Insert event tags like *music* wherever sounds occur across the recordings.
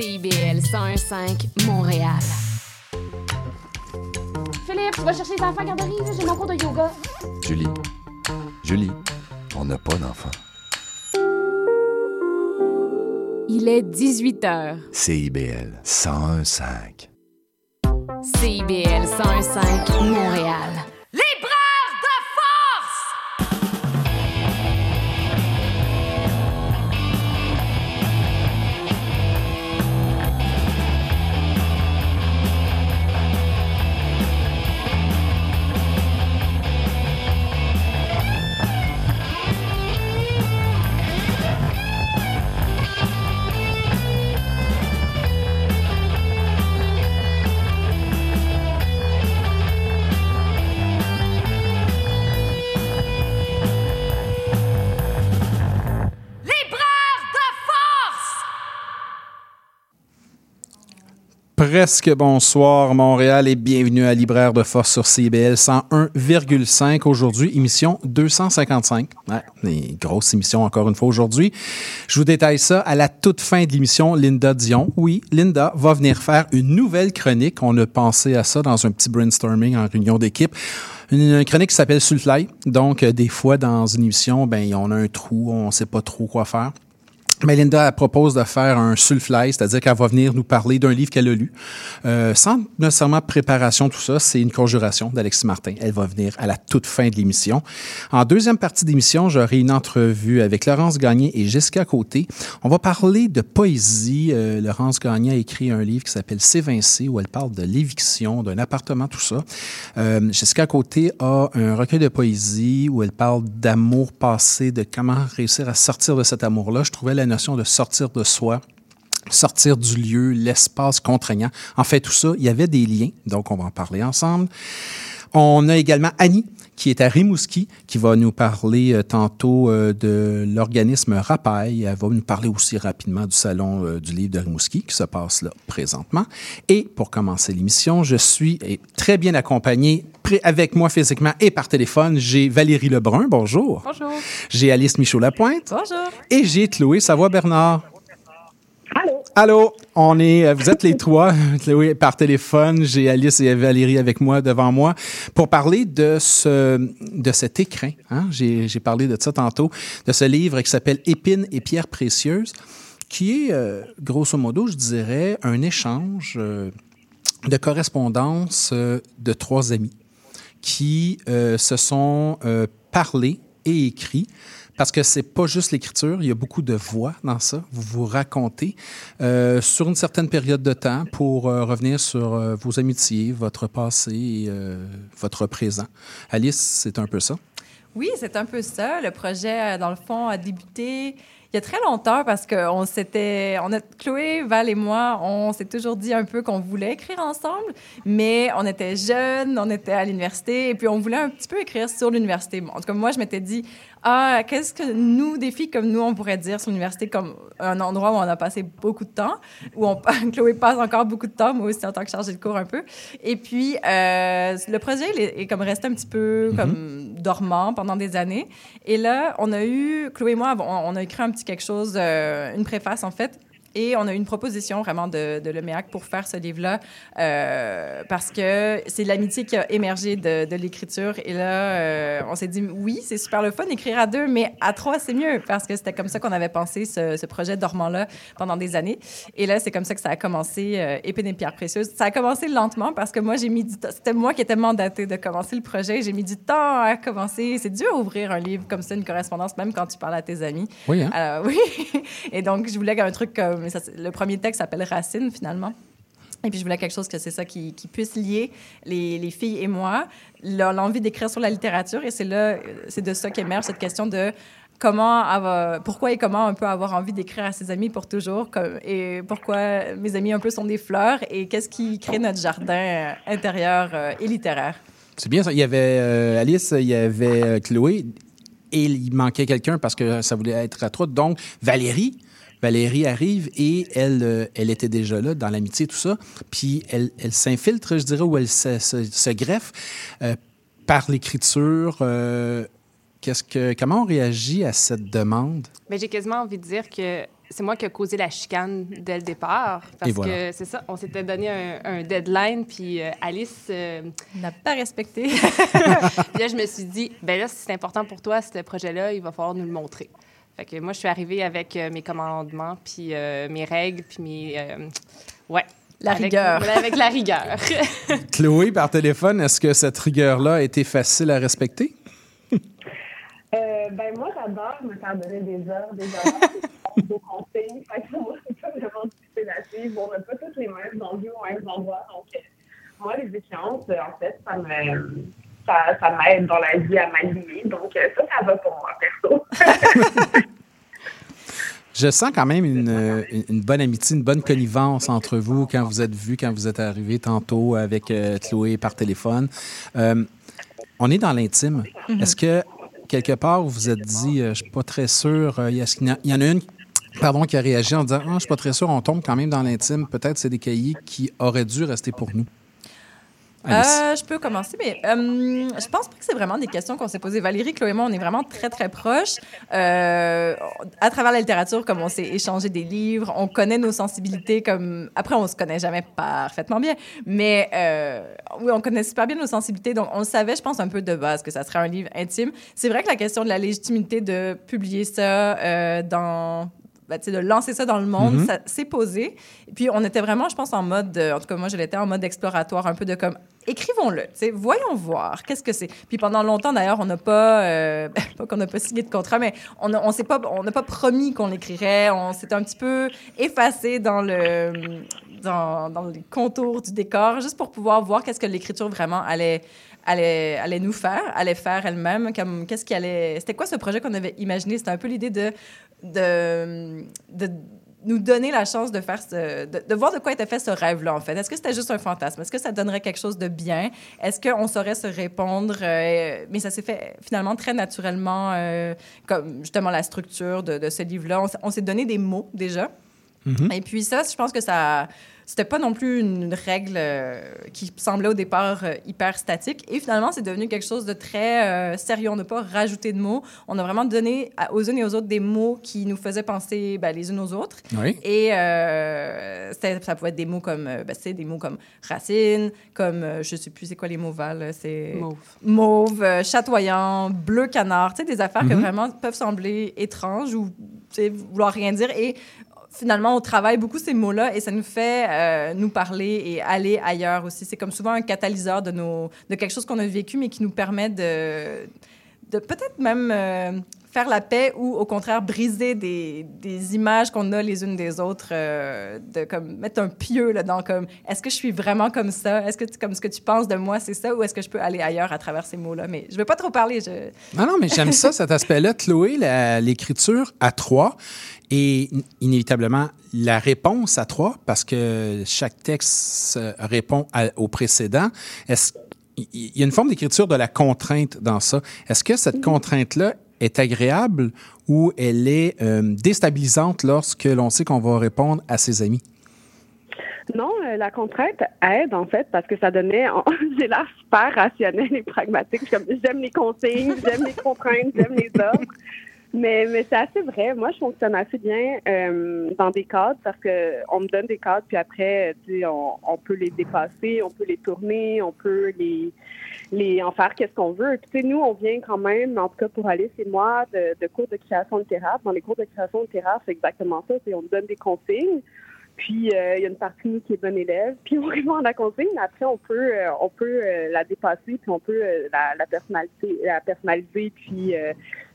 CIBL 101.5 Montréal. Philippe, tu vas chercher les enfants à garderie, j'ai mon cours de yoga. Julie, Julie, on n'a pas d'enfant. Il est 18 h. CIBL 101.5. CIBL 101.5 Montréal. Presque bonsoir Montréal et bienvenue à Libraire de Force sur CBL 101,5 aujourd'hui, émission 255. Ouais, grosse émission encore une fois aujourd'hui. Je vous détaille ça à la toute fin de l'émission Linda Dion. Oui, Linda va venir faire une nouvelle chronique. On a pensé à ça dans un petit brainstorming en réunion d'équipe une chronique qui s'appelle Sulfly. Donc, euh, des fois, dans une émission, ben, on a un trou, on ne sait pas trop quoi faire. Melinda elle propose de faire un sulfly, c'est-à-dire qu'elle va venir nous parler d'un livre qu'elle a lu. Euh, sans nécessairement préparation, tout ça, c'est une conjuration d'Alexis Martin. Elle va venir à la toute fin de l'émission. En deuxième partie d'émission, j'aurai une entrevue avec Laurence Gagné et Jessica Côté. On va parler de poésie. Euh, Laurence Gagné a écrit un livre qui s'appelle S'évincer, où elle parle de l'éviction d'un appartement, tout ça. Euh, Jessica Côté a un recueil de poésie où elle parle d'amour passé, de comment réussir à sortir de cet amour-là. Je trouvais la notion de sortir de soi sortir du lieu, l'espace contraignant. En fait, tout ça, il y avait des liens, donc on va en parler ensemble. On a également Annie, qui est à Rimouski, qui va nous parler euh, tantôt euh, de l'organisme Rapaille. Elle va nous parler aussi rapidement du Salon euh, du livre de Rimouski, qui se passe là présentement. Et pour commencer l'émission, je suis très bien accompagné avec moi physiquement et par téléphone, j'ai Valérie Lebrun. Bonjour. Bonjour. J'ai Alice Michaud-Lapointe. Bonjour. Et j'ai Chloé Savoie-Bernard. Allô? Allô, on est, vous êtes les trois, *laughs* Chloé par téléphone. J'ai Alice et Valérie avec moi devant moi pour parler de ce, de cet écrin. Hein? J'ai, parlé de ça tantôt, de ce livre qui s'appelle Épines et pierres précieuses, qui est, euh, grosso modo, je dirais, un échange euh, de correspondance euh, de trois amis qui euh, se sont euh, parlés et écrits. Parce que c'est pas juste l'écriture, il y a beaucoup de voix dans ça. Vous vous racontez euh, sur une certaine période de temps pour euh, revenir sur euh, vos amitiés, votre passé et euh, votre présent. Alice, c'est un peu ça? Oui, c'est un peu ça. Le projet, dans le fond, a débuté il y a très longtemps parce que on s'était, on a, Chloé, Val et moi, on s'est toujours dit un peu qu'on voulait écrire ensemble, mais on était jeunes, on était à l'université et puis on voulait un petit peu écrire sur l'université. Bon, en tout cas, moi, je m'étais dit, ah, qu'est-ce que nous, des filles comme nous, on pourrait dire sur l'université comme un endroit où on a passé beaucoup de temps, où on, *laughs* Chloé passe encore beaucoup de temps, moi aussi en tant que chargée de cours un peu. Et puis, euh, le projet il est, est, comme resté un petit peu Mhm. comme dormant pendant des années. Et là, on a eu, Chloé et moi, on, a écrit un petit quelque chose, euh, une préface en fait. Et on a eu une proposition vraiment de, de l'EMEAC pour faire ce livre-là euh, parce que c'est l'amitié qui a émergé de, de l'écriture. Et là, euh, on s'est dit, oui, c'est super le fun d'écrire à deux, mais à trois, c'est mieux parce que c'était comme ça qu'on avait pensé ce, ce projet dormant-là pendant des années. Et là, c'est comme ça que ça a commencé, euh, Épine et pierres précieuses. Ça a commencé lentement parce que moi, j'ai mis du temps. C'était moi qui étais mandatée de commencer le projet. J'ai mis du temps à commencer. C'est dur ouvrir un livre comme ça, une correspondance, même quand tu parles à tes amis. Oui, hein? Alors, *laughs* oui. Et donc, je voulais un truc comme. Le premier texte s'appelle Racine, finalement. Et puis, je voulais quelque chose que c'est ça qui, puisse lier les, les, filles et moi, l'envie d'écrire sur la littérature. Et c'est là, c'est de ça qu'émerge cette question de comment avoir, pourquoi et comment on peut avoir envie d'écrire à ses amis pour toujours et pourquoi mes amis un peu sont des fleurs et qu'est-ce qui crée notre jardin intérieur euh, et littéraire. C'est bien ça. Il y avait euh, Alice, il y avait euh, Chloé et il manquait quelqu'un parce que ça voulait être à trois. Donc, Valérie. Valérie arrive et elle, euh, elle était déjà là dans l'amitié, tout ça. Puis elle, elle s'infiltre, je dirais, ou elle se, se, se greffe euh, par l'écriture. Euh, qu'est-ce que, comment on réagit à cette demande? Ben, j'ai quasiment envie de dire que c'est moi qui ai causé la chicane dès le départ. Parce voilà. que c'est ça, on s'était donné un, un deadline, puis euh, Alice. euh, n'a pas respecté. *laughs* puis là, je me suis dit, ben là, si c'est important pour toi, ce projet-là, il va falloir nous le montrer. Fait que moi, je suis arrivée avec euh, mes commandements, puis euh, mes règles, puis mes. euh, ouais. La Avec- rigueur. *laughs* avec la rigueur. *laughs* Chloé, par téléphone, est-ce que cette rigueur-là a été facile à respecter? Euh, ben moi, j'adore me faire donner des heures, des heures, *laughs* des consignes. Fait que moi, c'est pas vraiment difficile à suivre. On n'a pas tous les mêmes enjeux aux mêmes endroits. Donc, euh, moi, les échéances, euh, en fait, ça me ça, ça m'aide dans la vie à m'aligner. Donc, euh, ça, ça va pour moi, perso. *laughs* Je sens quand même une, euh, une- bonne amitié, une bonne connivence entre vous quand vous êtes vus, quand vous êtes arrivés tantôt avec euh, Chloé par téléphone. Euh, on est dans l'intime. Est-ce que quelque part vous vous êtes dit, euh, je suis pas très sûr, il y, y en a une pardon, qui a réagi en disant, ah, je suis pas très sûr, on tombe quand même dans l'intime. Peut-être c'est des cahiers qui auraient dû rester pour nous. Euh, je peux commencer, mais euh, je pense pas que c'est vraiment des questions qu'on s'est posées. Valérie, Chloé et moi, on est vraiment très, très proches. Euh, à travers la littérature, comme on s'est échangé des livres, on connaît nos sensibilités comme... Après, on se connaît jamais parfaitement bien, mais oui, on connaît super bien nos sensibilités, donc on savait, je pense, un peu de base que ça serait un livre intime. C'est vrai que la question de la légitimité de publier ça dans ben, sais, de lancer ça dans le monde, Mhm. ça s'est posé. Puis, on était vraiment, je pense, en mode, de- en tout cas, moi, je l'étais en mode exploratoire, un peu de comme, écrivons-le, voyons voir, qu'est-ce que c'est. Puis pendant longtemps, d'ailleurs, on n'a pas, euh, *laughs* pas qu'on n'a pas signé de contrat, mais on a- on s'est pas, on n'a pas promis qu'on l'écrirait. On s'était un petit peu effacé dans le, dans, dans les contours du décor, juste pour pouvoir voir qu'est-ce que l'écriture vraiment allait allait, allait nous faire, allait faire elle-même. Comme, qu'est-ce qui allait... C'était quoi ce projet qu'on avait imaginé? C'était un peu l'idée de, de, de nous donner la chance de faire ce, de, de voir de quoi était fait ce rêve-là, en fait. Est-ce que c'était juste un fantasme? Est-ce que ça donnerait quelque chose de bien? Est-ce qu'on saurait se répondre? euh, mais ça s'est fait finalement très naturellement, euh, comme justement la structure de, de ce livre-là. On, s'est donné des mots déjà. Mhm. Et puis ça, je pense que ça, c'était pas non plus une règle euh, qui semblait au départ euh, hyper statique. Et finalement, c'est devenu quelque chose de très euh, sérieux. On n'a pas rajouté de mots. On a vraiment donné à- aux unes et aux autres des mots qui nous faisaient penser ben, les unes aux autres. Oui. Et euh, ça pouvait être des mots comme, ben, c'est des mots comme racine, comme, je sais plus c'est quoi les mots Val, là, c'est Mauve. mauve, euh, chatoyant, bleu canard, tu sais, des affaires que Mhm. vraiment peuvent sembler étranges ou vouloir rien dire. Et finalement, on travaille beaucoup ces mots-là et ça nous fait euh, nous parler et aller ailleurs aussi. C'est comme souvent un catalyseur de, nos, de quelque chose qu'on a vécu, mais qui nous permet de, peut-être même euh, faire la paix ou au contraire briser des, des images qu'on a les unes des autres, euh, de comme mettre un pieu là, dans comme est-ce que je suis vraiment comme ça? Est-ce que tu- comme ce que tu penses de moi, c'est ça? Ou est-ce que je peux aller ailleurs à travers ces mots-là? Mais je ne vais pas trop parler. Je... Non, non, mais j'aime ça, cet aspect-là. Chloé, l'écriture à trois et in- inévitablement la réponse à trois, parce que chaque texte répond à- au précédent. Est-ce il y a une forme d'écriture de la contrainte dans ça. Est-ce que cette contrainte-là est agréable ou elle est euh, déstabilisante lorsque l'on sait qu'on va répondre à ses amis? Non, euh, la contrainte aide en fait parce que ça donnait. *laughs* J'ai l'air super rationnel et pragmatique. J'aime les consignes, j'aime les contraintes, j'aime les ordres. Mais, mais c'est assez vrai. Moi, je fonctionne assez bien euh, dans des cadres parce que on me donne des cadres, puis après, tu sais, on, on peut les dépasser, on peut les tourner, on peut les, les en faire qu'est-ce qu'on veut. Puis, tu sais, nous, on vient quand même, en tout cas pour Alice et moi, de, de cours de création littéraire. Dans les cours de création littéraire, c'est exactement ça. On nous donne des consignes. Puis euh, il y a une partie nous qui est bonne élève, *laughs* puis on répond à la consigne, après on peut euh, on peut euh, la dépasser, puis on peut euh, la, la personnalité la personnaliser, puis euh,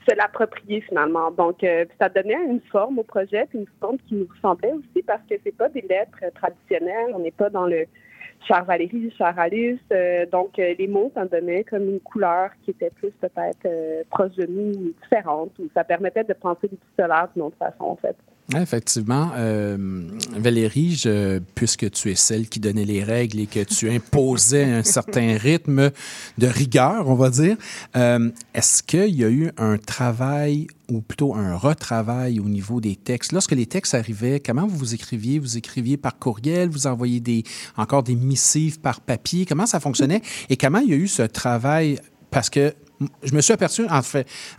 se l'approprier finalement. Donc euh, ça donnait une forme au projet, puis une forme qui nous ressemblait aussi parce que c'est pas des lettres euh, traditionnelles, on n'est pas dans le cher Valérie, cher Alice, euh, donc euh, les mots ça donnait comme une couleur qui était plus peut-être euh, proche de nous, ou différente, ou ça permettait de penser l'épistolaire d'une autre façon en fait. Effectivement. Euh, Valérie, puisque tu es celle qui donnait les règles et que tu imposais un certain rythme de rigueur, on va dire, euh, est-ce qu'il y a eu un travail ou plutôt un retravail au niveau des textes? Lorsque les textes arrivaient, comment vous vous écriviez? Vous écriviez par courriel? Vous envoyiez des, encore des missives par papier? Comment ça fonctionnait? Et comment il y a eu ce travail? Parce que je me suis aperçu,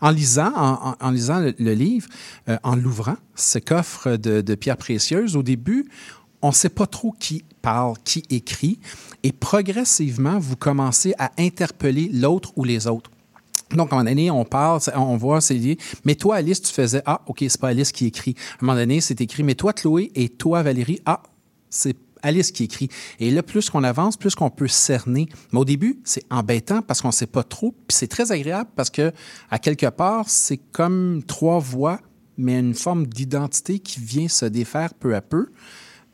en lisant, en, lisant le, livre, euh, en l'ouvrant, ce coffre de, pierres précieuses, au début, on ne sait pas trop qui parle, qui écrit, et progressivement, vous commencez à interpeller l'autre ou les autres. Donc, à un moment donné, on parle, on voit, c'est lié. Mais toi, Alice, tu faisais Ah, OK, c'est pas Alice qui écrit. À un moment donné, c'est écrit Mais toi, Chloé, et toi, Valérie, Ah, c'est Alice qui écrit. Et là, plus qu'on avance, plus qu'on peut cerner. Mais au début, c'est embêtant parce qu'on ne sait pas trop. Puis c'est très agréable parce que, à quelque part, c'est comme trois voix, mais une forme d'identité qui vient se défaire peu à peu.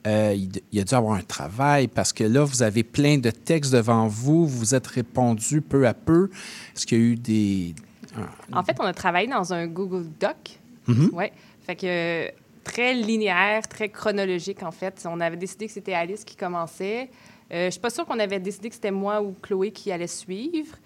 Euh, il, il a dû avoir un travail parce que là, vous avez plein de textes devant vous, vous êtes répondu peu à peu. Est-ce qu'il y a eu des. En fait, on a travaillé dans un Google Doc. Ouais. Fait que très linéaire, très chronologique, en fait. On avait décidé que c'était Alice qui commençait. Euh, je suis pas sûre qu'on avait décidé que c'était moi ou Chloé qui allait suivre.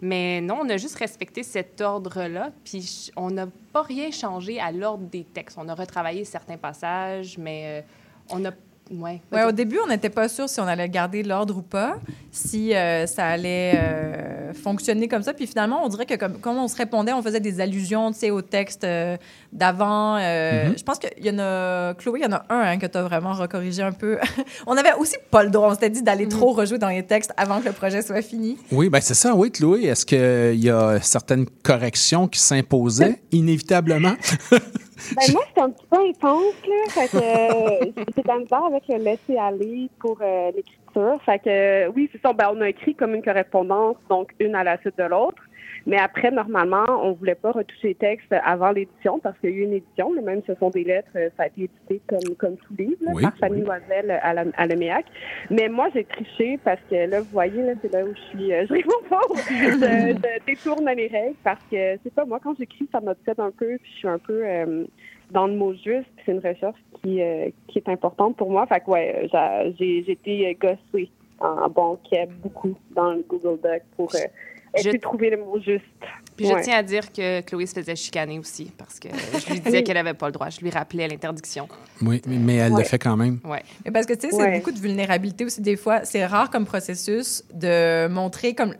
Mais non, on a juste respecté cet ordre-là. Puis on n'a pas rien changé à l'ordre des textes. On a retravaillé certains passages, mais euh, on a. Ouais. Ouais, au début, on n'était pas sûr si on allait garder l'ordre ou pas, si euh, ça allait euh, fonctionner comme ça. Puis finalement, on dirait que comme, comme on se répondait, on faisait des allusions tu sais, au texte euh, d'avant. Euh, Mhm. Je pense qu'il y en a... Chloé, il y en a un hein, que tu as vraiment recorrigé un peu. *laughs* on avait aussi pas le droit. On s'était dit d'aller trop rejouer dans les textes avant que le projet soit fini. Oui, ben c'est ça, oui, Chloé. Est-ce qu'il y a certaines corrections qui s'imposaient *laughs* inévitablement? *laughs* Ben moi, c'était un petit peu intense, là. Fait que euh, de la misère avec le laisser aller pour euh, l'écriture. Fait que euh, oui, c'est ça. Ben, on a écrit comme une correspondance, donc une à la suite de l'autre. Mais après, normalement, on voulait pas retoucher les textes avant l'édition parce qu'il y a eu une édition, mais même si ce sont des lettres, euh, ça a été édité comme, comme tout livre là, Oui, par Fanny oui. Loisel à, la, à l'EMEAC. Mais moi, j'ai triché parce que là, vous voyez, là, c'est là où je suis. euh, je réponds pas. *laughs* Je, je détourne les règles parce que c'est pas moi, quand j'écris, ça m'obsède un peu, puis je suis un peu euh, dans le mot juste, puis c'est une recherche qui, euh, qui est importante pour moi. Fait que ouais, j'a- j'ai j'ai été gossée en banquet beaucoup dans le Google Doc pour euh, Je- de trouver le mot juste. Puis je tiens à dire que Chloé se faisait chicaner aussi parce que je lui disais qu'elle n'avait pas le droit. Je lui rappelais l'interdiction. Oui, mais elle le Ouais. fait quand même. Ouais. Mais parce que, tu sais, c'est Ouais. beaucoup de vulnérabilité aussi. Des fois, c'est rare comme processus de montrer comme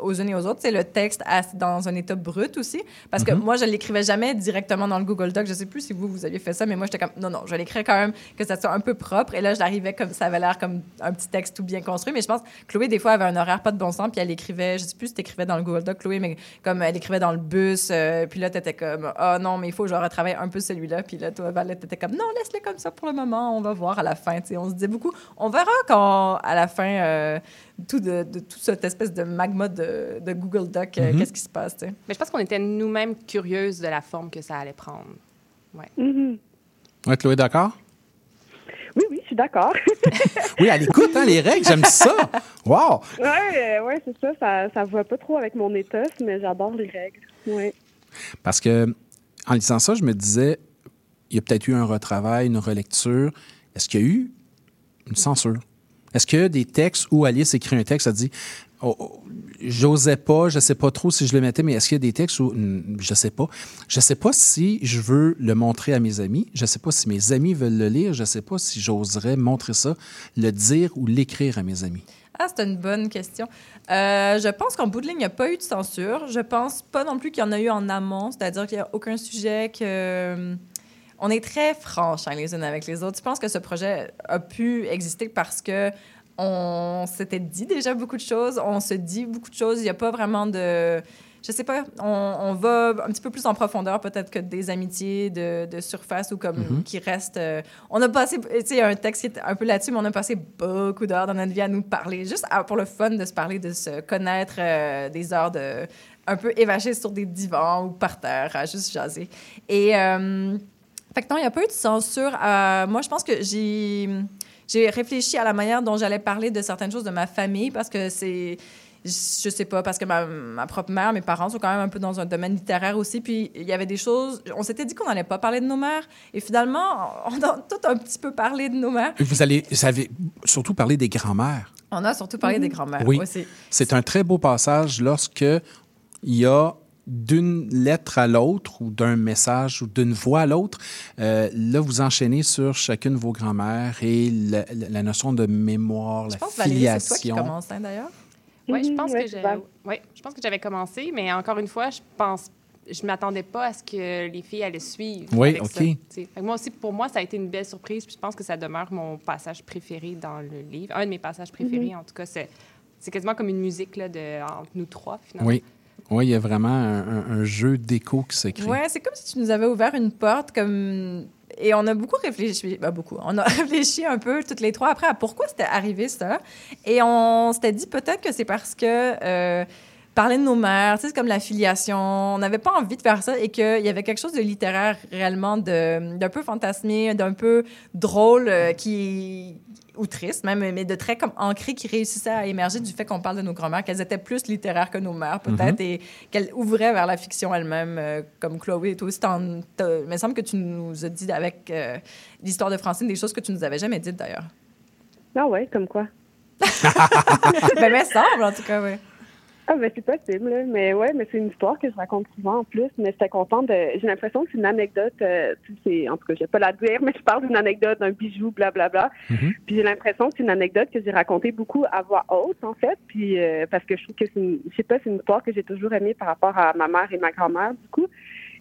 aux uns et aux autres, c'est le texte à- dans un état brut aussi. Parce que Mhm. moi, je l'écrivais jamais directement dans le Google Doc. Je sais plus si vous, vous aviez fait ça, mais moi, j'étais comme, non, non, je vais l'écrire quand même, que ça soit un peu propre. Et là, je l'arrivais comme ça avait l'air comme un petit texte tout bien construit. Mais je pense que Chloé, des fois, avait un horaire pas de bon sens, puis elle écrivait, je sais plus si t'écrivais dans le Google Doc, Chloé, mais comme elle écrivait dans le bus, euh, puis là, t'étais comme, ah non, mais il faut que je retravaille un peu celui-là. Puis là, toi, Valette, t'étais comme, non, laisse-le comme ça pour le moment, on va voir à la fin. Tu sais, on se disait beaucoup, on verra quand, à la fin, euh, tout de, de toute cette espèce de magma de, de Google Doc, euh, Mhm. qu'est-ce qui se passe, tu sais. Mais je pense qu'on était nous-mêmes curieuses de la forme que ça allait prendre. Mhm. Oui, Chloé, d'accord? *laughs* Oui, oui, suis d'accord. Oui, elle écoute, hein, les règles, j'aime ça. Wow! ouais, euh, ouais, c'est ça, ça. Ça va pas trop avec mon étoffe, mais j'adore les règles. Ouais. Parce que, en lisant ça, je me disais, il y a peut-être eu un retravail, une relecture. Est-ce qu'il y a eu une censure? Est-ce qu'il y a des textes où Alice écrit un texte, elle dit Oh, oh, J'osais pas, je sais pas trop si je le mettais, mais est-ce qu'il y a des textes où Hmm, je sais pas. Je sais pas si je veux le montrer à mes amis, je sais pas si mes amis veulent le lire, je sais pas si j'oserais montrer ça, le dire ou l'écrire à mes amis. Ah, c'est une bonne question. Euh, je pense qu'en bout de ligne, il n'y a pas eu de censure. Je pense pas non plus qu'il y en a eu en amont, c'est-à-dire qu'il n'y a aucun sujet que. euh, On est très franches hein, les unes avec les autres. Je pense que ce projet a pu exister parce que on s'était dit déjà beaucoup de choses, on se dit beaucoup de choses. Il n'y a pas vraiment de. Je sais pas, on, on va un petit peu plus en profondeur peut-être que des amitiés de, de surface ou comme Mhm. qui restent. euh, on a passé, tu sais, il y a un texte qui est un peu là-dessus, mais on a passé beaucoup d'heures dans notre vie à nous parler, juste à- pour le fun de se parler, de se connaître, euh, des heures de un peu évachées sur des divans ou par terre, à juste jaser. Et euh, fait que non, il n'y a pas eu de censure. Moi, je pense que j'ai j'ai réfléchi à la manière dont j'allais parler de certaines choses de ma famille parce que c'est je sais pas, parce que ma, ma propre mère, mes parents sont quand même un peu dans un domaine littéraire aussi. Puis il y avait des choses. On s'était dit qu'on n'allait pas parler de nos mères. Et finalement, *laughs* on a tout un petit peu parlé de nos mères. Vous allez, vous avez surtout parlé des grands-mères. On a surtout parlé des grands-mères Oui. aussi. C'est un très beau passage lorsque il y a d'une lettre à l'autre ou d'un message ou d'une voix à l'autre, euh, là, vous enchaînez sur chacune de vos grands-mères et la, la- la notion de mémoire, Je la pense, Valérie, c'est toi qui filiation. commence, hein, d'ailleurs? Oui, je Mhm, pense ouais, que c'est j'ai. ça. Oui, je pense que j'avais commencé, mais encore une fois, je pense je m'attendais pas à ce que les filles allaient suivre. Oui, avec OK. ça, moi aussi, pour moi, ça a été une belle surprise. Puis je pense que ça demeure mon passage préféré dans le livre. Un de mes passages préférés, en tout cas, c'est, c'est quasiment comme une musique là, de, entre nous trois, finalement. Oui. Oui, il y a vraiment un, jeu d'écho qui s'écrit. Ouais, c'est comme si tu nous avais ouvert une porte comme et on a beaucoup réfléchi, ben beaucoup, on a *laughs* réfléchi un peu toutes les trois après à pourquoi c'était arrivé ça. Et on s'était dit peut-être que c'est parce que euh, parler de nos mères, tu sais, c'est comme la filiation, on n'avait pas envie de faire ça et qu'il y avait quelque chose de littéraire réellement de- d'un peu fantasmé, d'un peu drôle euh, qui ou triste même, mais de très comme ancré qui réussissait à émerger du fait qu'on parle de nos grand-mères, qu'elles étaient plus littéraires que nos mères peut-être et qu'elles ouvraient vers la fiction elle-même, euh, comme Chloé. Toi aussi, il me semble que tu nous as dit avec euh, l'histoire de Francine des choses que tu nous avais jamais dites d'ailleurs. Ah ouais, comme quoi? *laughs* ben, mais semble en tout cas, oui. Ah ben c'est possible, là. mais ouais, mais c'est une histoire que je raconte souvent en plus, mais j'étais contente de... J'ai l'impression que c'est une anecdote, euh, sais, en tout cas, je vais pas la dire, mais je parle d'une anecdote, d'un bijou, blablabla. Mhm. Puis j'ai l'impression que c'est une anecdote que j'ai racontée beaucoup à voix haute, en fait, puis euh, parce que je trouve que c'est une... Je sais pas, c'est une histoire que j'ai toujours aimée par rapport à ma mère et ma grand-mère, du coup.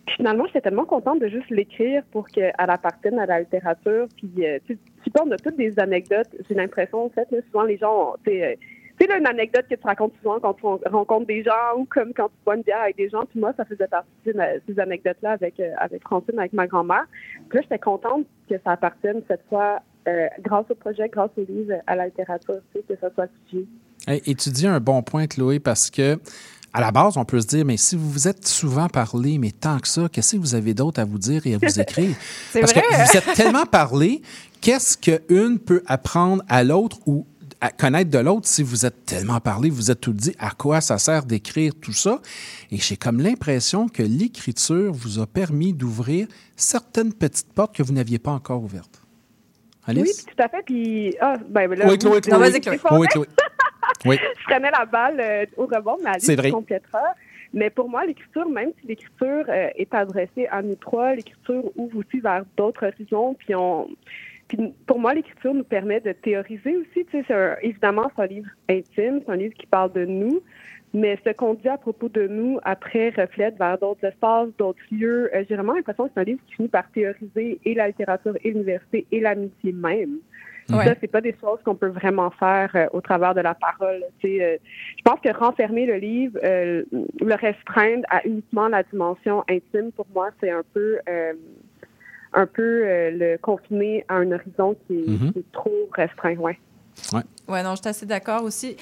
Puis finalement, j'étais tellement contente de juste l'écrire pour qu'elle appartienne à la littérature. Puis, euh, tu tu on a toutes des anecdotes. J'ai l'impression, en fait, là, souvent les gens, ont- tu sais, euh, tu sais, là, une anecdote que tu racontes souvent quand tu ren- rencontres des gens ou comme quand tu bois une bière avec des gens. Puis moi, ça faisait partie de ces anecdotes-là avec, euh, avec Francine, avec ma grand-mère. Puis là, j'étais contente que ça appartienne cette fois, euh, grâce au projet, grâce au livre, à la littérature, tu sais, que ça soit figé. Hey, Et tu dis un bon point, Chloé, parce que à la base, on peut se dire, mais si vous vous êtes souvent parlé, mais tant que ça, qu'est-ce que vous avez d'autre à vous dire et à vous écrire? *laughs* C'est Parce vrai. que vous êtes tellement parlé, qu'est-ce qu'une peut apprendre à l'autre ou à connaître de l'autre si vous êtes tellement parlé, vous êtes tout dit à quoi ça sert d'écrire tout ça. Et j'ai comme l'impression que l'écriture vous a permis d'ouvrir certaines petites portes que vous n'aviez pas encore ouvertes. Oui, Alice? puis tout à fait. Puis, ah, ben, là, Oui, Chloé, Chloé. Oui, Chloé. *laughs* Oui. je prenais la balle euh, au rebond, mais Alice vrai. complétera. Mais pour moi, l'écriture, même si l'écriture euh, est adressée à nous trois, l'écriture ouvre aussi vers d'autres horizons. Puis, on, puis pour moi, l'écriture nous permet de théoriser aussi. Tu sais, c'est un- évidemment, c'est un livre intime, c'est un livre qui parle de nous. Mais ce qu'on dit à propos de nous, après, reflète vers d'autres espaces, d'autres lieux. Euh, J'ai vraiment l'impression que c'est un livre qui finit par théoriser et la littérature et l'université et l'amitié même. Ouais. Ça, c'est pas des choses qu'on peut vraiment faire euh, au travers de la parole. Tu sais, euh, je pense que renfermer le livre, euh, le restreindre à uniquement la dimension intime, pour moi, c'est un peu, un peu euh, le confiner à un horizon qui est, Mhm. qui est trop restreint. Ouais. Ouais, non, je suis assez d'accord aussi.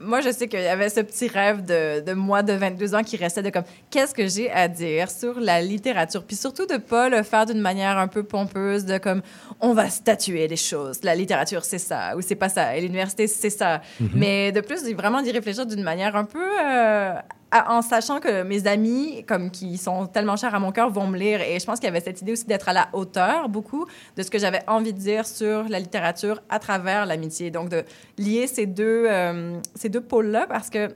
Moi, je sais qu'il y avait ce petit rêve de, de moi de 22 ans qui restait de comme qu'est-ce que j'ai à dire sur la littérature, puis surtout de pas le faire d'une manière un peu pompeuse, de comme on va statuer les choses. La littérature, c'est ça, ou c'est pas ça. Et l'université, c'est ça. Mais de plus, vraiment d'y réfléchir d'une manière un peu euh, en sachant que mes amis, comme qui sont tellement chers à mon cœur, vont me lire. Et je pense qu'il y avait cette idée aussi d'être à la hauteur, beaucoup, de ce que j'avais envie de dire sur la littérature à travers l'amitié. Donc, de lier ces deux, euh, deux pôles-là, parce que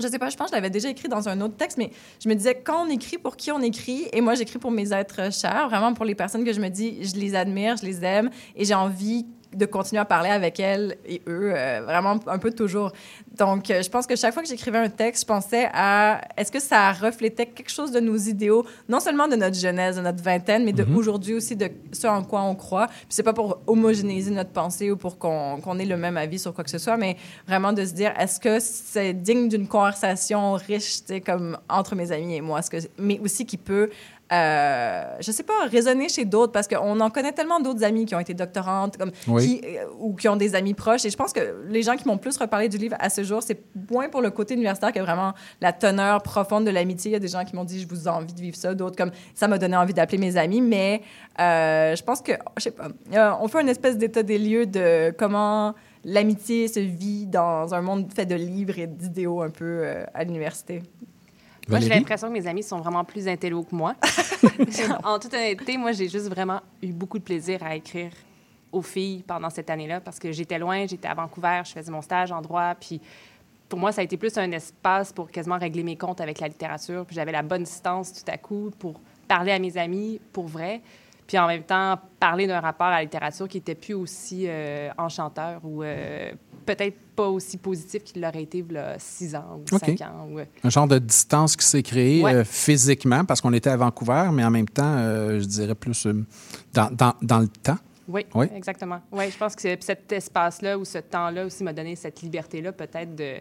je sais pas, je pense que je l'avais déjà écrit dans un autre texte, mais je me disais, quand on écrit, pour qui on écrit? Et moi, j'écris pour mes êtres chers, vraiment pour les personnes que je me dis, je les admire, je les aime, et j'ai envie de continuer à parler avec elles et eux, euh, vraiment un peu toujours. Donc, euh, je pense que chaque fois que j'écrivais un texte, je pensais à est-ce que ça reflétait quelque chose de nos idéaux, non seulement de notre jeunesse, de notre vingtaine, mais de aujourd'hui aussi, de ce en quoi on croit. Puis c'est pas pour homogénéiser notre pensée ou pour qu'on ait le même avis sur quoi que ce soit, mais vraiment de se dire est-ce que c'est digne d'une conversation riche, tu sais, comme entre mes amis et moi, est-ce que, mais aussi qui peut euh, je sais pas, résonner chez d'autres parce qu'on en connaît tellement d'autres amis qui ont été doctorantes comme, Oui. qui, euh, ou qui ont des amis proches. Et je pense que les gens qui m'ont plus reparlé du livre à ce jour, c'est moins pour le côté universitaire que vraiment la teneur profonde de l'amitié. Il y a des gens qui m'ont dit, je vous ai envie de vivre ça. D'autres, comme ça m'a donné envie d'appeler mes amis. Mais euh, je pense que, je sais pas, euh, on fait une espèce d'état des lieux de comment l'amitié se vit dans un monde fait de livres et d'idéaux un peu à l'université. Moi, j'ai l'impression que mes amis sont vraiment plus intello que moi. *laughs* en toute honnêteté, moi, j'ai juste vraiment eu beaucoup de plaisir à écrire aux filles pendant cette année-là parce que j'étais loin, j'étais à Vancouver, je faisais mon stage en droit, puis pour moi, ça a été plus un espace pour quasiment régler mes comptes avec la littérature, puis j'avais la bonne distance tout à coup pour parler à mes amis pour vrai, puis en même temps parler d'un rapport à la littérature qui était plus aussi euh, enchanteur ou euh, peut-être pas aussi positif qu'il l'aurait été il y a six ans ou OK. cinq ans. ou- Un genre de distance qui s'est créée Ouais. euh, physiquement parce qu'on était à Vancouver, mais en même temps, euh, je dirais plus euh, dans, dans- dans le temps. Oui, Oui. exactement. Oui, je pense que c'est- cet espace-là ou ce temps-là aussi m'a donné cette liberté-là, peut-être de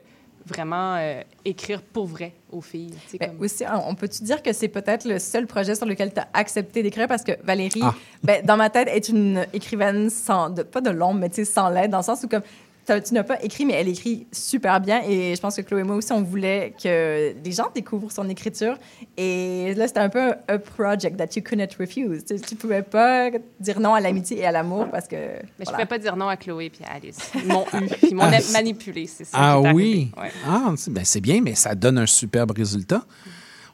vraiment euh, écrire pour vrai aux filles. tu sais, Ben, comme- aussi, on peut-tu dire que c'est peut-être le seul projet sur lequel tu as accepté d'écrire? Parce que Valérie, Ah. ben, dans ma tête, est une écrivaine sans, de, pas de l'ombre, mais tu sais, sans l'aide, dans le sens où comme tu n'as pas écrit, mais elle écrit super bien. Et je pense que Chloé et moi aussi, on voulait que les gens découvrent son écriture. Et là, c'était un peu un, a project that you couldn't refuse. Tu, tu pouvais pas dire non à l'amitié et à l'amour parce que. Mais je ne voilà. pouvais pas dire non à Chloé puis à Alice. *laughs* Ils m'ont eu, puis ils m'ont Ah, manipulé, c'est ça. Ah oui. Ouais. Ah, ben, c'est bien, mais ça donne un superbe résultat.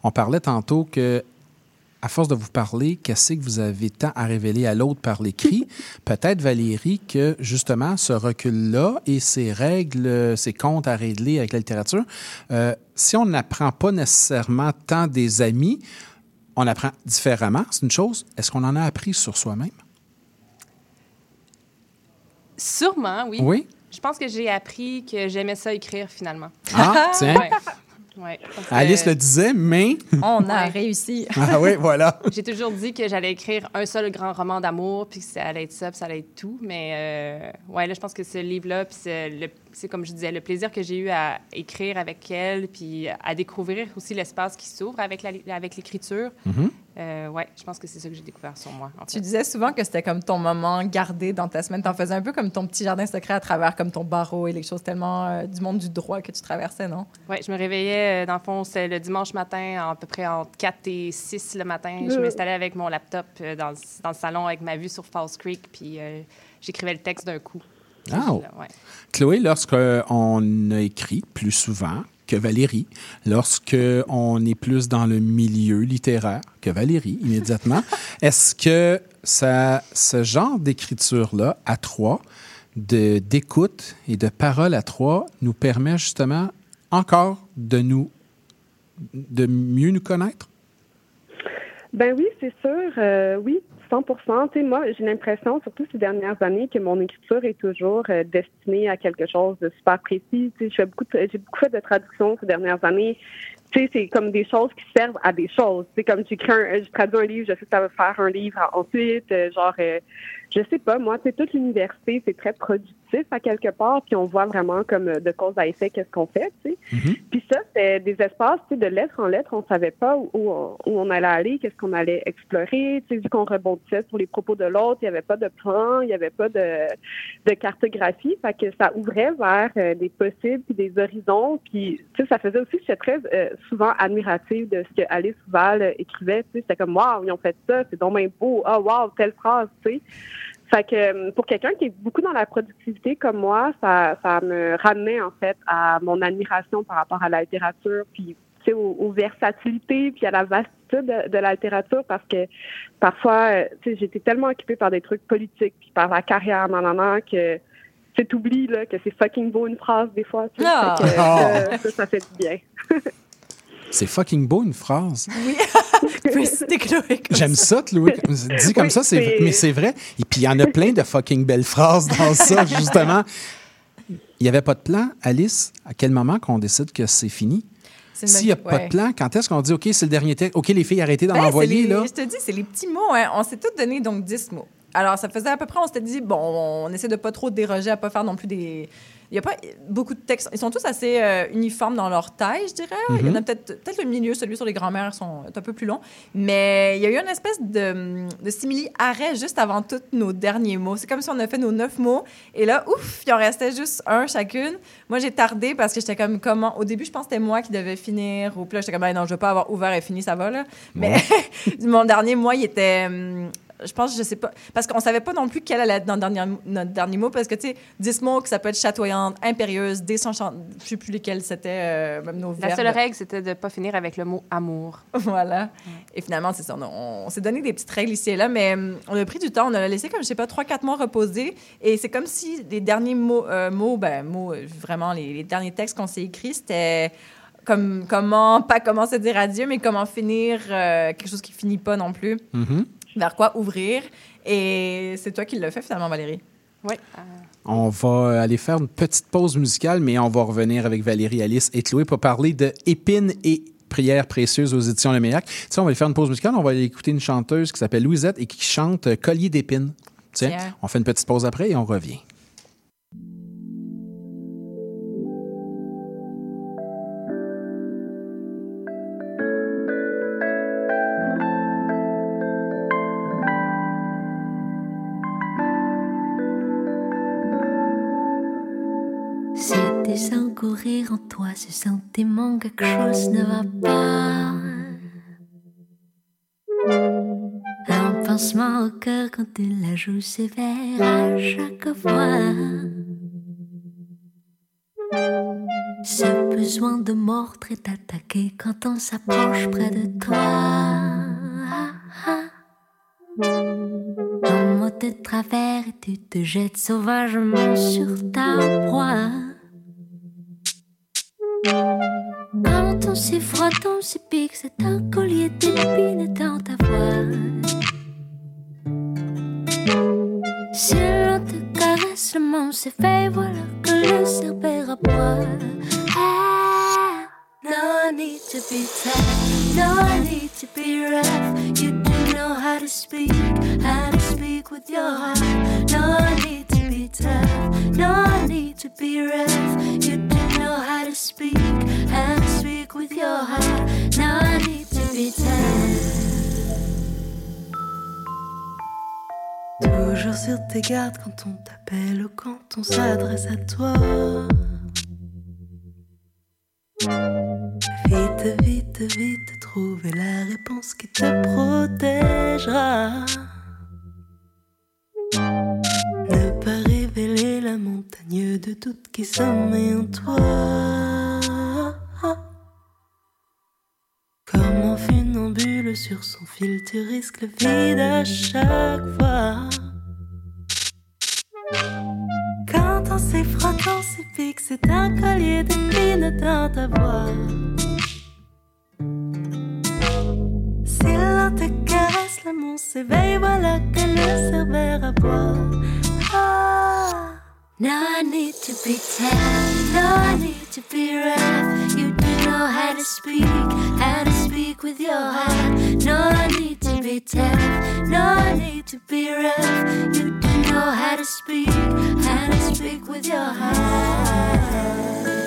On parlait tantôt que, à force de vous parler, qu'est-ce que vous avez tant à révéler à l'autre par l'écrit? Peut-être, Valérie, que justement, ce recul-là et ces règles, ces comptes à régler avec la littérature, euh, si on n'apprend pas nécessairement tant des amis, on apprend différemment, c'est une chose. Est-ce qu'on en a appris sur soi-même? Sûrement, oui. Oui? Je pense que j'ai appris que j'aimais ça écrire finalement. Ah, tiens. *laughs* Ouais. Ouais, Alice le disait, mais... *laughs* On a Ouais. réussi. *laughs* Ah oui, voilà. *laughs* J'ai toujours dit que j'allais écrire un seul grand roman d'amour, puis que ça allait être ça, puis ça allait être tout. Mais euh, ouais, là, je pense que ce livre-là, puis c'est, le- c'est comme je disais, le plaisir que j'ai eu à écrire avec elle, puis à découvrir aussi l'espace qui s'ouvre avec, la, avec l'écriture. Euh, ouais, je pense que c'est ça que j'ai découvert sur moi. En Tu fait. disais souvent que c'était comme ton moment gardé dans ta semaine. T'en faisais un peu comme ton petit jardin secret à travers comme ton barreau et les choses tellement euh, du monde du droit que tu traversais, non? Ouais, je me réveillais, euh, dans le fond, c'est le dimanche matin, à peu près entre 4 et 6 le matin. Je m'installais avec mon laptop dans, le- dans le salon avec ma vue sur Falls Creek, puis euh, j'écrivais le texte d'un coup. Ah, ouais. Chloé, lorsqu'on a écrit plus souvent que Valérie, lorsqu'on est plus dans le milieu littéraire que Valérie, immédiatement, *laughs* est-ce que ça, ce genre d'écriture-là, à trois, de- d'écoute et de parole à trois, nous permet justement encore de nous de mieux nous connaître? Ben oui, c'est sûr. euh, oui, 100 Tu sais, moi, j'ai l'impression, surtout ces dernières années, que mon écriture est toujours euh, destinée à quelque chose de super précis. Tu sais, je fais beaucoup, j'ai beaucoup fait de traductions ces dernières années. Tu sais, c'est comme des choses qui servent à des choses. C'est comme j'écris un, je traduis un livre, je sais que ça va faire un livre ensuite. euh, genre, euh, je sais pas, moi, c'est toute l'université, c'est très productif à quelque part, puis on voit vraiment comme euh, de cause à effet qu'est-ce qu'on fait, tu sais. Mhm. Puis ça, c'est des espaces, tu sais, de lettre en lettre, on savait pas où, où on, où on allait aller, qu'est-ce qu'on allait explorer. Tu sais, vu qu'on rebondissait sur les propos de l'autre, il y avait pas de plan, il y avait pas de, de cartographie, fait que ça ouvrait vers euh, des possibles puis des horizons. Puis, tu sais, ça faisait aussi, j'étais très euh, souvent admirative de ce que Alice Val euh, écrivait. Tu sais, c'était comme, waouh, ils ont fait ça, c'est donc bien beau. Ah, waouh, telle phrase, tu sais. Fait que euh, pour quelqu'un qui est beaucoup dans la productivité comme moi, ça, ça me ramenait en fait à mon admiration par rapport à la littérature, puis tu sais, aux, aux versatilités, puis à la vastitude de, de la littérature, parce que parfois, euh, tu sais, j'étais tellement occupée par des trucs politiques, puis par la carrière, nan, nan, nan, que tu t'oublies là que c'est fucking beau une phrase des fois. tu sais. Ah. Que, Ah. euh, ça, ça fait du bien. *laughs* C'est fucking beau, une phrase. *laughs* *laughs* Comme J'aime ça, Chloé. Dit comme Oui, ça, c'est, mais c'est vrai. Et puis, il y en a plein de fucking belles phrases dans ça, *laughs* justement. Il n'y avait pas de plan, Alice? À quel moment qu'on décide que c'est fini? S'il n'y a pas ouais. de plan, quand est-ce qu'on dit, OK, c'est le dernier texte? OK, les filles, arrêtez d'en Ben, envoyer, les- là. Je te dis, c'est les petits mots. hein. On s'est tous donné donc 10 mots. Alors, ça faisait à peu près, on s'était dit, bon, on essaie de pas trop déroger, à pas faire non plus des. Il n'y a pas beaucoup de textes. Ils sont tous assez euh, uniformes dans leur taille, je dirais. Il y en a peut-être peut-être le milieu, celui sur les grands-mères, sont est un peu plus long. Mais il y a eu une espèce de, de simili-arrêt juste avant tous nos derniers mots. C'est comme si on a fait nos neuf mots. Et là, ouf, il en restait juste un chacune. Moi, j'ai tardé parce que j'étais comme, comment? Au début, je pense que c'était moi qui devais finir. Ou puis là, j'étais comme, Ben non, je veux pas avoir ouvert et fini, ça va, là. Mais *laughs* mon dernier mois, il était. hum, je pense, je sais pas. Parce qu'on savait pas non plus quel allait être dernier, notre dernier mot. Parce que, tu sais, 10 mots que ça peut être chatoyante, impérieuse, désenchante. Je sais plus lesquels c'était, euh, même nos La verbes. seule règle, c'était de ne pas finir avec le mot amour. *laughs* Voilà. Et finalement, c'est ça. On, s'est donné des petites règles ici et là, mais hum, on a pris du temps. On a laissé, comme je sais pas, 3-4 mois reposer. Et c'est comme si les derniers mots, euh, mots, ben, mots, euh, vraiment, les, les derniers textes qu'on s'est écrits, c'était comme comment, pas comment se dire adieu, mais comment finir euh, quelque chose qui finit pas non plus. Mhm. Vers quoi ouvrir. Et c'est toi qui l'as fait finalement, Valérie. Oui. euh, On va aller faire une petite pause musicale, mais on va revenir avec Valérie, Alice et Chloé pour parler de Épines et prières précieuses aux éditions Le Méac. Tu sais, on va aller faire une pause musicale. On va aller écouter une chanteuse qui s'appelle Louisette et qui chante Collier d'épines. Tiens, Tiens. on fait une petite pause après et on revient. Courir en toi ce sentiment que quelque chose ne va pas. Un pincement au cœur quand tu la joues sévère à chaque fois. Ce besoin de mordre et d'attaquer quand on s'approche près de toi. Un mot de travers et tu te jettes sauvagement sur ta proie. On s'y frotte, on s'y pique, c'est un collier d'épines dans ta voix. Si l'on te caresse, le monde s'éveille, voilà que le cerbère aboie. Ah, no need to be tough, no need to be rough. You do know how to speak, how to speak with your heart. No need to be tough, no need to be rough. You do Toujours sur tes gardes quand on t'appelle ou quand on s'adresse à toi. Vite, vite, vite, trouver la réponse qui te protégera. Ne pas révéler la montagne de doute qui sommeille en toi. Comme un funambule sur son fil, tu risques le vide à chaque fois. Quand on s'effrotte, on s'épique, c'est un collier d'épines dans ta voix. Si l'on te caresse, l'amour s'éveille, voilà que le cerbère aboie. Ah. No need to tough, no need to be rough. You do know how to speak, how to with your heart. No need to be tough, no need to be rough. You do know how to speak, how to speak with your heart.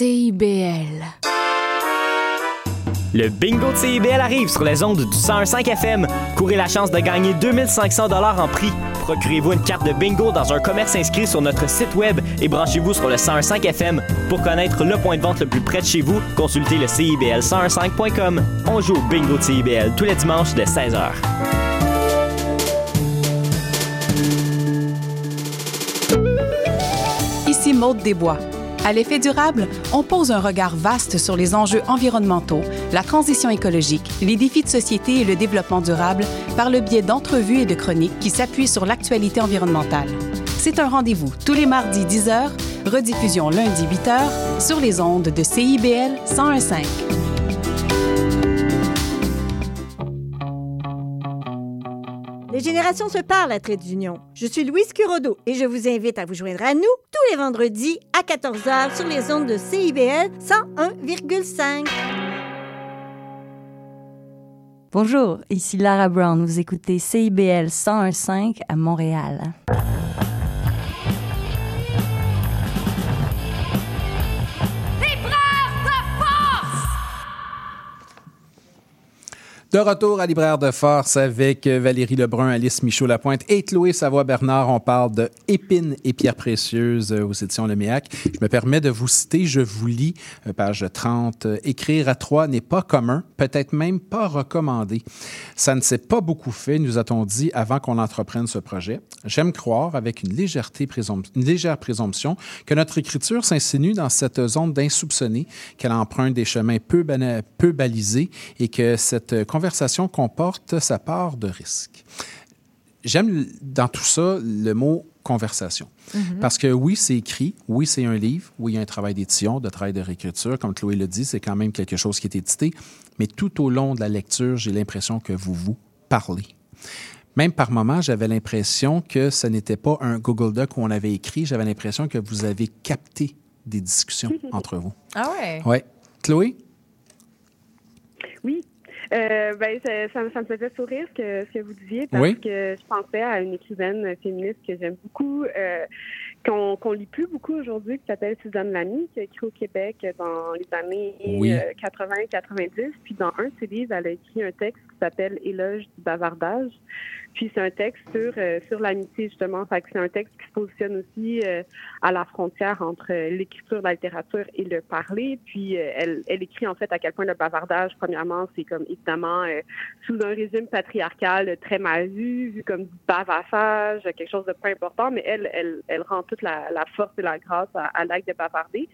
CIBL. Le bingo de CIBL arrive sur les ondes du 101.5 FM. Courez la chance de gagner 2500 dollars en prix. Procurez-vous une carte de bingo dans un commerce inscrit sur notre site web et branchez-vous sur le 101.5 FM. Pour connaître le point de vente le plus près de chez vous, consultez le CIBL1015.com. On joue au bingo de CIBL tous les dimanches dès 16h. Ici Maude Desbois. À l'effet durable, on pose un regard vaste sur les enjeux environnementaux, la transition écologique, les défis de société et le développement durable par le biais d'entrevues et de chroniques qui s'appuient sur l'actualité environnementale. C'est un rendez-vous tous les mardis 10h, rediffusion lundi 8h sur les ondes de CIBL 1015. Les générations se parlent à Trait d'Union. Je suis Louise Curodo et je vous invite à vous joindre à nous tous les vendredis à 14h sur les ondes de CIBL 101,5. Bonjour, ici Lara Brown. Vous écoutez CIBL 101.5 à Montréal. De retour à Libraire de Force avec Valérie Lebrun, Alice Michaud-Lapointe et Chloé Savoie-Bernard. On parle de Épines et pierres précieuses aux éditions Leméac. Je me permets de vous citer, je vous lis, euh, page 30. Écrire à trois n'est pas commun, peut-être même pas recommandé. Ça ne s'est pas beaucoup fait, nous a-t-on dit, avant qu'on entreprenne ce projet. J'aime croire, avec une, légère présomption, que notre écriture s'insinue dans cette zone d'insoupçonné, qu'elle emprunte des chemins peu balisés et que cette conversation comporte sa part de risque. J'aime dans tout ça le mot conversation. Mhm. Parce que oui, c'est écrit, oui, c'est un livre, oui, il y a un travail d'édition, de travail de réécriture. Comme Chloé le dit, c'est quand même quelque chose qui est édité. Mais tout au long de la lecture, j'ai l'impression que vous vous parlez. Même par moments, j'avais l'impression que ce n'était pas un Google Doc où on avait écrit, j'avais l'impression que vous avez capté des discussions *laughs* entre vous. Ah ouais? Oui. Chloé? Euh, ben, ça, ça me- ça me faisait sourire ce que, ce que vous disiez parce Oui. que je pensais à une écrivaine féministe que j'aime beaucoup, euh, qu'on qu'on lit plus beaucoup aujourd'hui, qui s'appelle Suzanne Lamy, qui a écrit au Québec dans les années Oui. 80-90. Puis dans un de ses livres, elle a écrit un texte qui s'appelle Éloge du bavardage. Puis c'est un texte sur, euh, sur l'amitié, justement. Fait c'est un texte qui se positionne aussi euh, à la frontière entre euh, l'écriture, la littérature et le parler. Puis euh, elle, elle écrit en fait à quel point le bavardage, premièrement, c'est comme évidemment euh, sous un régime patriarcal très mal vu, vu comme du bavassage, quelque chose de pas important, mais elle, elle, elle rend toute la, la force et la grâce à, à l'acte de bavarder.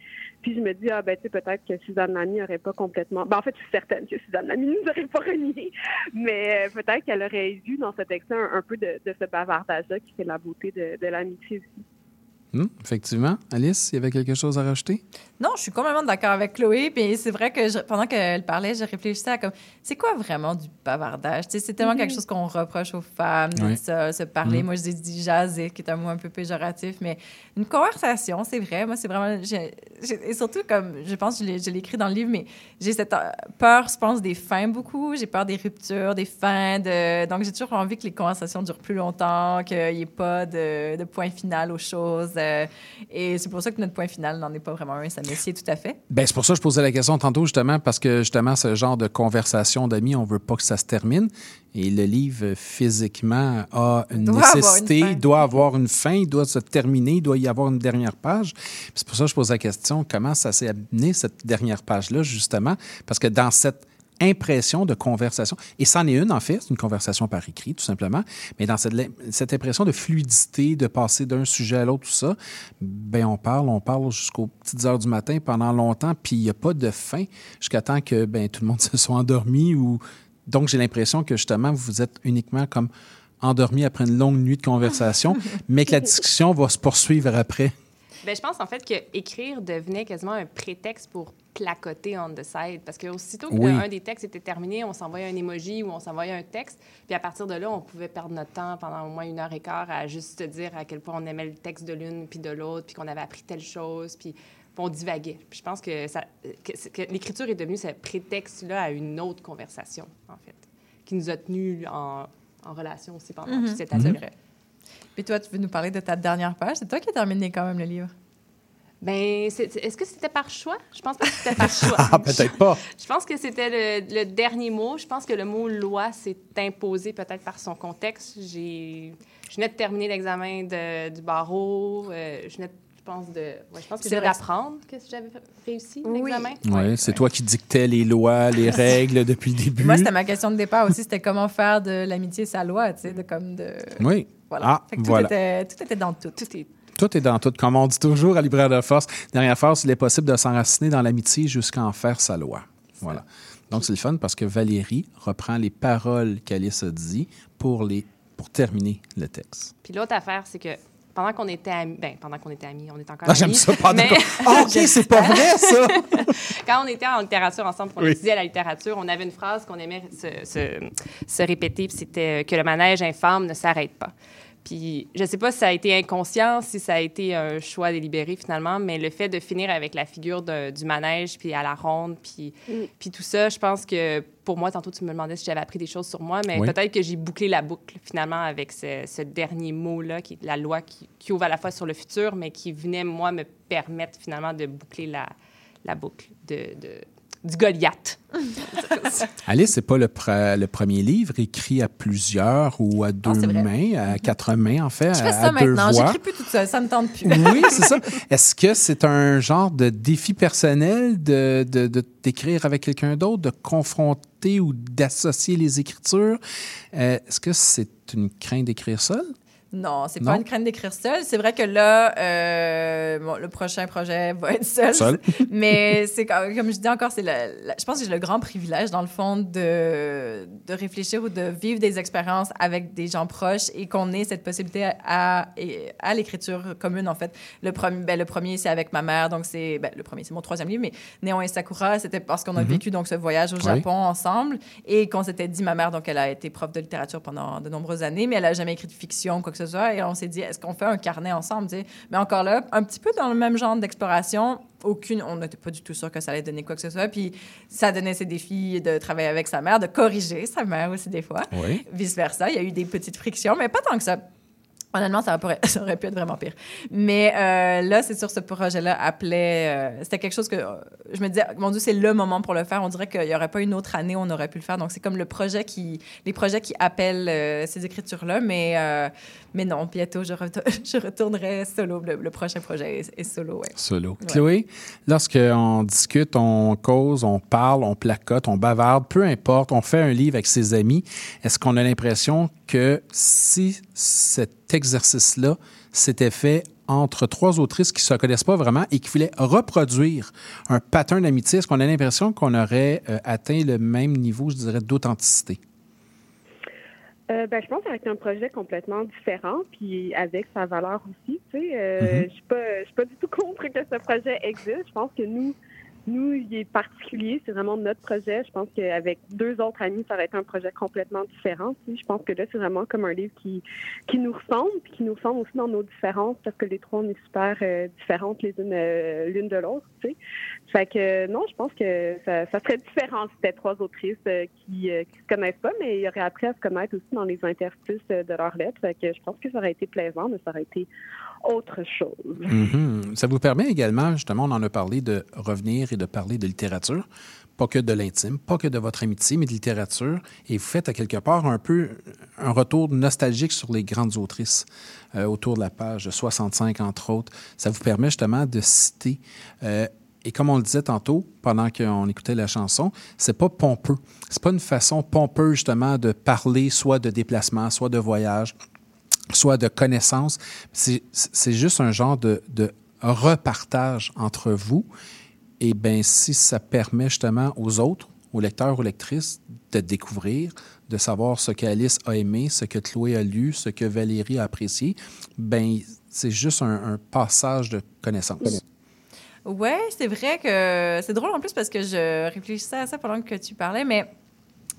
Puis je me dis, ah ben tu sais, peut-être que Suzanne Lamy aurait pas complètement... Ben, en fait, je suis certaine que Suzanne Lamy nous aurait pas renié, mais euh, peut-être qu'elle aurait vu dans ce texte-là un, peu de, ce bavardage-là qui fait la beauté de, de l'amitié aussi. Hmm, effectivement. Alice, il y avait quelque chose à rajouter? Non, je suis complètement d'accord avec Chloé. Puis c'est vrai que je- pendant qu'elle parlait, je réfléchissais à comme, c'est quoi vraiment du bavardage? C'est tellement Mhm. quelque chose qu'on reproche aux femmes, de Oui. se, se parler. Mhm. Moi, je dis jaser, qui est un mot un peu péjoratif, mais une conversation, c'est vrai. Moi, c'est vraiment. j'ai- j'ai- et surtout, comme je pense, je l'ai écrit dans le livre, mais j'ai cette euh, peur, je pense, des fins beaucoup. J'ai peur des ruptures, des fins. De... Donc, j'ai toujours envie que les conversations durent plus longtemps, qu'il n'y ait pas de, de point final aux choses. euh, et c'est pour ça que notre point final n'en est pas vraiment un. Ça me sied tout à fait? Ben, c'est pour ça que je posais la question tantôt, justement, parce que justement, ce genre de conversation d'amis, on veut pas que ça se termine. Et le livre, physiquement, a une Doit avoir une nécessité, doit avoir une fin, il doit se terminer, il doit y avoir une dernière page. C'est pour ça que je pose la question, comment ça s'est amené, cette dernière page-là, justement? Parce que dans cette impression de conversation, et c'en est une, en fait, c'est une conversation par écrit, tout simplement, mais dans cette, cette impression de fluidité, de passer d'un sujet à l'autre, tout ça, ben on parle, on parle jusqu'aux petites heures du matin pendant longtemps, puis il n'y a pas de fin jusqu'à temps que ben, tout le monde *laughs* se soit endormi. Ou... Donc, j'ai l'impression que justement, vous êtes uniquement comme endormi après une longue nuit de conversation, *laughs* mais que la discussion va se poursuivre après. Ben, je pense en fait que écrire devenait quasiment un prétexte pour placoter on the side. Parce que aussitôt Oui. qu'un des textes était terminé, on s'envoyait un emoji ou on s'envoyait un texte. Puis à partir de là, on pouvait perdre notre temps pendant au moins une heure et quart à juste dire à quel point on aimait le texte de l'une puis de l'autre, puis qu'on avait appris telle chose, puis on divaguait. Puis je pense que, ça- que, que l'écriture est devenue ce prétexte-là à une autre conversation, en fait, qui nous a tenus en, en relation aussi pendant toute cette C'est année. vrai. Puis toi, tu veux nous parler de ta dernière page? C'est toi qui as terminé quand même le livre. Ben, est-ce que c'était par choix? Je pense pas que c'était par choix. *laughs* Ah, peut-être pas. Je pense que c'était le, le dernier mot. Je pense que le mot loi s'est imposé peut-être par son contexte. J'ai, je venais de terminer l'examen de- du barreau. euh, je venais, de- pense, de, ouais, je pense que d'apprendre que j'avais réussi Oui. l'examen. Oui, c'est toi qui dictais les lois, les *laughs* règles depuis le début. Moi, c'était ma question de départ aussi. C'était comment faire de l'amitié sa loi, tu sais, de comme de. Oui. Voilà. Ah, Fait que tout, voilà. était, tout était dans tout. Tout est Tout est dans tout, comme on dit toujours à Libraire de Force. Dernière phrase, il est possible de s'enraciner dans l'amitié jusqu'à en faire sa loi. Voilà. Donc, c'est le fun parce que Valérie reprend les paroles qu'Alice a dit pour, les, pour terminer le texte. Puis l'autre affaire, c'est que pendant qu'on était amis, ben, pendant qu'on était amis, on est encore Ah, amis. j'aime ça, pendant mais- Ah, OK, *laughs* c'est pas vrai, ça! *laughs* Quand on était en littérature ensemble, qu'on Oui. étudiait la littérature, on avait une phrase qu'on aimait se, se- se répéter, puis c'était euh, que le manège infâme ne s'arrête pas. Puis je sais pas si ça a été inconscient, si ça a été un choix délibéré finalement, mais le fait de finir avec la figure de- du manège, puis à la ronde, puis, puis tout ça, je pense que pour moi, tantôt tu me demandais si j'avais appris des choses sur moi, mais Oui. peut-être que j'ai bouclé la boucle finalement avec ce, ce dernier mot-là, qui est la loi qui, qui ouvre à la fois sur le futur, mais qui venait, moi, me permettre finalement de boucler la, la boucle de, de- du Goliath. *laughs* Alice, c'est pas le, pre- le premier livre écrit à plusieurs ou à deux c'est vrai. mains, à quatre mains, en fait, Je à, fais ça à deux maintenant. J'écris plus toute seule. Ça me tente plus. Oui, c'est ça. Est-ce que c'est un genre de défi personnel de, de, de- d'écrire avec quelqu'un d'autre, de confronter ou d'associer les écritures? Euh, est-ce que c'est une crainte d'écrire seul? Non, c'est pas une crainte d'écrire seul. C'est vrai que là, euh, bon, le prochain projet va être seul. Seul. *laughs* Mais c'est comme, je dis encore, c'est je pense que j'ai le grand privilège, dans le fond, de, de réfléchir ou de vivre des expériences avec des gens proches et qu'on ait cette possibilité à, à, l'écriture commune, en fait. Le, premier ben, le premier, c'est avec ma mère. Donc, c'est ben, le premier, c'est mon troisième livre, mais Néon et Sakura, c'était parce qu'on a Mhm. vécu donc ce voyage au Oui. Japon ensemble et qu'on s'était dit, ma mère, donc elle a été prof de littérature pendant de nombreuses années, mais elle a jamais écrit de fiction, quoi que ce Et on s'est dit, est-ce qu'on fait un carnet ensemble? Mais encore là, un petit peu dans le même genre d'exploration. Aucune, on n'était pas du tout sûr que ça allait donner quoi que ce soit. Puis ça donnait ses défis de travailler avec sa mère, de corriger sa mère aussi des fois. Oui. Vice-versa. Il y a eu des petites frictions, mais pas tant que ça. Honnêtement, ça, pourrait- *laughs* ça aurait pu être vraiment pire. Mais euh, là, c'est sur ce projet-là, appelait. euh, C'était quelque chose que euh, je me disais, mon Dieu, c'est le moment pour le faire. On dirait qu'il n'y aurait pas une autre année où on aurait pu le faire. Donc, c'est comme le projet qui, les projets qui appellent euh, ces écritures-là. Mais, euh, mais non, bientôt, je, retour- *laughs* je retournerai solo. Le, le prochain projet est, est solo, ouais. Solo. Ouais. Chloé, lorsqu'on discute, on cause, on parle, on placote, on bavarde, peu importe, on fait un livre avec ses amis, est-ce qu'on a l'impression que si cet exercice-là s'était fait entre trois autrices qui ne se connaissent pas vraiment et qui voulaient reproduire un pattern d'amitié, est-ce qu'on a l'impression qu'on aurait euh, atteint le même niveau, je dirais, d'authenticité? Euh, ben, je pense avec un projet complètement différent, puis avec sa valeur aussi. Tu sais, euh, Mhm. je suis pas, je suis pas du tout contre que ce projet existe. Je pense que nous, nous, il est particulier. C'est vraiment notre projet. Je pense qu'avec deux autres amis, ça aurait été un projet complètement différent. Je pense que là, c'est vraiment comme un livre qui, qui nous ressemble, puis qui nous ressemble aussi dans nos différences, parce que les trois, on est super euh, différentes les unes euh, l'une de l'autre. Tu sais. Fait que euh, non, je pense que ça, ça serait différent si c'était trois autrices euh, qui, euh, qui se connaissent pas, mais il y aurait appris à se connaître aussi dans les interstices euh, de leurs lettres. Fait que je pense que ça aurait été plaisant, mais ça aurait été autre chose. Mhm. Ça vous permet également, justement, on en a parlé, de revenir et de parler de littérature, pas que de l'intime, pas que de votre amitié, mais de littérature. Et vous faites à quelque part un peu un retour nostalgique sur les grandes autrices euh, autour de la page 65, entre autres. Ça vous permet justement de citer. euh, et comme on le disait tantôt, pendant qu'on écoutait la chanson, c'est pas pompeux. C'est pas une façon pompeuse, justement, de parler soit de déplacement, soit de voyage, soit de connaissances. C'est juste un genre de, repartage entre vous. Et bien, si ça permet justement aux autres, aux lecteurs, aux lectrices, de découvrir, de savoir ce qu'Alice a aimé, ce que Chloé a lu, ce que Valérie a apprécié, ben c'est juste un, un passage de connaissances. Ouais, c'est vrai que c'est drôle en plus parce que je réfléchissais à ça pendant que tu parlais, mais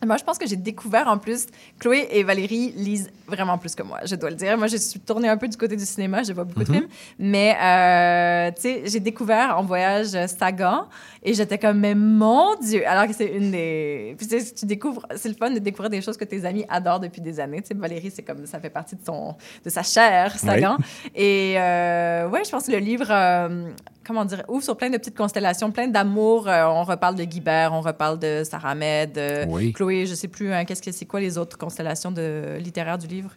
moi, je pense que j'ai découvert en plus, Chloé et Valérie lisent vraiment plus que moi, je dois le dire. Moi, je suis tournée un peu du côté du cinéma, je vois beaucoup de Mhm. films, mais euh, tu sais, j'ai découvert en voyage euh, Sagan et j'étais comme, mais mon Dieu! Alors que c'est une des. Puis tu sais, tu découvres, c'est le fun de découvrir des choses que tes amis adorent depuis des années. Tu sais, Valérie, c'est comme, ça fait partie de, son, de sa chair, Sagan. Et euh, ouais, je pense que le livre. euh, comment dire, ouvre sur plein de petites constellations, plein d'amour. Euh, on reparle de Guibert, on reparle de Sarah Ahmed, euh, Oui. Chloé, je sais plus, hein, qu'est-ce que c'est quoi les autres constellations de littéraires du livre?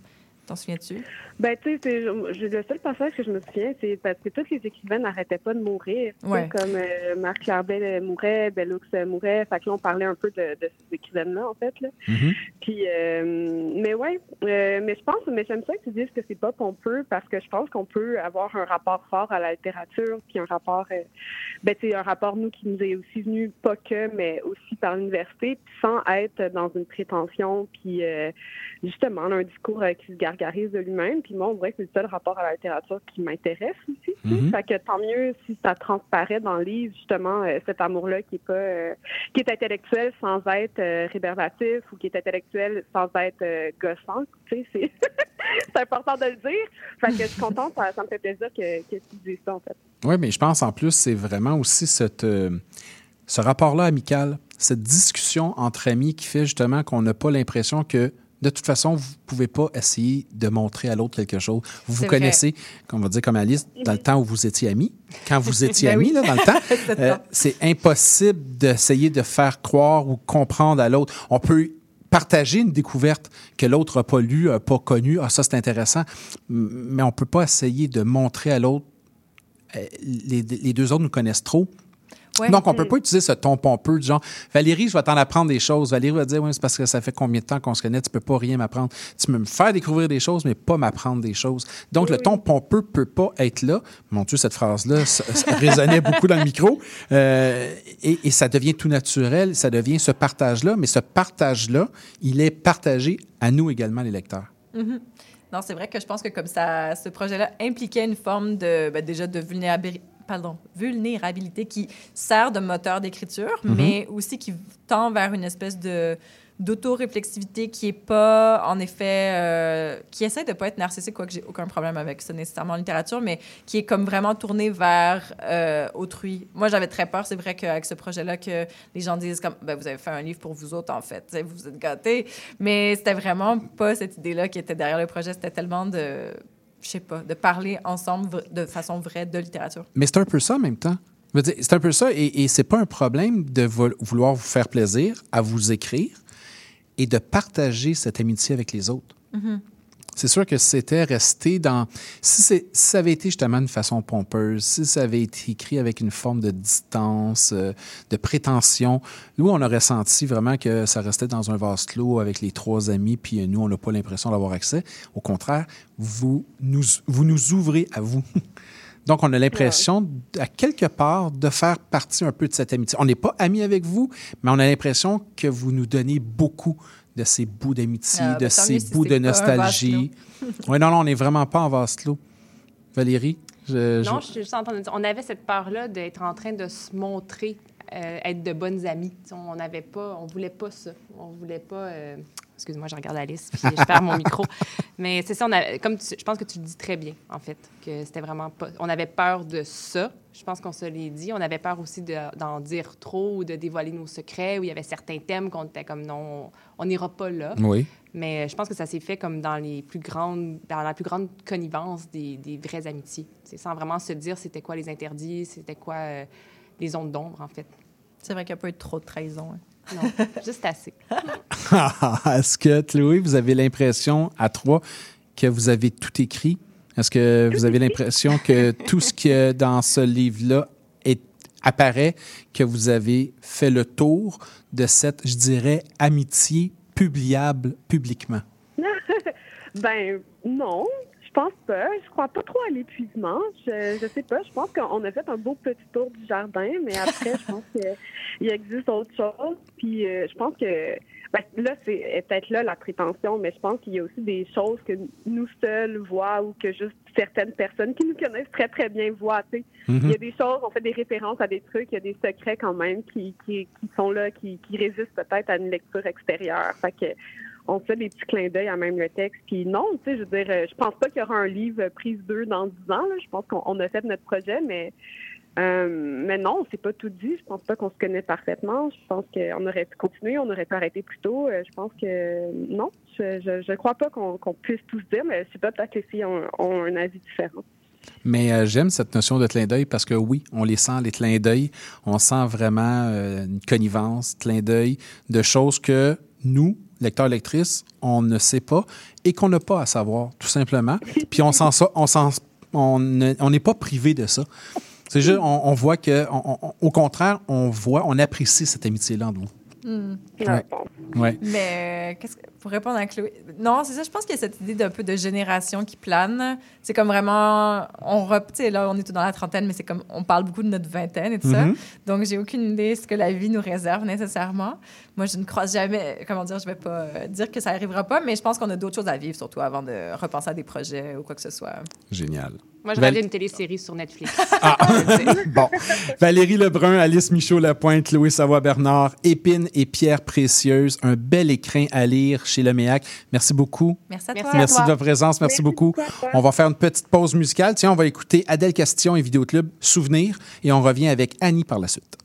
T'en souviens-tu? Ben, tu sais, c'est- je- le seul passage que je me souviens, c'est parce que toutes les écrivaines n'arrêtaient pas de mourir. Ouais. Comme euh, Marc-Claire Bell euh, mourait, Bellux euh, mourait. Fait que là, on parlait un peu de, de ces écrivaines-là, en fait. Là. Puis, euh, mais ouais, euh, mais je pense, mais j'aime ça que tu dises que c'est pas pompeux parce que je pense qu'on peut avoir un rapport fort à la littérature, puis un rapport, euh, ben, tu sais, un rapport, nous, qui nous est aussi venu, pas que, mais aussi par l'université, puis sans être dans une prétention, puis euh, justement, un discours euh, qui se gargarise de lui-même. Puis on dirait que c'est le seul rapport à la littérature qui m'intéresse aussi. Fait que tant mieux si ça transparaît dans le livre, justement, euh, cet amour-là qui est pas, euh, qui est intellectuel sans être euh, réverbatif ou qui est intellectuel sans être euh, gossant. Tu sais, c'est *laughs* c'est important de le dire. Fait que je suis contente, ça, ça me fait plaisir que, que tu dises ça, en fait. Oui, mais je pense en plus, c'est vraiment aussi cette, ce rapport-là amical, cette discussion entre amis qui fait justement qu'on n'a pas l'impression que de toute façon, vous ne pouvez pas essayer de montrer à l'autre quelque chose. Vous vous vrai. connaissez, on va dire comme Alice, dans le *laughs* temps où vous étiez amis. Quand vous étiez Ben amis, oui. là, dans le temps, *laughs* C'est euh, c'est impossible d'essayer de faire croire ou comprendre à l'autre. On peut partager une découverte que l'autre n'a pas lue, n'a pas connue. Ah, ça, c'est intéressant. Mais on ne peut pas essayer de montrer à l'autre euh, les, les deux autres nous connaissent trop. Ouais. Donc, on ne peut pas utiliser ce ton pompeux du genre Valérie, je vais t'en apprendre des choses. Valérie va dire Oui, c'est parce que ça fait combien de temps qu'on se connaît, tu peux pas rien m'apprendre. Tu peux me faire découvrir des choses, mais pas m'apprendre des choses. Donc, le ton pompeux peut pas être là. Mon Dieu, cette phrase-là ça, ça résonnait beaucoup dans le micro. Euh, et, et ça devient tout naturel, ça devient ce partage-là, mais ce partage-là, il est partagé à nous également, les lecteurs. Mhm. Non, c'est vrai que je pense que comme ça, ce projet-là impliquait une forme de, ben, déjà de vulnérabilité. Pardon, vulnérabilité qui sert de moteur d'écriture, Mhm. mais aussi qui tend vers une espèce de d'auto-réflexivité qui est pas, en effet, euh, qui essaie de pas être narcissique, quoique j'ai aucun problème avec ça nécessairement en littérature, mais qui est comme vraiment tourné vers euh, autrui. Moi, j'avais très peur, c'est vrai qu'avec ce projet-là, que les gens disent comme, ben, vous avez fait un livre pour vous autres, en fait, vous vous êtes gâtés, mais c'était vraiment pas cette idée-là qui était derrière le projet, c'était tellement de, je sais pas, de parler ensemble de façon vraie de littérature. Mais c'est un peu ça en même temps. C'est un peu ça, et, et c'est pas un problème de vo- vouloir vous faire plaisir à vous écrire et de partager cette amitié avec les autres. C'est sûr que c'était resté dans. Si ça avait été justement une façon pompeuse, si ça avait été écrit avec une forme de distance, euh, de prétention, nous, on aurait senti vraiment que ça restait dans un vase clos avec les trois amis, puis euh, nous, on n'a pas l'impression d'avoir accès. Au contraire, vous nous, vous nous ouvrez à vous. *laughs* Donc, on a l'impression, à quelque part, de faire partie un peu de cette amitié. On n'est pas amis avec vous, mais on a l'impression que vous nous donnez beaucoup de ces bouts d'amitié, Ah, de ben, ces mieux bouts de nostalgie. Oui, non, non, on n'est vraiment pas en vase clos. Valérie? je- je- Non, je suis juste en train de dire, on avait cette peur-là d'être en train de se montrer, euh, être de bonnes amies. On n'avait pas, on voulait pas ça. On voulait pas. euh, Excuse-moi, je regarde Alice, puis je perds mon micro. *laughs* Mais c'est ça, on a, comme tu- je pense que tu le dis très bien, en fait, que c'était vraiment pas. On avait peur de ça. Je pense qu'on se l'est dit. On avait peur aussi de- d'en dire trop ou de dévoiler nos secrets. Où il y avait certains thèmes qu'on était comme non, on n'ira pas là. Oui. Mais je pense que ça s'est fait comme dans les plus grandes, dans la plus grande connivence des, des vraies amitiés. C'est sans vraiment se dire c'était quoi les interdits, c'était quoi euh, les ondes d'ombre, en fait. C'est vrai qu'il n'y a pas eu trop de trahison. hein. Non, *laughs* juste assez. *laughs* Est-ce que, Chloé, vous avez l'impression, à trois, que vous avez tout écrit? Est-ce que vous avez l'impression que tout ce qu'il y a dans ce livre-là est, apparaît, que vous avez fait le tour de cette, je dirais, amitié publiable publiquement? *laughs* ben non, je pense pas. Je crois pas trop à l'épuisement. Je, je sais pas. Je pense qu'on a fait un beau petit tour du jardin, mais après, je pense qu'il existe autre chose. Puis euh, je pense que ben, là, c'est peut-être là la prétention, mais je pense qu'il y a aussi des choses que nous seuls voient ou que juste certaines personnes qui nous connaissent très très bien voient. tu sais. Mhm. Il y a des choses, on fait des références à des trucs, il y a des secrets quand même qui, qui, qui sont là, qui, qui résistent peut-être à une lecture extérieure. Fait que on fait des petits clins d'œil à même le texte. Puis non, tu sais, je veux dire, je pense pas qu'il y aura un livre prise 2 dans 10 ans. Je pense qu'on on a fait notre projet, mais euh, mais non, c'est pas tout dit. Je pense pas qu'on se connaît parfaitement. Je pense qu'on aurait pu continuer, on aurait pu arrêter plus tôt. Euh, Je pense que non, je, je, je crois pas qu'on qu'on puisse tout se dire, mais c'est pas peut-être que les filles ont un avis différent. Mais euh, j'aime cette notion de clin d'œil parce que oui, on les sent, les clins d'œil. On sent vraiment euh, une connivence, clin d'œil de choses que nous, lecteurs, lectrices, on ne sait pas et qu'on n'a pas à savoir, tout simplement. Puis on s'en sort- on s'en- on ne- on n'est pas privé de ça. C'est juste, on, on voit que, on- on- au contraire, on voit, on apprécie cette amitié-là entre vous. Hmm. Ouais. Ouais. Mais euh, qu'est-ce que- pour répondre à Chloé, non, c'est ça. Je pense qu'il y a cette idée d'un peu de génération qui plane. C'est comme vraiment, on rep- tu sais, là, on est tout dans la trentaine, mais c'est comme, on parle beaucoup de notre vingtaine et tout ça. Mhm. Donc, j'ai aucune idée de ce que la vie nous réserve nécessairement. Moi, je ne croise jamais, comment dire, je vais pas euh, dire que ça arrivera pas, mais je pense qu'on a d'autres choses à vivre, surtout avant de repenser à des projets ou quoi que ce soit. Génial. Moi, je Val- regardais une télésérie sur Netflix. Ah, *laughs* bon. Valérie Lebrun, Alice Michaud-Lapointe, Louis Savoie-Bernard, Épine et Pierre Précieuse. Un bel écrin à lire chez le MEAC. Merci beaucoup. Merci à toi. Merci de votre présence. Merci, beaucoup. On va faire une petite pause musicale. Tiens, on va écouter Adèle Castillon et Vidéoclub Souvenir et on revient avec Annie par la suite.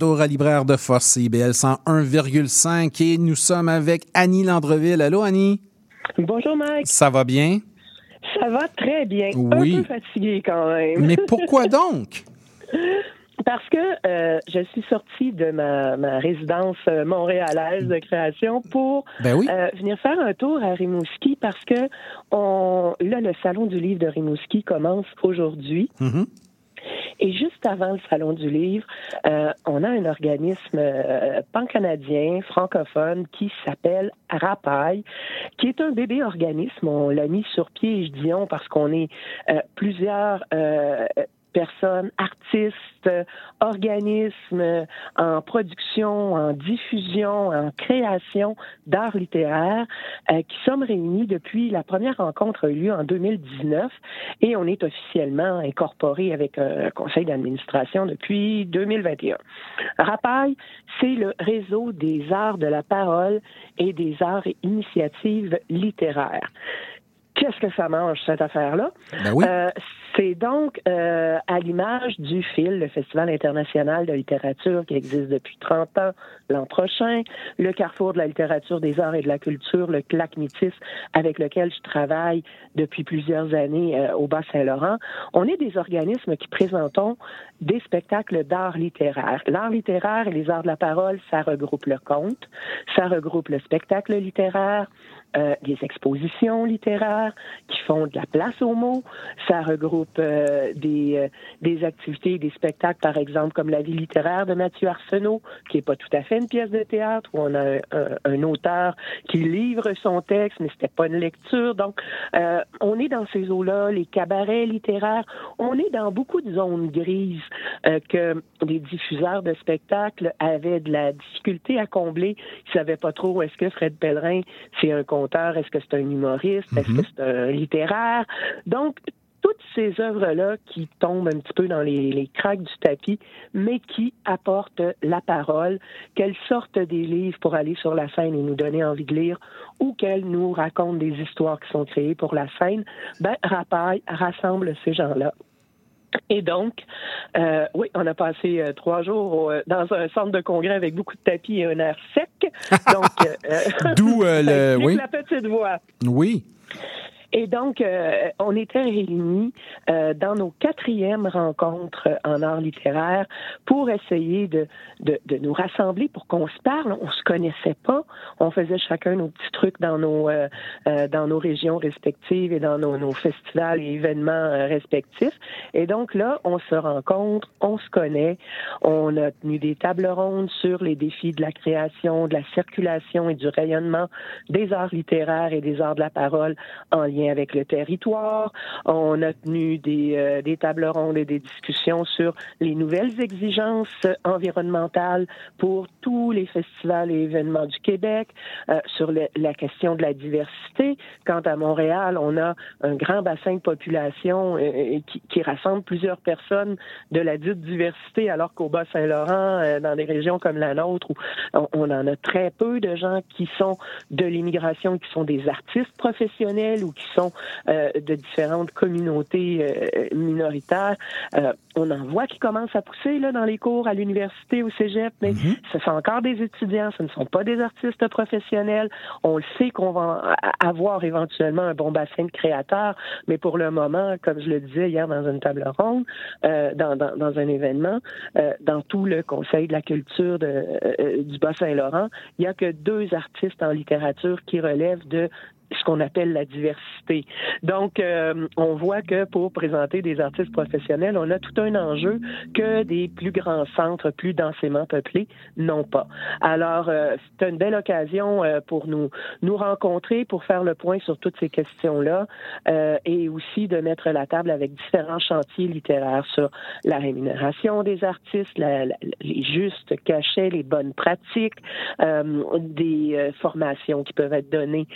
Retour à Libraire de Force CIBL 101,5 et nous sommes avec Annie Landreville. Allô, Annie? Bonjour, Mike. Ça va bien? Ça va très bien. Oui. Un peu fatigué quand même. Mais pourquoi *laughs* donc? Parce que euh, je suis sortie de ma, ma résidence euh, montréalaise de création pour Ben oui. euh, venir faire un tour à Rimouski parce que on, là, le Salon du livre de Rimouski commence aujourd'hui. Mhm. Et juste avant le Salon du Livre, euh, on a un organisme euh, pan-canadien, francophone, qui s'appelle Rapaille, qui est un bébé organisme. On l'a mis sur pied, je dis on, parce qu'on est euh, plusieurs euh, personnes artistes, euh, organismes euh, en production, en diffusion, en création d'art littéraire euh, qui sommes réunis depuis la première rencontre a eu lieu en 2019 et on est officiellement incorporé avec un conseil d'administration depuis 2021. Rapaille, c'est le réseau des arts de la parole et des arts et initiatives littéraires. Qu'est-ce que ça mange, cette affaire-là? Ben oui. Euh, c'est donc euh, à l'image du FIL, le Festival international de littérature qui existe depuis 30 ans l'an prochain, le Carrefour de la littérature, des arts et de la culture, le CLAC Métis, avec lequel je travaille depuis plusieurs années euh, au Bas-Saint-Laurent. On est des organismes qui présentons des spectacles d'art littéraire. L'art littéraire et les arts de la parole, ça regroupe le conte, ça regroupe le spectacle littéraire, euh, des expositions littéraires qui font de la place aux mots. Ça regroupe euh, des, euh, des activités, des spectacles, par exemple, comme La vie littéraire de Mathieu Arsenault, qui est pas tout à fait une pièce de théâtre, où on a un, un- auteur qui livre son texte, mais c'était pas une lecture. Donc, euh, on est dans ces eaux-là, les cabarets littéraires. On est dans beaucoup de zones grises euh, que les diffuseurs de spectacles avaient de la difficulté à combler. Ils savaient pas trop est-ce que Fred Pellerin, c'est un conteur, est-ce que c'est un humoriste, est-ce que c'est un littéraire? Donc, toutes ces œuvres-là qui tombent un petit peu dans les, les craques du tapis, mais qui apportent la parole, qu'elles sortent des livres pour aller sur la scène et nous donner envie de lire, ou qu'elles nous racontent des histoires qui sont créées pour la scène, ben, Rapaille rassemble ces gens-là. Et donc, euh, oui, on a passé euh, trois jours au- euh, dans un centre de congrès avec beaucoup de tapis et un air sec. *laughs* Donc, euh, D'où, *laughs* le- oui. la petite voix. Oui. Et donc, euh, on était réunis euh, dans nos quatrièmes rencontres en art littéraire pour essayer de, de, de nous rassembler pour qu'on se parle. On se connaissait pas. On faisait chacun nos petits trucs dans nos euh, euh, dans nos régions respectives et dans nos, nos festivals et événements euh, respectifs. Et donc là, on se rencontre, on se connaît. On a tenu des tables rondes sur les défis de la création, de la circulation et du rayonnement des arts littéraires et des arts de la parole en lien avec le territoire. On a tenu des, euh, des tables rondes et des discussions sur les nouvelles exigences environnementales pour tous les festivals et événements du Québec, euh, sur la question de la diversité. Quant à Montréal, on a un grand bassin de population euh, qui, qui rassemble plusieurs personnes de la dite diversité, alors qu'au Bas-Saint-Laurent, euh, dans des régions comme la nôtre, où on, on en a très peu de gens qui sont de l'immigration, qui sont des artistes professionnels ou qui sont euh, de différentes communautés euh, minoritaires. Euh, on en voit qui commencent à pousser là, dans les cours à l'université, au cégep, mais ce sont encore des étudiants, ce ne sont pas des artistes professionnels. On le sait qu'on va avoir éventuellement un bon bassin de créateurs, mais pour le moment, comme je le disais hier dans une table ronde, dans, dans, dans un événement, dans tout le Conseil de la culture de, du Bas-Saint-Laurent, il n'y a que deux artistes en littérature qui relèvent de ce qu'on appelle la diversité. Donc, euh, on voit que pour présenter des artistes professionnels, on a tout un enjeu que des plus grands centres, plus densément peuplés, n'ont pas. Alors, euh, c'est une belle occasion euh, pour nous nous rencontrer, pour faire le point sur toutes ces questions-là, euh, et aussi de mettre la table avec différents chantiers littéraires sur la rémunération des artistes, la- la- les justes cachets, les bonnes pratiques, euh, des euh, formations qui peuvent être données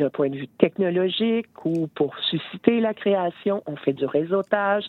d'un point de vue technologique ou pour susciter la création. On fait du réseautage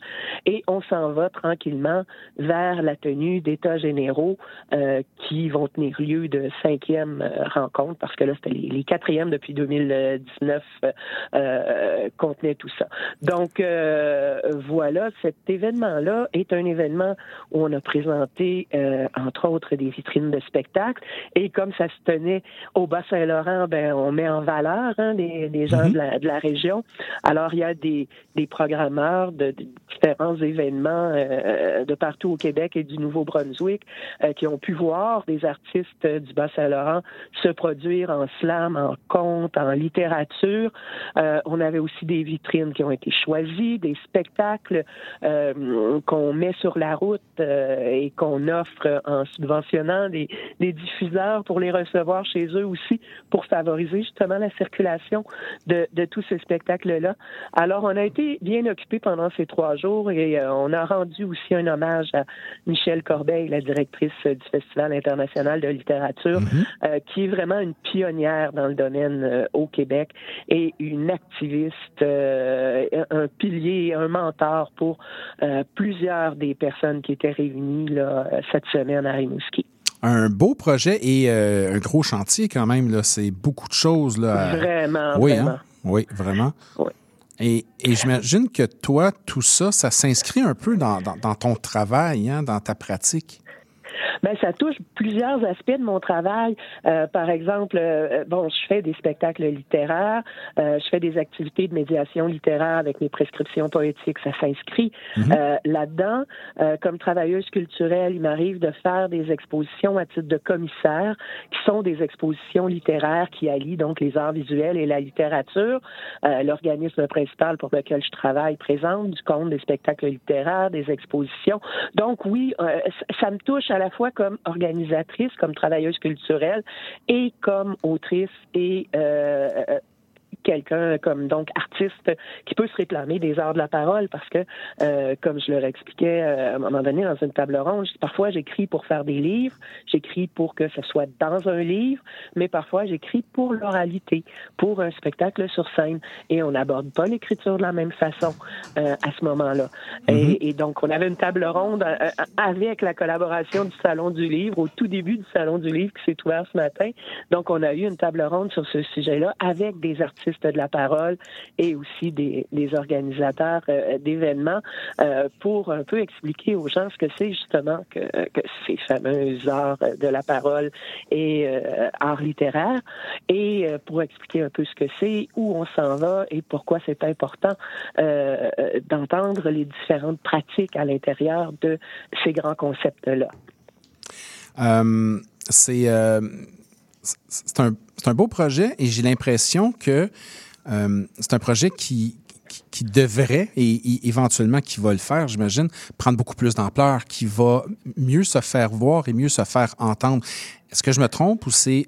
et on s'en va tranquillement vers la tenue d'états généraux euh, qui vont tenir lieu de cinquième euh, rencontre parce que là, c'était les, quatrièmes depuis 2019 euh, euh, contenaient tout ça. Donc, euh, voilà, cet événement-là est un événement où on a présenté, euh, entre autres, des vitrines de spectacles. Et comme ça se tenait au Bas-Saint-Laurent, ben, on met en valeur les, les gens de, la, de la région. Alors, il y a des, des programmeurs de, de différents événements euh, de partout au Québec et du Nouveau-Brunswick euh, qui ont pu voir des artistes euh, du Bas-Saint-Laurent se produire en slam, en conte, en littérature. Euh, on avait aussi des vitrines qui ont été choisies, des spectacles euh, qu'on met sur la route euh, et qu'on offre en subventionnant des, des diffuseurs pour les recevoir chez eux aussi pour favoriser justement la circulation de, de tous ces spectacles-là. Alors, on a été bien occupés pendant ces trois jours et euh, on a rendu aussi un hommage à Michel Corbeil, la directrice du Festival international de littérature, euh, qui est vraiment une pionnière dans le domaine euh, au Québec et une activiste, un pilier, un mentor pour plusieurs des personnes qui étaient réunies là, cette semaine à Rimouski. Un beau projet et euh, un gros chantier quand même. Là. C'est beaucoup de choses. Là, Vraiment, oui, vraiment. hein? Oui, vraiment. Oui. Et, et j'imagine que toi, tout ça, ça s'inscrit un peu dans, dans- dans ton travail, hein, dans ta pratique. Ben, ça touche plusieurs aspects de mon travail. Euh, par exemple, euh, bon, je fais des spectacles littéraires, euh, je fais des activités de médiation littéraire avec mes prescriptions poétiques, ça s'inscrit euh, là-dedans. Euh, comme travailleuse culturelle, il m'arrive de faire des expositions à titre de commissaire, qui sont des expositions littéraires qui allient donc les arts visuels et la littérature. Euh, L'organisme principal pour lequel je travaille présente du compte des spectacles littéraires, des expositions. Donc oui, euh, ça- ça me touche à la fois comme organisatrice, comme travailleuse culturelle et comme autrice et euh, euh, quelqu'un comme donc artiste qui peut se réclamer des arts de la parole parce que euh, comme je leur expliquais euh, à un moment donné dans une table ronde, parfois j'écris pour faire des livres, j'écris pour que ce soit dans un livre, mais parfois j'écris pour l'oralité, pour un spectacle sur scène et on n'aborde pas l'écriture de la même façon euh, à ce moment-là. et, et donc on avait une table ronde euh, euh, avec la collaboration du salon du livre au tout début du salon du livre qui s'est ouvert ce matin. Donc on a eu une table ronde sur ce sujet-là avec des artistes de la parole et aussi des, organisateurs euh, d'événements euh, pour un peu expliquer aux gens ce que c'est justement que, ces fameux arts de la parole et euh, arts littéraires et pour expliquer un peu ce que c'est, où on s'en va et pourquoi c'est important d'entendre les différentes pratiques à l'intérieur de ces grands concepts-là. C'est c'est- un, un beau projet et j'ai l'impression que euh, c'est un projet qui, qui, qui devrait et, et éventuellement qui va le faire, j'imagine, prendre beaucoup plus d'ampleur, qui va mieux se faire voir et mieux se faire entendre. Est-ce que je me trompe ou c'est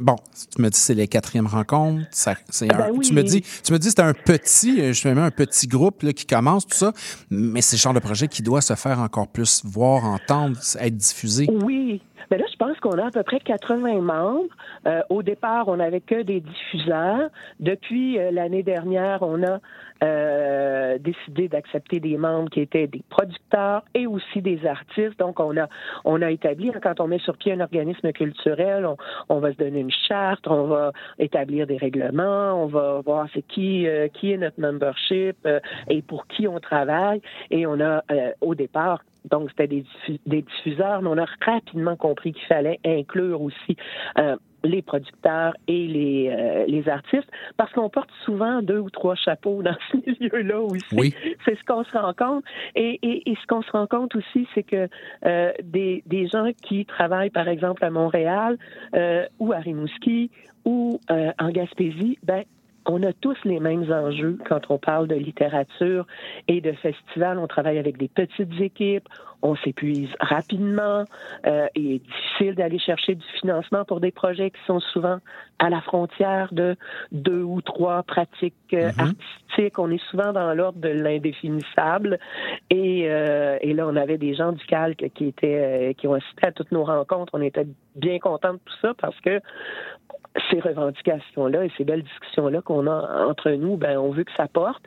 bon, tu me dis c'est les quatrièmes rencontres, ça, c'est ben un- oui. tu me dis, tu me dis c'est un petit, euh, mets un petit groupe là, qui commence tout ça, mais c'est le genre de projet qui doit se faire encore plus voir, entendre, être diffusé. Oui. Mais là, je pense qu'on a à peu près 80 membres. Euh, au départ, on n'avait que des diffuseurs. Depuis euh, l'année dernière, on a euh, décidé d'accepter des membres qui étaient des producteurs et aussi des artistes. Donc, on a, on a établi, hein, quand on met sur pied un organisme culturel, on, on va se donner une charte, on va établir des règlements, on va voir c'est qui, euh, qui est notre membership euh, et pour qui on travaille. Et on a, euh, au départ, donc, c'était des, diffu- des diffuseurs, mais on a rapidement compris qu'il fallait inclure aussi euh, les producteurs et les, euh, les artistes, parce qu'on porte souvent deux ou trois chapeaux dans ce milieu-là aussi. Oui. C'est ce qu'on se rend compte. Et, et, et ce qu'on se rend compte aussi, c'est que euh, des, des gens qui travaillent, par exemple, à Montréal euh, ou à Rimouski ou euh, en Gaspésie, ben on a tous les mêmes enjeux quand on parle de littérature et de festival. On travaille avec des petites équipes, on s'épuise rapidement, euh, et il est difficile d'aller chercher du financement pour des projets qui sont souvent à la frontière de deux ou trois pratiques euh, artistiques. On est souvent dans l'ordre de l'indéfinissable. Et, euh, et là, on avait des gens du calque qui étaient euh, qui ont assisté à toutes nos rencontres. On était bien contents de tout ça parce que ces revendications-là et ces belles discussions-là qu'on a entre nous, ben on veut que ça porte.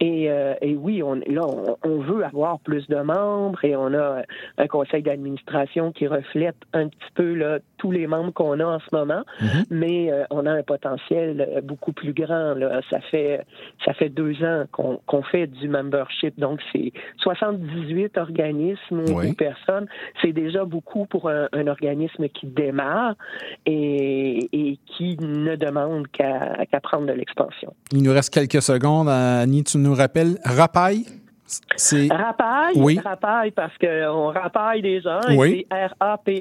Et, euh, et oui, on, là, on, on veut avoir plus de membres et on a un conseil d'administration qui reflète un petit peu là, tous les membres qu'on a en ce moment, mais euh, on a un potentiel euh, beaucoup plus grand. Là. Ça fait ça fait deux ans qu'on qu'on fait du membership, donc c'est 78 organismes ou- Oui. ou personnes. C'est déjà beaucoup pour un, un organisme qui démarre et, et qui ne demande qu'à prendre de l'expansion. Il nous reste quelques secondes. Annie, tu nous rappelles Rapaille? Rapaille, Oui. rapaille parce qu'on rapaille des gens. Oui. C'est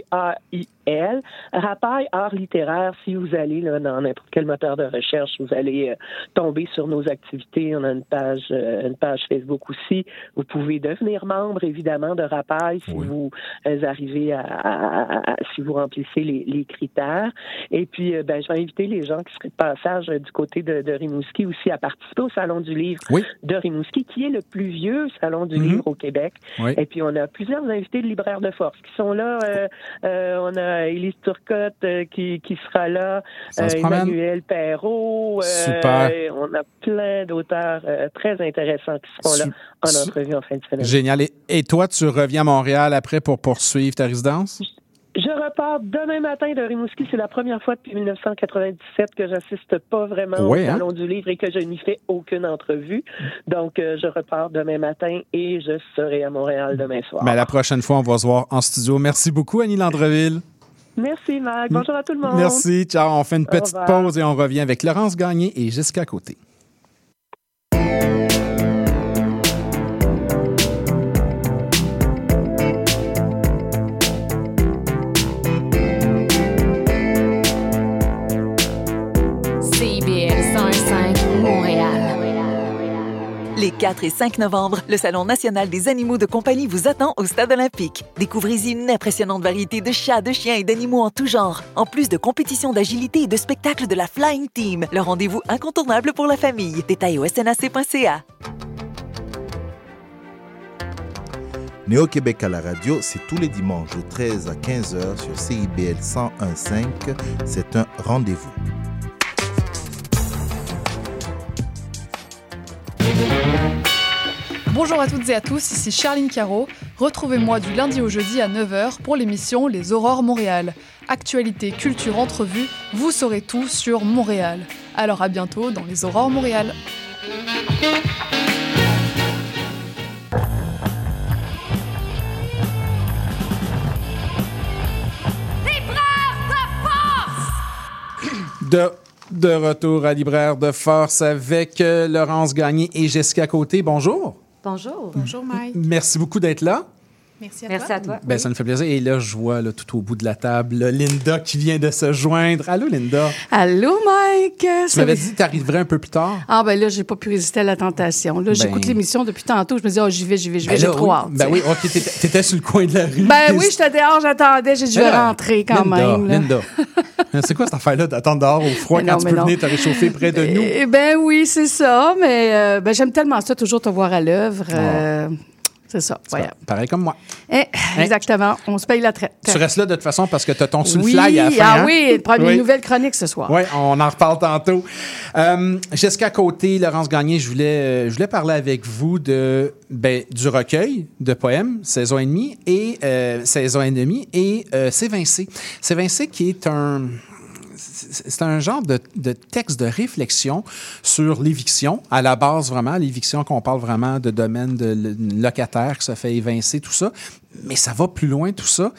R-A-P-A-I-L. Rapaille, art littéraire. Si vous allez là, dans n'importe quel moteur de recherche, vous allez euh, tomber sur nos activités. On a une page, euh, une page Facebook aussi. Vous pouvez devenir membre, évidemment, de Rapaille si vous euh, arrivez à, à- à- si vous remplissez les, les critères. Et puis, ben, je vais inviter les gens qui seraient de passage du côté de, de Rimouski aussi à participer au Salon du Livre de Rimouski, qui est le plus vieux salon du Mhm. livre au Québec. Oui. Et puis, on a plusieurs invités de libraires de force qui sont là. Euh, euh, on a Élise Turcotte euh, qui, qui sera là. Emmanuel Perrault. Super. on a plein d'auteurs très intéressants qui seront là en entrevue en fin de semaine. Génial. Et, et toi, tu reviens à Montréal après pour poursuivre ta résidence? Je repars demain matin de Rimouski. C'est la première fois depuis 1997 que j'assiste pas vraiment Ouais, au hein? Salon du Livre et que je n'y fais aucune entrevue. Donc, euh, je repars demain matin et je serai à Montréal demain soir. Mais la prochaine fois, on va se voir en studio. Merci beaucoup, Annie Landreville. Merci, Marc. Bonjour à tout le monde. Merci. Ciao. On fait une petite pause et on revient avec Laurence Gagné et Jessica Côté. Les 4 et 5 novembre, le Salon national des animaux de compagnie vous attend au Stade olympique. Découvrez-y une impressionnante variété de chats, de chiens et d'animaux en tout genre, en plus de compétitions d'agilité et de spectacles de la Flying Team. Le rendez-vous incontournable pour la famille. Détails au snac.ca. Néo-Québec à la radio, c'est tous les dimanches de 13 à 15h sur CIBL 101.5. C'est un rendez-vous. Bonjour à toutes et à tous, ici Charline Caro. Retrouvez-moi du lundi au jeudi à 9h pour l'émission Les Aurores Montréal. Actualité, culture, entrevue, vous saurez tout sur Montréal. Alors à bientôt dans Les Aurores Montréal. De, de retour à Libraire de Force avec euh, Laurence Gagné et Jessica Côté. Bonjour. Bonjour. Bonjour, Mike. Merci beaucoup d'être là. Merci à Merci toi. à toi. Ben, Ça nous fait plaisir. Et là, je vois là, tout au bout de la table là, Linda qui vient de se joindre. Allô, Linda? Allô, Mike! Tu Ça m'avais va- dit que tu arriverais un peu plus tard. Ah, ben là, j'ai pas pu résister à la tentation. Là, j'écoute Ben- l'émission depuis tantôt. Je me dis, oh, j'y vais, j'y vais, j'y vais. Ben J'ai trop hâte. Ben oui. OK, t'étais t'étais sur le coin de la rue. Ben oui, j'étais dehors, j'attendais. J'ai dû là, rentrer quand Linda, même. là. Linda. *laughs* C'est quoi cette affaire-là d'attendre dehors au froid quand non, tu peux non. venir te réchauffer près de nous? Eh ben oui, c'est ça. Mais euh, ben, j'aime tellement ça, toujours te voir à l'œuvre. Euh, c'est ça. Pareil comme moi. Eh, exactement. On se paye la traite. Tu restes là de toute façon parce que tu as ton sur le oui, fly à la fin. ah hein? oui, prendre Oui. une nouvelle chronique ce soir. Oui, on en reparle tantôt. Euh, Jessica Côté, Laurence Gagné, je voulais, euh, je voulais parler avec vous de, ben, du recueil de poèmes, saison et demie, et euh, saison et demie, et euh, C'est Vincé. C'est Vincé qui est un c'est un genre de, texte de réflexion sur l'éviction, à la base vraiment, l'éviction qu'on parle vraiment de domaine de locataire qui se fait évincer, tout ça, mais ça va plus loin tout ça.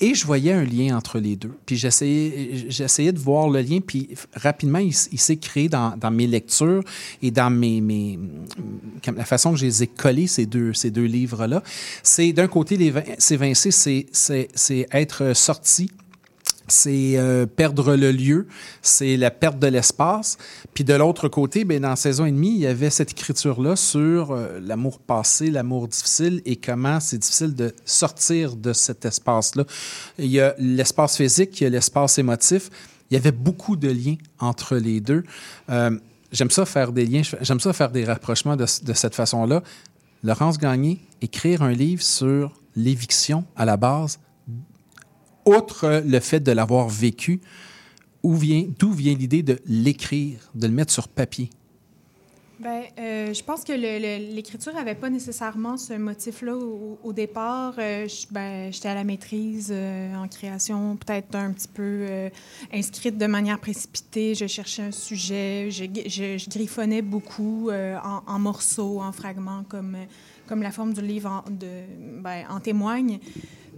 Et je voyais un lien entre les deux. Puis j'essayais, de voir le lien, puis rapidement, il, s'est créé dans, mes lectures et dans mes, mes, la façon que je les ai collés, ces deux, ces deux livres-là. C'est d'un côté, c'est, c'est être sorti c'est euh, perdre le lieu, c'est la perte de l'espace. Puis de l'autre côté, ben, dans saison et demie, il y avait cette écriture-là sur euh, l'amour passé, l'amour difficile et comment c'est difficile de sortir de cet espace-là. Il y a l'espace physique, il y a l'espace émotif. Il y avait beaucoup de liens entre les deux. Euh, j'aime ça faire des liens, j'aime ça faire des rapprochements de cette façon-là. Laurence Gagné, écrire un livre sur l'éviction à la base, outre le fait de l'avoir vécu, d'où vient l'idée de l'écrire, de le mettre sur papier? Ben, euh, je pense que l'écriture n'avait pas nécessairement ce motif-là au, départ. Euh, ben, J'étais à la maîtrise euh, en création, peut-être un petit peu euh, inscrite de manière précipitée. Je cherchais un sujet, je, griffonnais beaucoup en, en morceaux, en fragments, comme, comme la forme du livre en, ben, en témoigne.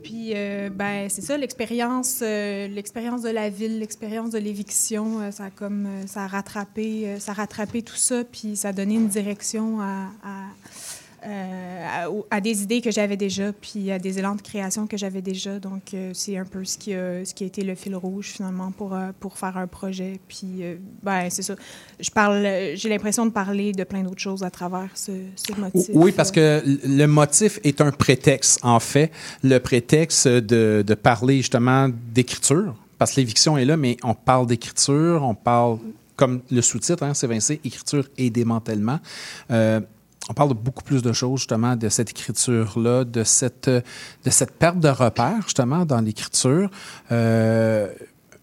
Puis, euh, ben, c'est ça, l'expérience, euh, l'expérience de la ville, l'expérience de l'éviction, euh, ça a comme, ça rattrapé, ça rattrapé tout ça, puis ça a donné une direction à, à, à des idées que j'avais déjà, puis à des élans de création que j'avais déjà. Donc, euh, c'est un peu ce qui, a, ce qui a été le fil rouge, finalement, pour, euh, pour faire un projet. Puis, euh, ben, c'est ça. Je parle, euh, j'ai l'impression de parler de plein d'autres choses à travers ce, ce motif. Oui, parce que le motif est un prétexte, en fait. Le prétexte de, de parler justement d'écriture, parce que l'éviction est là, mais on parle d'écriture, on parle, comme le sous-titre, hein, c'est Vincé, écriture et démantèlement. Euh, on parle de beaucoup plus de choses, justement, de cette écriture-là, de cette, de cette perte de repères, justement, dans l'écriture. Euh,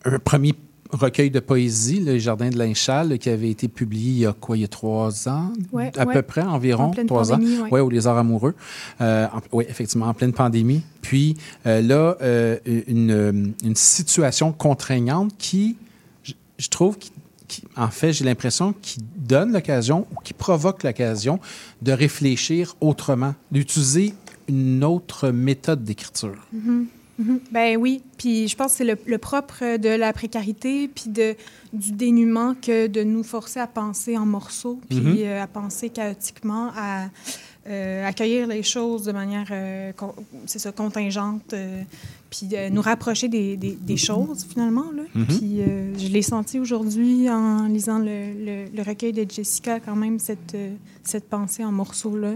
un premier recueil de poésie, Le Jardin de l'Inchal, qui avait été publié il y a quoi, il y a trois ans, Ouais, à ouais. peu près, environ, En pleine trois ans? pandémie, ouais. Ouais, ou Les Arts amoureux. Euh, oui, effectivement, en pleine pandémie. Puis euh, là, euh, une, euh, une situation contraignante qui, je, je trouve, qui, qui- en fait, j'ai l'impression qui donne l'occasion ou qui provoque l'occasion de réfléchir autrement, d'utiliser une autre méthode d'écriture. Mhm, mhm. Ben oui, puis je pense que c'est le, le propre de la précarité, puis de, du dénuement que de nous forcer à penser en morceaux, puis Mhm. euh, à penser chaotiquement, à euh, accueillir les choses de manière, euh, c'est ça, contingente, puis de nous rapprocher des, des- des choses finalement. Là. Mhm. Puis euh, je l'ai senti aujourd'hui en lisant le, le- le recueil de Jessica, quand même, cette, euh, cette pensée en morceaux-là.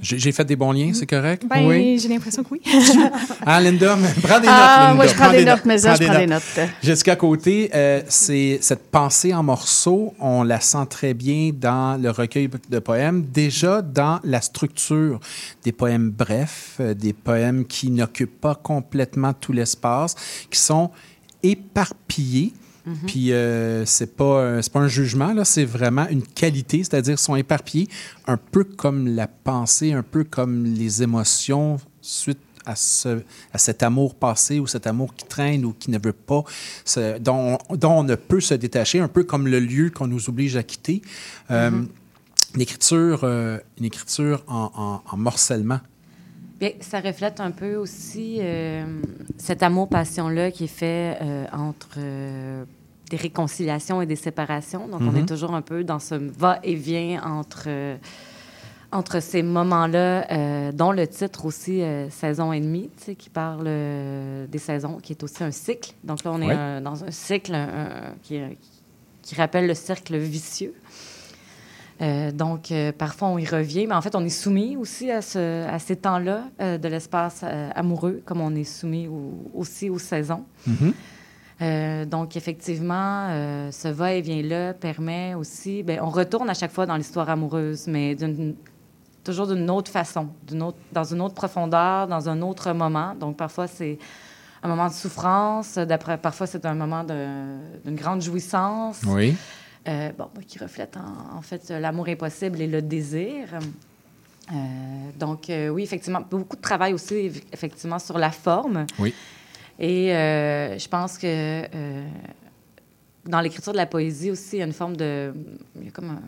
J'ai j'ai fait des bons liens, c'est correct? Ben, oui. j'ai l'impression que oui. *laughs* Ah, Linda, prends des notes. Ah, Linda. moi, je prends des notes, no- mais ça, je des prends des notes. Jessica Côté, euh, c'est cette pensée en morceaux, on la sent très bien dans le recueil de poèmes, déjà dans la structure des poèmes brefs, euh, des poèmes qui n'occupent pas complètement tout l'espace, qui sont éparpillés. Puis euh, c'est pas euh, c'est pas un jugement là, c'est vraiment une qualité, c'est-à-dire sont éparpillés un peu comme la pensée, un peu comme les émotions suite à, ce, à cet amour passé ou cet amour qui traîne ou qui ne veut pas, dont, on- dont on ne peut se détacher, un peu comme le lieu qu'on nous oblige à quitter. Euh, Une écriture, euh, une écriture en, en- en morcellement. Bien, ça reflète un peu aussi euh, cet amour-passion-là qui est fait euh, entre euh, des réconciliations et des séparations. Donc, on est toujours un peu dans ce va-et-vient entre, euh, entre ces moments-là, dont le titre aussi, Saison et demie, qui parle des saisons, qui est aussi un cycle. Donc là, on est dans un cycle un- un- qui, qui rappelle le cercle vicieux. Euh, donc, euh, parfois, on y revient, mais en fait, on est soumis aussi à, ce- à ces temps-là euh, de l'espace amoureux, comme on est soumis au- aussi aux saisons. Euh, donc, effectivement, ce va-et-vient-là permet aussi... ben, on retourne à chaque fois dans l'histoire amoureuse, mais toujours d'une autre façon, d'une autre, dans une autre profondeur, dans un autre moment. Donc, parfois, c'est un moment de souffrance, parfois, c'est un moment d'une grande jouissance. Oui. Euh, bon, qui reflète en, en fait l'amour impossible et le désir. Euh, donc, euh, oui, effectivement, beaucoup de travail aussi, eff- effectivement, sur la forme. Oui. Et je pense que dans l'écriture de la poésie aussi, il y a une forme de. Il y a comme un-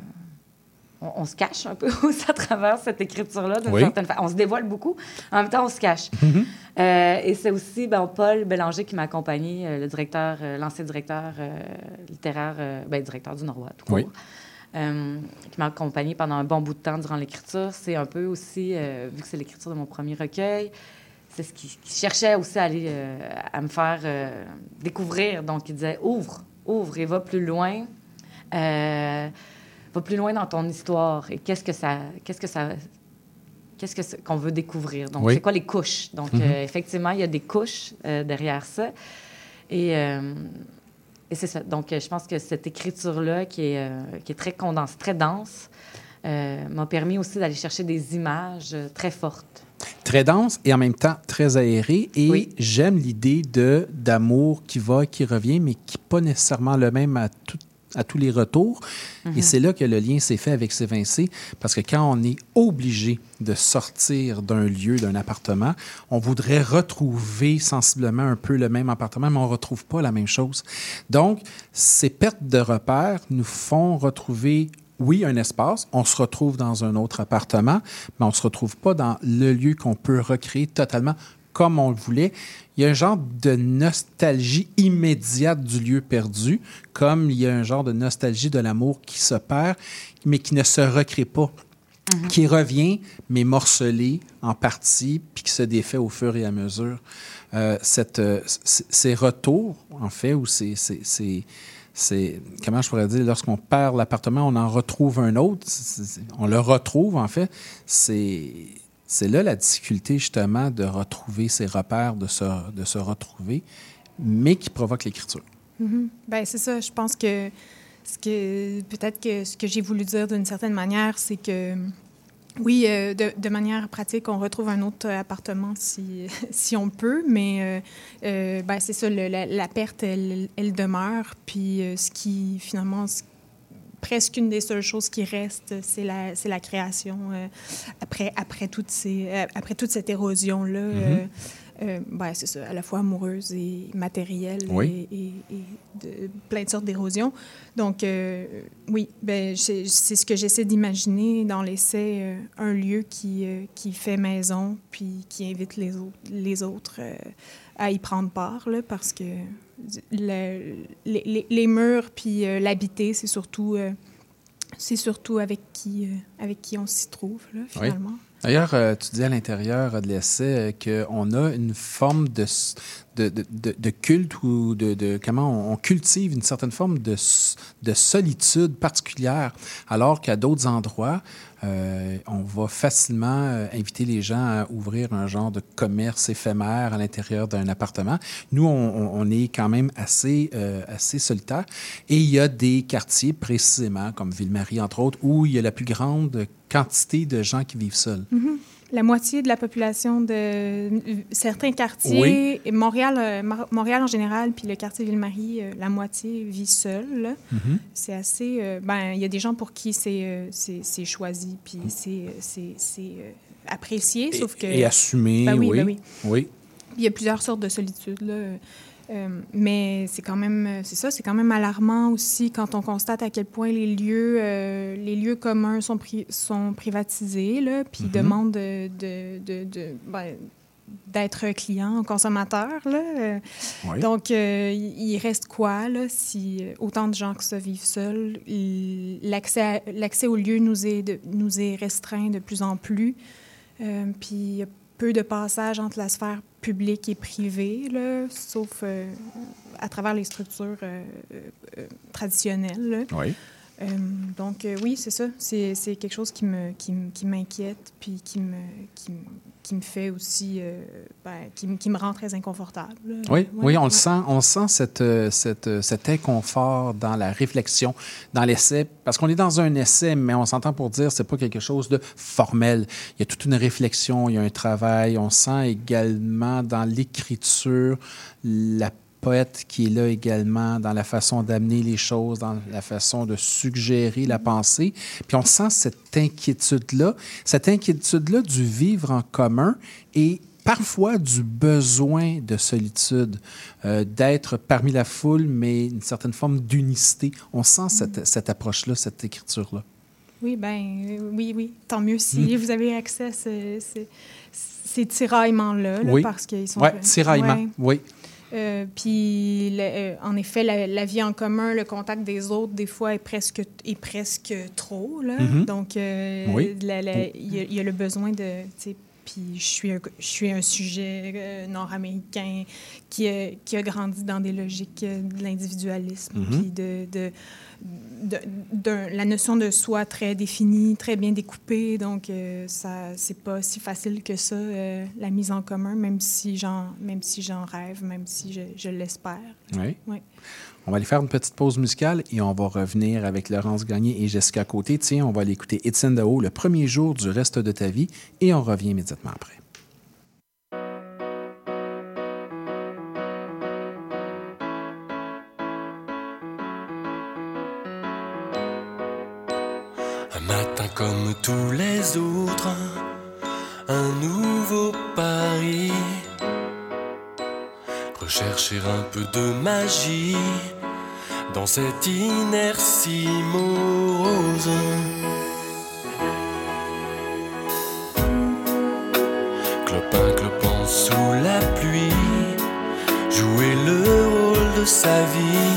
on, on se cache un peu *laughs* aussi à travers cette écriture-là, d'une Oui. certaine façon. On se dévoile beaucoup, en même temps, on se cache. Euh, et c'est aussi ben, Paul Bélanger qui m'a accompagné, euh, le directeur, euh, l'ancien directeur littéraire, ben, directeur du Nord-Ouest, tout court, Oui. qui m'a accompagné pendant un bon bout de temps durant l'écriture. C'est un peu aussi, vu que c'est l'écriture de mon premier recueil, c'est ce qui, qui cherchait aussi à, aller, à me faire découvrir. Donc, il disait ouvre, ouvre et va plus loin. Euh, va plus loin dans ton histoire. Et qu'est-ce que ça. Qu'est-ce que ça. Qu'est-ce que qu'on veut découvrir? Donc, Oui. c'est quoi les couches? Donc, Mhm. euh, effectivement, il y a des couches euh, derrière ça. Et, euh, et c'est ça. Donc, je pense que cette écriture-là, qui est, qui est très condensée, très dense, m'a permis aussi d'aller chercher des images très fortes. Très dense et en même temps très aéré. Et j'aime l'idée de d'amour qui va, qui revient, mais qui n'est pas nécessairement le même à, tout- à tous les retours. Mhm. Et c'est là que le lien s'est fait avec Sévincé, parce que quand on est obligé de sortir d'un lieu, d'un appartement, on voudrait retrouver sensiblement un peu le même appartement, mais on ne retrouve pas la même chose. Donc, ces pertes de repères nous font retrouver oui, un espace, on se retrouve dans un autre appartement, mais on ne se retrouve pas dans le lieu qu'on peut recréer totalement comme on le voulait. Il y a un genre de nostalgie immédiate du lieu perdu, comme il y a un genre de nostalgie de l'amour qui se perd, mais qui ne se recrée pas. qui revient, mais morcelé en partie, puis qui se défait au fur et à mesure. Euh, cette, euh, ces retours, en fait, ou ces, ces- ces- ces- comment je pourrais dire, lorsqu'on perd l'appartement, on en retrouve un autre, on le retrouve, en fait, c'est... C'est là la difficulté, justement, de retrouver ses repères, de se, de se retrouver, mais qui provoque l'écriture. Ben, c'est ça. Je pense que ce que peut-être que ce que j'ai voulu dire d'une certaine manière, c'est que oui, euh, de, manière pratique, on retrouve un autre appartement si, *laughs* si on peut, mais euh, euh, ben, c'est ça, la, perte, elle, demeure. Puis ce qui, finalement, presque une des seules choses qui reste, c'est la, création euh, après, après, toutes ces, euh, après toute cette érosion-là. Mhm. euh, ben, c'est ça, à la fois amoureuse et matérielle Oui. et, et- et de plein de sortes d'érosions. Donc, oui, ben, c'est ce que j'essaie d'imaginer dans l'essai, un lieu qui, qui fait maison, puis qui invite les autres, les autres à y prendre part, là, parce que le- les, les- murs puis euh, l'habiter, c'est surtout, euh, c'est surtout avec qui, euh, avec qui on s'y trouve, là, Oui. finalement. D'ailleurs, euh, tu dis à l'intérieur de l'essai euh, qu'on a une forme de, de, de- de- culte ou de, de- comment on, on cultive une certaine forme de solitude particulière, alors qu'à d'autres endroits, euh, on va facilement euh, inviter les gens à ouvrir un genre de commerce éphémère à l'intérieur d'un appartement. Nous, on, est quand même assez, euh, assez solitaire. Et il y a des quartiers précisément, comme Ville-Marie, entre autres, où il y a la plus grande quantité de gens qui vivent seuls. Mhm. La moitié de la population de certains quartiers, Montréal, euh, Montréal en général, puis le quartier Ville-Marie, euh, la moitié vit seule. Mhm. C'est assez. euh, ben, il y a des gens pour qui c'est choisi, puis c'est euh, c'est- apprécié, sauf que. Et assumé, Ben oui, oui. ben oui. oui. Il y a plusieurs sortes de solitude, là. Euh, mais c'est quand même, euh, c'est ça, c'est quand même alarmant aussi quand on constate à quel point les lieux, euh, les lieux communs sont, pri- sont privatisés, là, puis Mhm. demandent de, de, de- de- ben, d'être client, consommateur. Là. Euh, Oui. Donc, euh, il reste quoi, là, si autant de gens que ça vivent seuls? L'accès, aux lieux nous est, de- nous est restreint de plus en plus. Euh, puis, il y a peu de passage entre la sphère publique et privée, là, sauf euh, à travers les structures euh, euh, traditionnelles. là. Oui. Donc, oui, c'est ça. C'est quelque chose qui me qui, m'inquiète, puis qui me, qui, me- qui me fait aussi, euh, ben, qui, me- qui me rend très inconfortable. Oui, Ouais, oui, on ouais. le sent, on sent cette, euh, cette, euh, cet inconfort dans la réflexion, dans l'essai, parce qu'on est dans un essai, mais on s'entend pour dire c'est pas quelque chose de formel. Il y a toute une réflexion, il y a un travail. On sent également dans l'écriture la poète qui est là également dans la façon d'amener les choses, dans la façon de suggérer la pensée. Puis on sent cette inquiétude-là, cette inquiétude-là du vivre en commun et parfois du besoin de solitude, euh, d'être parmi la foule, mais une certaine forme d'unicité. On sent cette, cette approche-là, cette écriture-là. Oui, ben oui, oui. Tant mieux si Mm. vous avez accès à ce- ce- ces tiraillements-là, là, oui. parce qu'ils sont... Ouais, tiraillement, Ouais. oui. Euh, puis, le- euh, en effet, la, la vie en commun, le contact des autres, des fois, est presque, est presque trop. Là. Mhm. Donc, euh, Oui. il y, a- il y a le besoin de... Puis, je suis un, je suis un sujet nord-américain qui, a- qui a grandi dans des logiques de l'individualisme, Mhm. puis de, de, de- la notion de soi très définie, très bien découpée. Donc, euh, ça, c'est pas si facile que ça, euh, la mise en commun, même si j'en, même si j'en rêve, même si je, je l'espère. Oui. Oui. On va aller faire une petite pause musicale et on va revenir avec Laurence Gagné et Jessica Côté. Tiens, on va aller écouter Étienne Dao, le premier jour du reste de ta vie, et on revient immédiatement après. Tous les autres, un nouveau pari. Rechercher un peu de magie dans cette inertie morose. Clopin clopant sous la pluie, jouer le rôle de sa vie.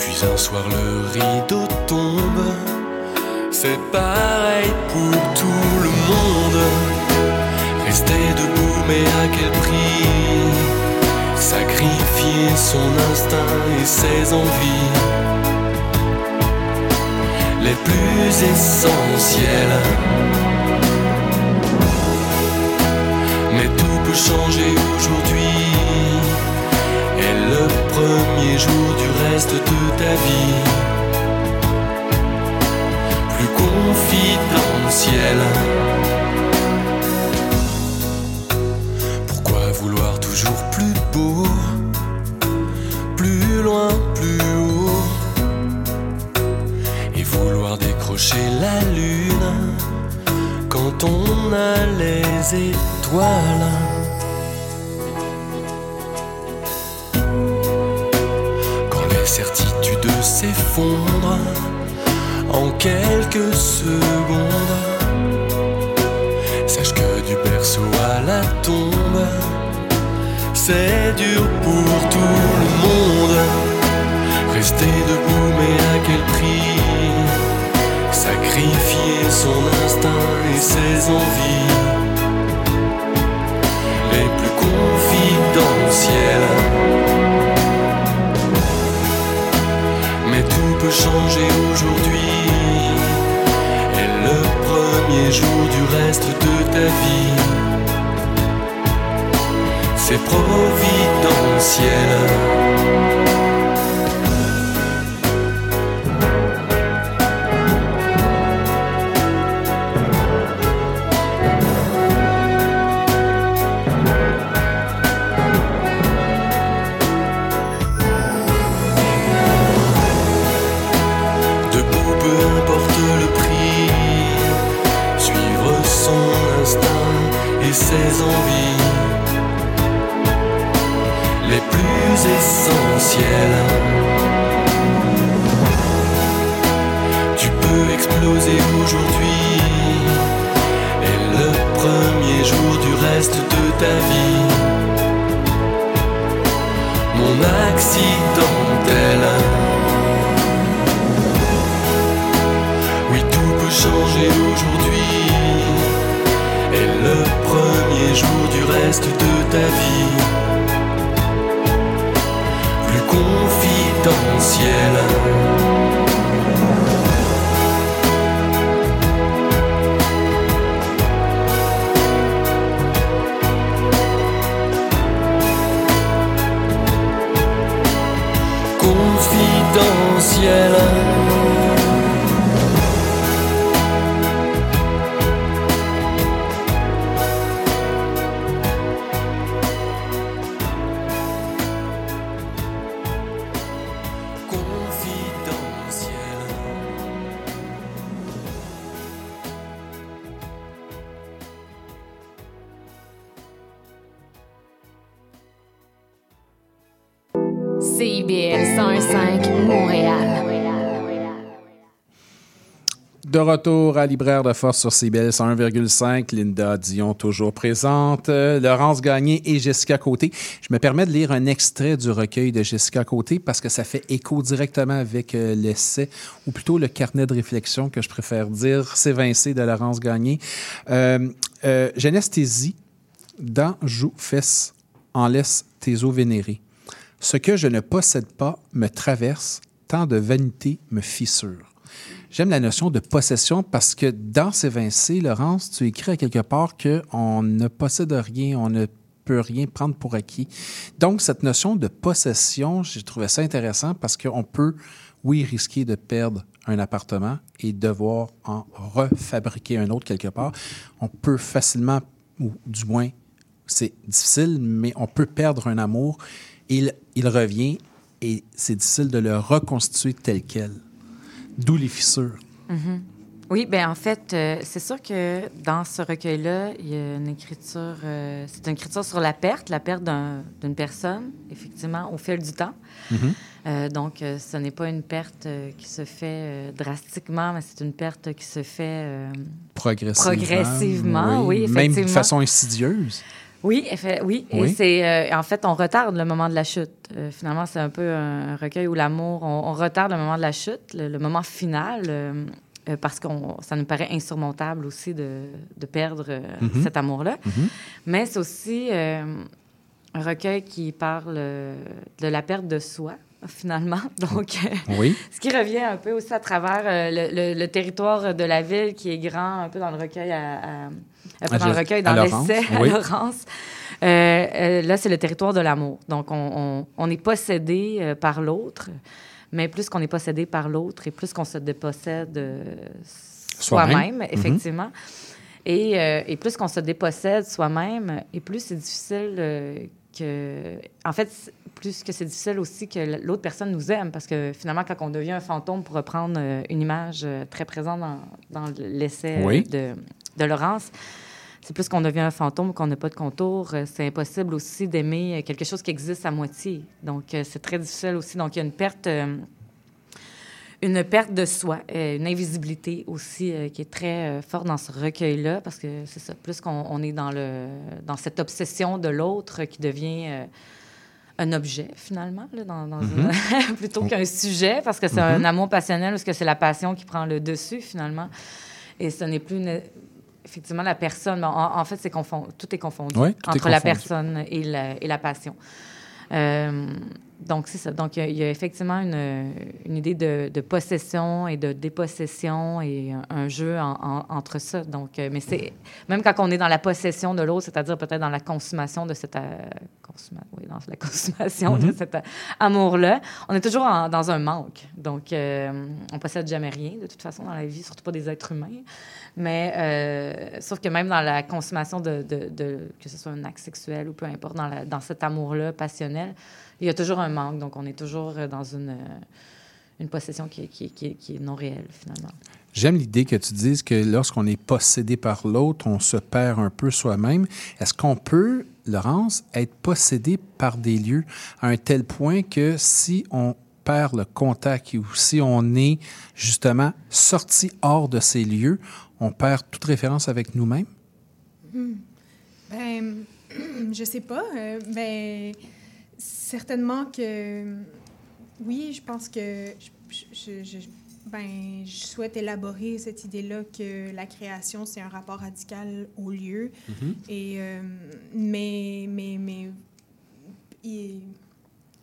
Puis un soir le rideau tombe C'est pareil pour tout le monde. Rester debout, mais à quel prix? Sacrifier son instinct et ses envies les plus essentielles. Mais tout peut changer aujourd'hui. Et le premier jour du reste de ta vie, confidentiel. Pourquoi vouloir toujours plus beau, plus loin, plus haut, et vouloir décrocher la lune quand on a les étoiles? Quand les certitudes s'effondrent en quelques secondes, sache que du berceau à la tombe, c'est dur pour tout le monde. Rester debout, mais à quel prix? Sacrifier son instinct et ses envies les plus confidentielles. Mais tout peut changer aujourd'hui. Jour du reste de ta vie, c'est providentiel. Retour à Libraire de Force sur CBL 101,5. Linda Dion toujours présente. Euh, Laurence Gagné et Jessica Côté. Je me permets de lire un extrait du recueil de Jessica Côté parce que ça fait écho directement avec euh, l'essai, ou plutôt le carnet de réflexion que je préfère dire, s'évincer de Laurence Gagné. Euh, euh, J'anesthésie dans joue fesse en laisse tes eaux vénérées. Ce que je ne possède pas me traverse, tant de vanité me fissure. J'aime la notion de possession parce que dans S'évincer, Laurence, tu écris à quelque part qu'on ne possède rien, on ne peut rien prendre pour acquis. Donc, cette notion de possession, j'ai trouvé ça intéressant parce qu'on peut, oui, risquer de perdre un appartement et devoir en refabriquer un autre quelque part. On peut facilement, ou du moins, c'est difficile, mais on peut perdre un amour. Il, il revient et c'est difficile de le reconstituer tel quel. D'où les fissures. Mhm. Oui, ben en fait, euh, c'est sûr que dans ce recueil-là, il y a une écriture, euh, c'est une écriture sur la perte, la perte d'un- d'une personne, effectivement, au fil du temps. Mhm. Euh, donc, ce n'est pas une perte qui se fait drastiquement, mais c'est une perte qui se fait Progressivement. progressivement, oui, Même de effectivement. façon insidieuse. Oui. Et c'est euh, en fait, on retarde le moment de la chute. Euh, finalement, c'est un peu un recueil où l'amour, on, on retarde le moment de la chute, le, le moment final. euh, parce que ça nous paraît insurmontable aussi de, de perdre Mhm. cet amour-là. Mhm. Mais c'est aussi un recueil qui parle de la perte de soi, finalement. *laughs* Donc, euh, Oui. ce qui revient un peu aussi à travers euh, le, le- le territoire de la ville qui est grand, un peu dans le recueil, à, à- dans le recueil, dans Laurence, l'essai, à. Laurence. Euh, euh, là, c'est le territoire de l'amour. Donc, on, on- on est possédé par l'autre, mais plus qu'on est possédé par l'autre et plus qu'on se dépossède Soi-même. Mhm. effectivement. Et, et plus qu'on se dépossède soi-même, et plus c'est difficile que... En fait, plus que c'est difficile aussi que l'autre personne nous aime, parce que finalement, quand on devient un fantôme, pour reprendre euh, une image euh, très présente dans, dans l'essai euh, Oui. de, de Laurence, c'est plus qu'on devient un fantôme qu'on n'a pas de contour. C'est impossible aussi d'aimer quelque chose qui existe à moitié. Donc, c'est très difficile aussi. Donc, il y a une perte... une perte de soi, euh, une invisibilité aussi euh, qui est très euh, forte dans ce recueil-là, parce que c'est ça, plus qu'on on est dans, le, dans cette obsession de l'autre qui devient un objet, finalement, là, dans, dans Mhm. une- *laughs* plutôt qu'un sujet, parce que c'est un amour passionnel, parce que c'est la passion qui prend le dessus, finalement. Et ce n'est plus une- effectivement la personne. En, en fait, c'est confond- tout est confondu Oui, tout est entre la personne et la, et la passion. Euh, donc, c'est ça. Donc, il y a- il y, a effectivement une, une idée de, de possession et de dépossession et un, un jeu en- en- entre ça. Donc, euh, mais c'est même quand on est dans la possession de l'autre, c'est-à-dire peut-être dans la consommation de cet, euh, oui, dans la *laughs* consommation de Mhm. cet euh, amour-là, on est toujours en- dans un manque. Donc, euh, on possède jamais rien de toute façon dans la vie, surtout pas des êtres humains. Mais euh, sauf que même dans la consommation de, de- de- que ce soit un acte sexuel ou peu importe, dans, la- dans cet amour-là passionnel, il y a toujours un manque. Donc, on est toujours euh, dans une, euh, une possession qui, est- qui, qui est- qui est non réelle, finalement. J'aime l'idée que tu dises que lorsqu'on est possédé par l'autre, on se perd un peu soi-même. Est-ce qu'on peut, Laurence, être possédé par des lieux à un tel point que si on perd le contact ou si on est justement sorti hors de ces lieux, on perd toute référence avec nous-mêmes? Hmm. Ben, *clears throat* je sais pas. euh, ben, certainement que oui, je pense que je, je- je- ben, je souhaite élaborer cette idée-là que la création, c'est un rapport radical au lieu. Mhm. Et, euh, mais, mais, mais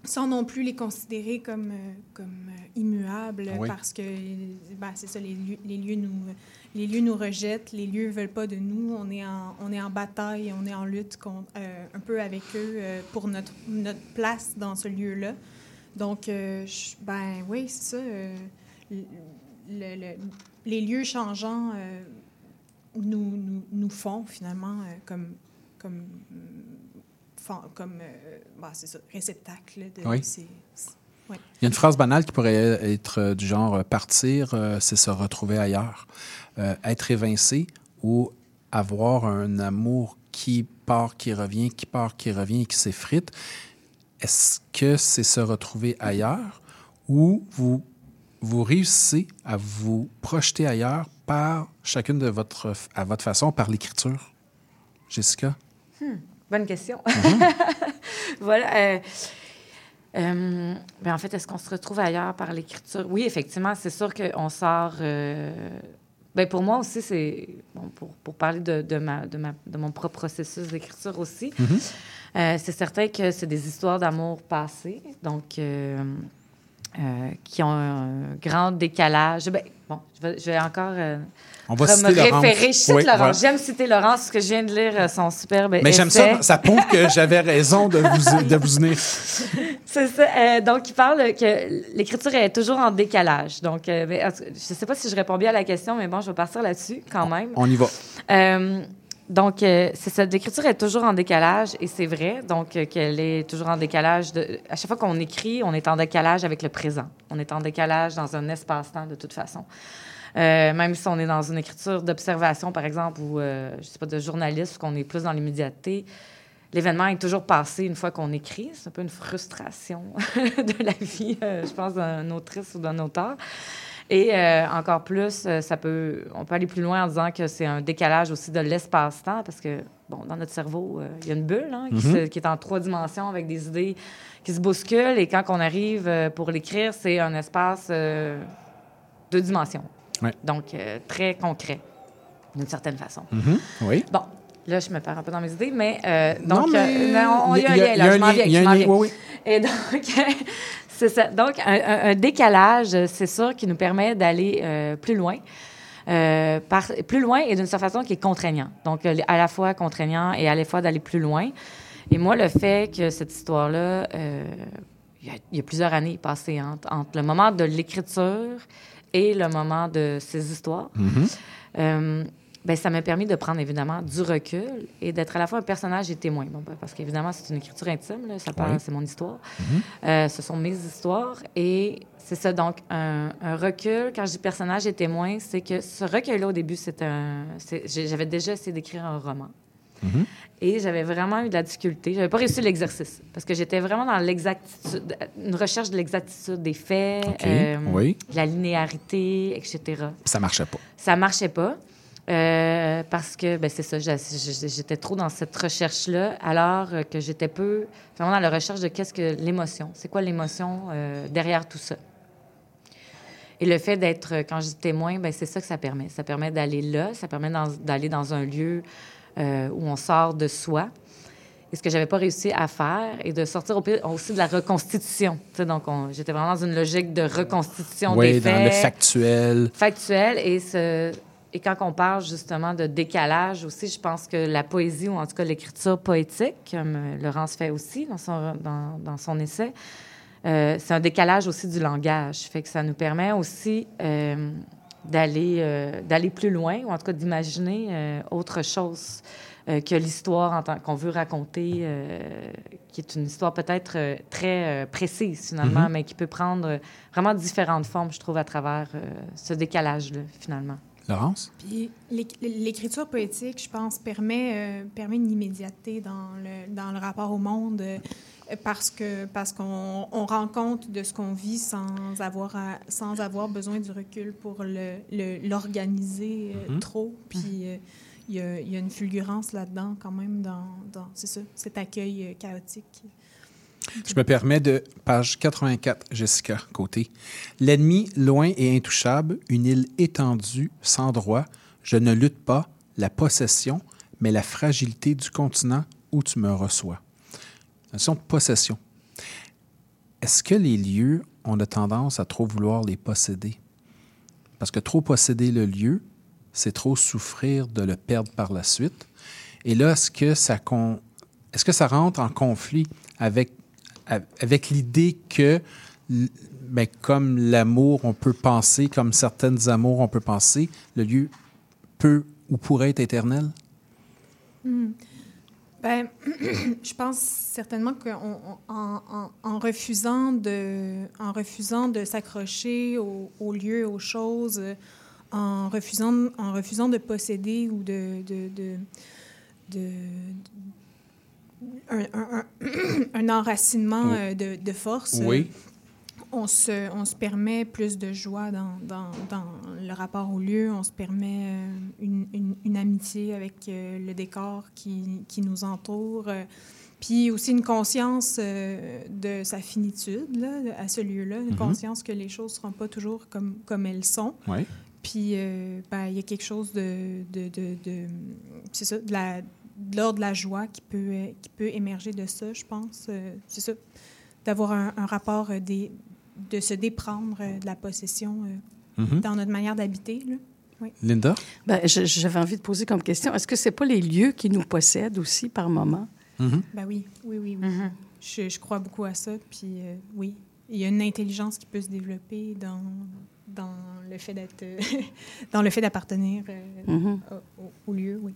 sans non plus les considérer comme, euh, comme euh, immuables, Oui. parce que ben, c'est ça, les les, lieux nous, les lieux nous rejettent, les lieux veulent pas de nous, on est en, on est en bataille, on est en lutte contre, euh, un peu avec eux euh, pour notre, notre place dans ce lieu-là. Donc, euh, je- ben oui, c'est ça. le- le- le- les lieux changeants nous, nous, nous font finalement comme, comme, comme bah, c'est ça, réceptacle de Oui. ces. Il y a une phrase banale qui pourrait être du genre partir, c'est se retrouver ailleurs. Euh, être évincé ou avoir un amour qui part, qui revient, qui part, qui revient et qui s'effrite. Est-ce que c'est se retrouver ailleurs ou vous, vous réussissez à vous projeter ailleurs par chacune de votre, à votre façon, par l'écriture? Jessica? Hmm, bonne question. *laughs* voilà. euh, euh, ben, en fait, est-ce qu'on se retrouve ailleurs par l'écriture? Oui, effectivement, c'est sûr qu'on sort. euh, ben, pour moi aussi, c'est. Bon, pour, pour parler de, de, ma, de, ma, de mon propre processus d'écriture aussi, Mhm. euh, c'est certain que c'est des histoires d'amour passées, donc. euh, euh, qui ont un grand décalage. Ben, bon, je vais, je vais encore euh, On va me référer. Je cite Oui, voilà. J'aime citer Laurence parce que je viens de lire euh, son superbe Mais j'aime ça, ça prouve que j'avais raison de vous, de vous unir. *laughs* C'est ça. Euh, donc, il parle que l'écriture est toujours en décalage. Donc, je ne sais pas si je réponds bien à la question, mais bon, je vais partir là-dessus quand même. On y va. Donc, euh, c'est ça. L'écriture est toujours en décalage, et c'est vrai. Donc, euh, qu'elle est toujours en décalage. À chaque fois qu'on écrit, on est en décalage avec le présent. On est en décalage dans un espace-temps, de toute façon. Euh, même si on est dans une écriture d'observation, par exemple, ou, euh, je sais pas, de journaliste, qu'on est plus dans l'immédiateté, l'événement est toujours passé une fois qu'on écrit. C'est un peu une frustration *laughs* de la vie, je pense, d'un autrice ou d'un auteur. Et euh, encore plus, euh, ça peut, on peut aller plus loin en disant que c'est un décalage aussi de l'espace-temps, parce que, bon, dans notre cerveau, euh, il y a une bulle hein, qui, Mhm. se- qui est en trois dimensions avec des idées qui se bousculent. Et quand on arrive pour l'écrire, c'est un espace euh, deux dimensions. Ouais. Donc, très concret, d'une certaine façon. Mhm. Oui. Bon, là, je me perds un peu dans mes idées, mais euh, Non, donc, mais euh, non, on- y a un lien, là, je m'en viens, je m'en viens. oui, oui. Et donc, *laughs* c'est ça. Donc, un, décalage, c'est sûr, qui nous permet d'aller euh, plus loin. Euh, par- plus loin et d'une certaine façon qui est contraignant. Donc, euh, à la fois contraignant et à la fois d'aller plus loin. Et moi, le fait que cette histoire-là, euh, il y, a, il y a plusieurs années passées entre, entre le moment de l'écriture et le moment de ces histoires. Mhm. Euh, ben, ça m'a permis de prendre évidemment du recul et d'être à la fois un personnage et témoin. Bon, ben, parce qu'évidemment, c'est une écriture intime, là, ça parle, Oui. c'est mon histoire. Mhm. Euh, ce sont mes histoires et c'est ça. Donc, un, un recul, quand je dis personnage et témoin, c'est que ce recueil-là, au début, c'est un. J'avais déjà essayé d'écrire un roman. Mhm. Et j'avais vraiment eu de la difficulté. J'avais pas réussi l'exercice parce que j'étais vraiment dans l'exactitude, une recherche de l'exactitude des faits, OK, euh, oui. la linéarité, etc. Ça marchait pas. Ça marchait pas. Euh, parce que, ben c'est ça, j'étais trop dans cette recherche-là, alors euh, que j'étais peu vraiment dans la recherche de qu'est-ce que l'émotion, c'est quoi l'émotion euh, derrière tout ça. Et le fait d'être, quand je dis témoin, ben c'est ça que ça permet. Ça permet d'aller là, ça permet d'aller dans un lieu euh, où on sort de soi. Et ce que j'avais pas réussi à faire, et de sortir aussi de la reconstitution. Tu sais, donc, on- j'étais vraiment dans une logique de reconstitution des Oui, faits dans le factuel. factuel et ce et quand on parle justement de décalage aussi, je pense que la poésie ou en tout cas l'écriture poétique, comme euh, Laurence fait aussi dans son dans, dans son essai, euh, c'est un décalage aussi du langage. Fait que ça nous permet aussi euh, d'aller euh, d'aller plus loin ou en tout cas d'imaginer autre chose que l'histoire qu'on veut raconter, qui est une histoire peut-être très précise finalement, Mhm. mais qui peut prendre vraiment différentes formes, je trouve, à travers ce décalage-là finalement. Laurence? Puis l'éc- l'écriture poétique, je pense, permet, euh, permet une immédiateté dans le, dans le rapport au monde euh, parce que parce qu'on on rend compte de ce qu'on vit sans avoir, à- sans avoir besoin du recul pour le- le- l'organiser euh, Mhm. trop. Puis euh, il y, y a une fulgurance là-dedans quand même dans, dans c'est ça, cet accueil chaotique. Je me permets de page 84, Jessica Côté. L'ennemi loin et intouchable, une île étendue, sans droit. Je ne lutte pas la possession, mais la fragilité du continent où tu me reçois. Notion de possession. Est-ce que les lieux, on a tendance à trop vouloir les posséder? Parce que trop posséder le lieu, c'est trop souffrir de le perdre par la suite. Et là, est-ce que ça, rentre en conflit avec, avec l'idée que, ben, comme l'amour, on peut penser, comme certaines amours, on peut penser, le lieu peut ou pourrait être éternel? Hmm. Ben, *clears throat* je pense certainement qu'en en, en- en refusant de, en refusant de s'accrocher aux, aux lieux, aux choses, en refusant, en refusant de posséder ou de- un, un- un- *clears throat* un enracinement Oui. euh, de, de force. Oui. on se, on se permet plus de joie dans, dans, dans le rapport au lieu, on se permet euh, une, une, une amitié avec euh, le décor qui, qui nous entoure, puis aussi une conscience de sa finitude là, à ce lieu-là, une Mhm. conscience que les choses ne seront pas toujours comme, comme elles sont. Oui. Puis, euh, ben, il y a quelque chose de, de, de, de- c'est ça, de la- de l'ordre de la joie qui peut, euh, qui peut émerger de ça, je pense. Euh, c'est ça, d'avoir un, un rapport, euh, des, de se déprendre de la possession Mhm. dans notre manière d'habiter. là. Oui. Linda? Ben, je- j'avais envie de poser comme question, est-ce que c'est pas les lieux qui nous possèdent aussi par moment? Mhm. Ben oui, oui, oui, oui. je, je crois beaucoup à ça. Puis euh, oui, il y a une intelligence qui peut se développer dans, dans le fait d'être, *laughs* dans le fait d'appartenir euh, Mhm. au, au- au lieu, oui.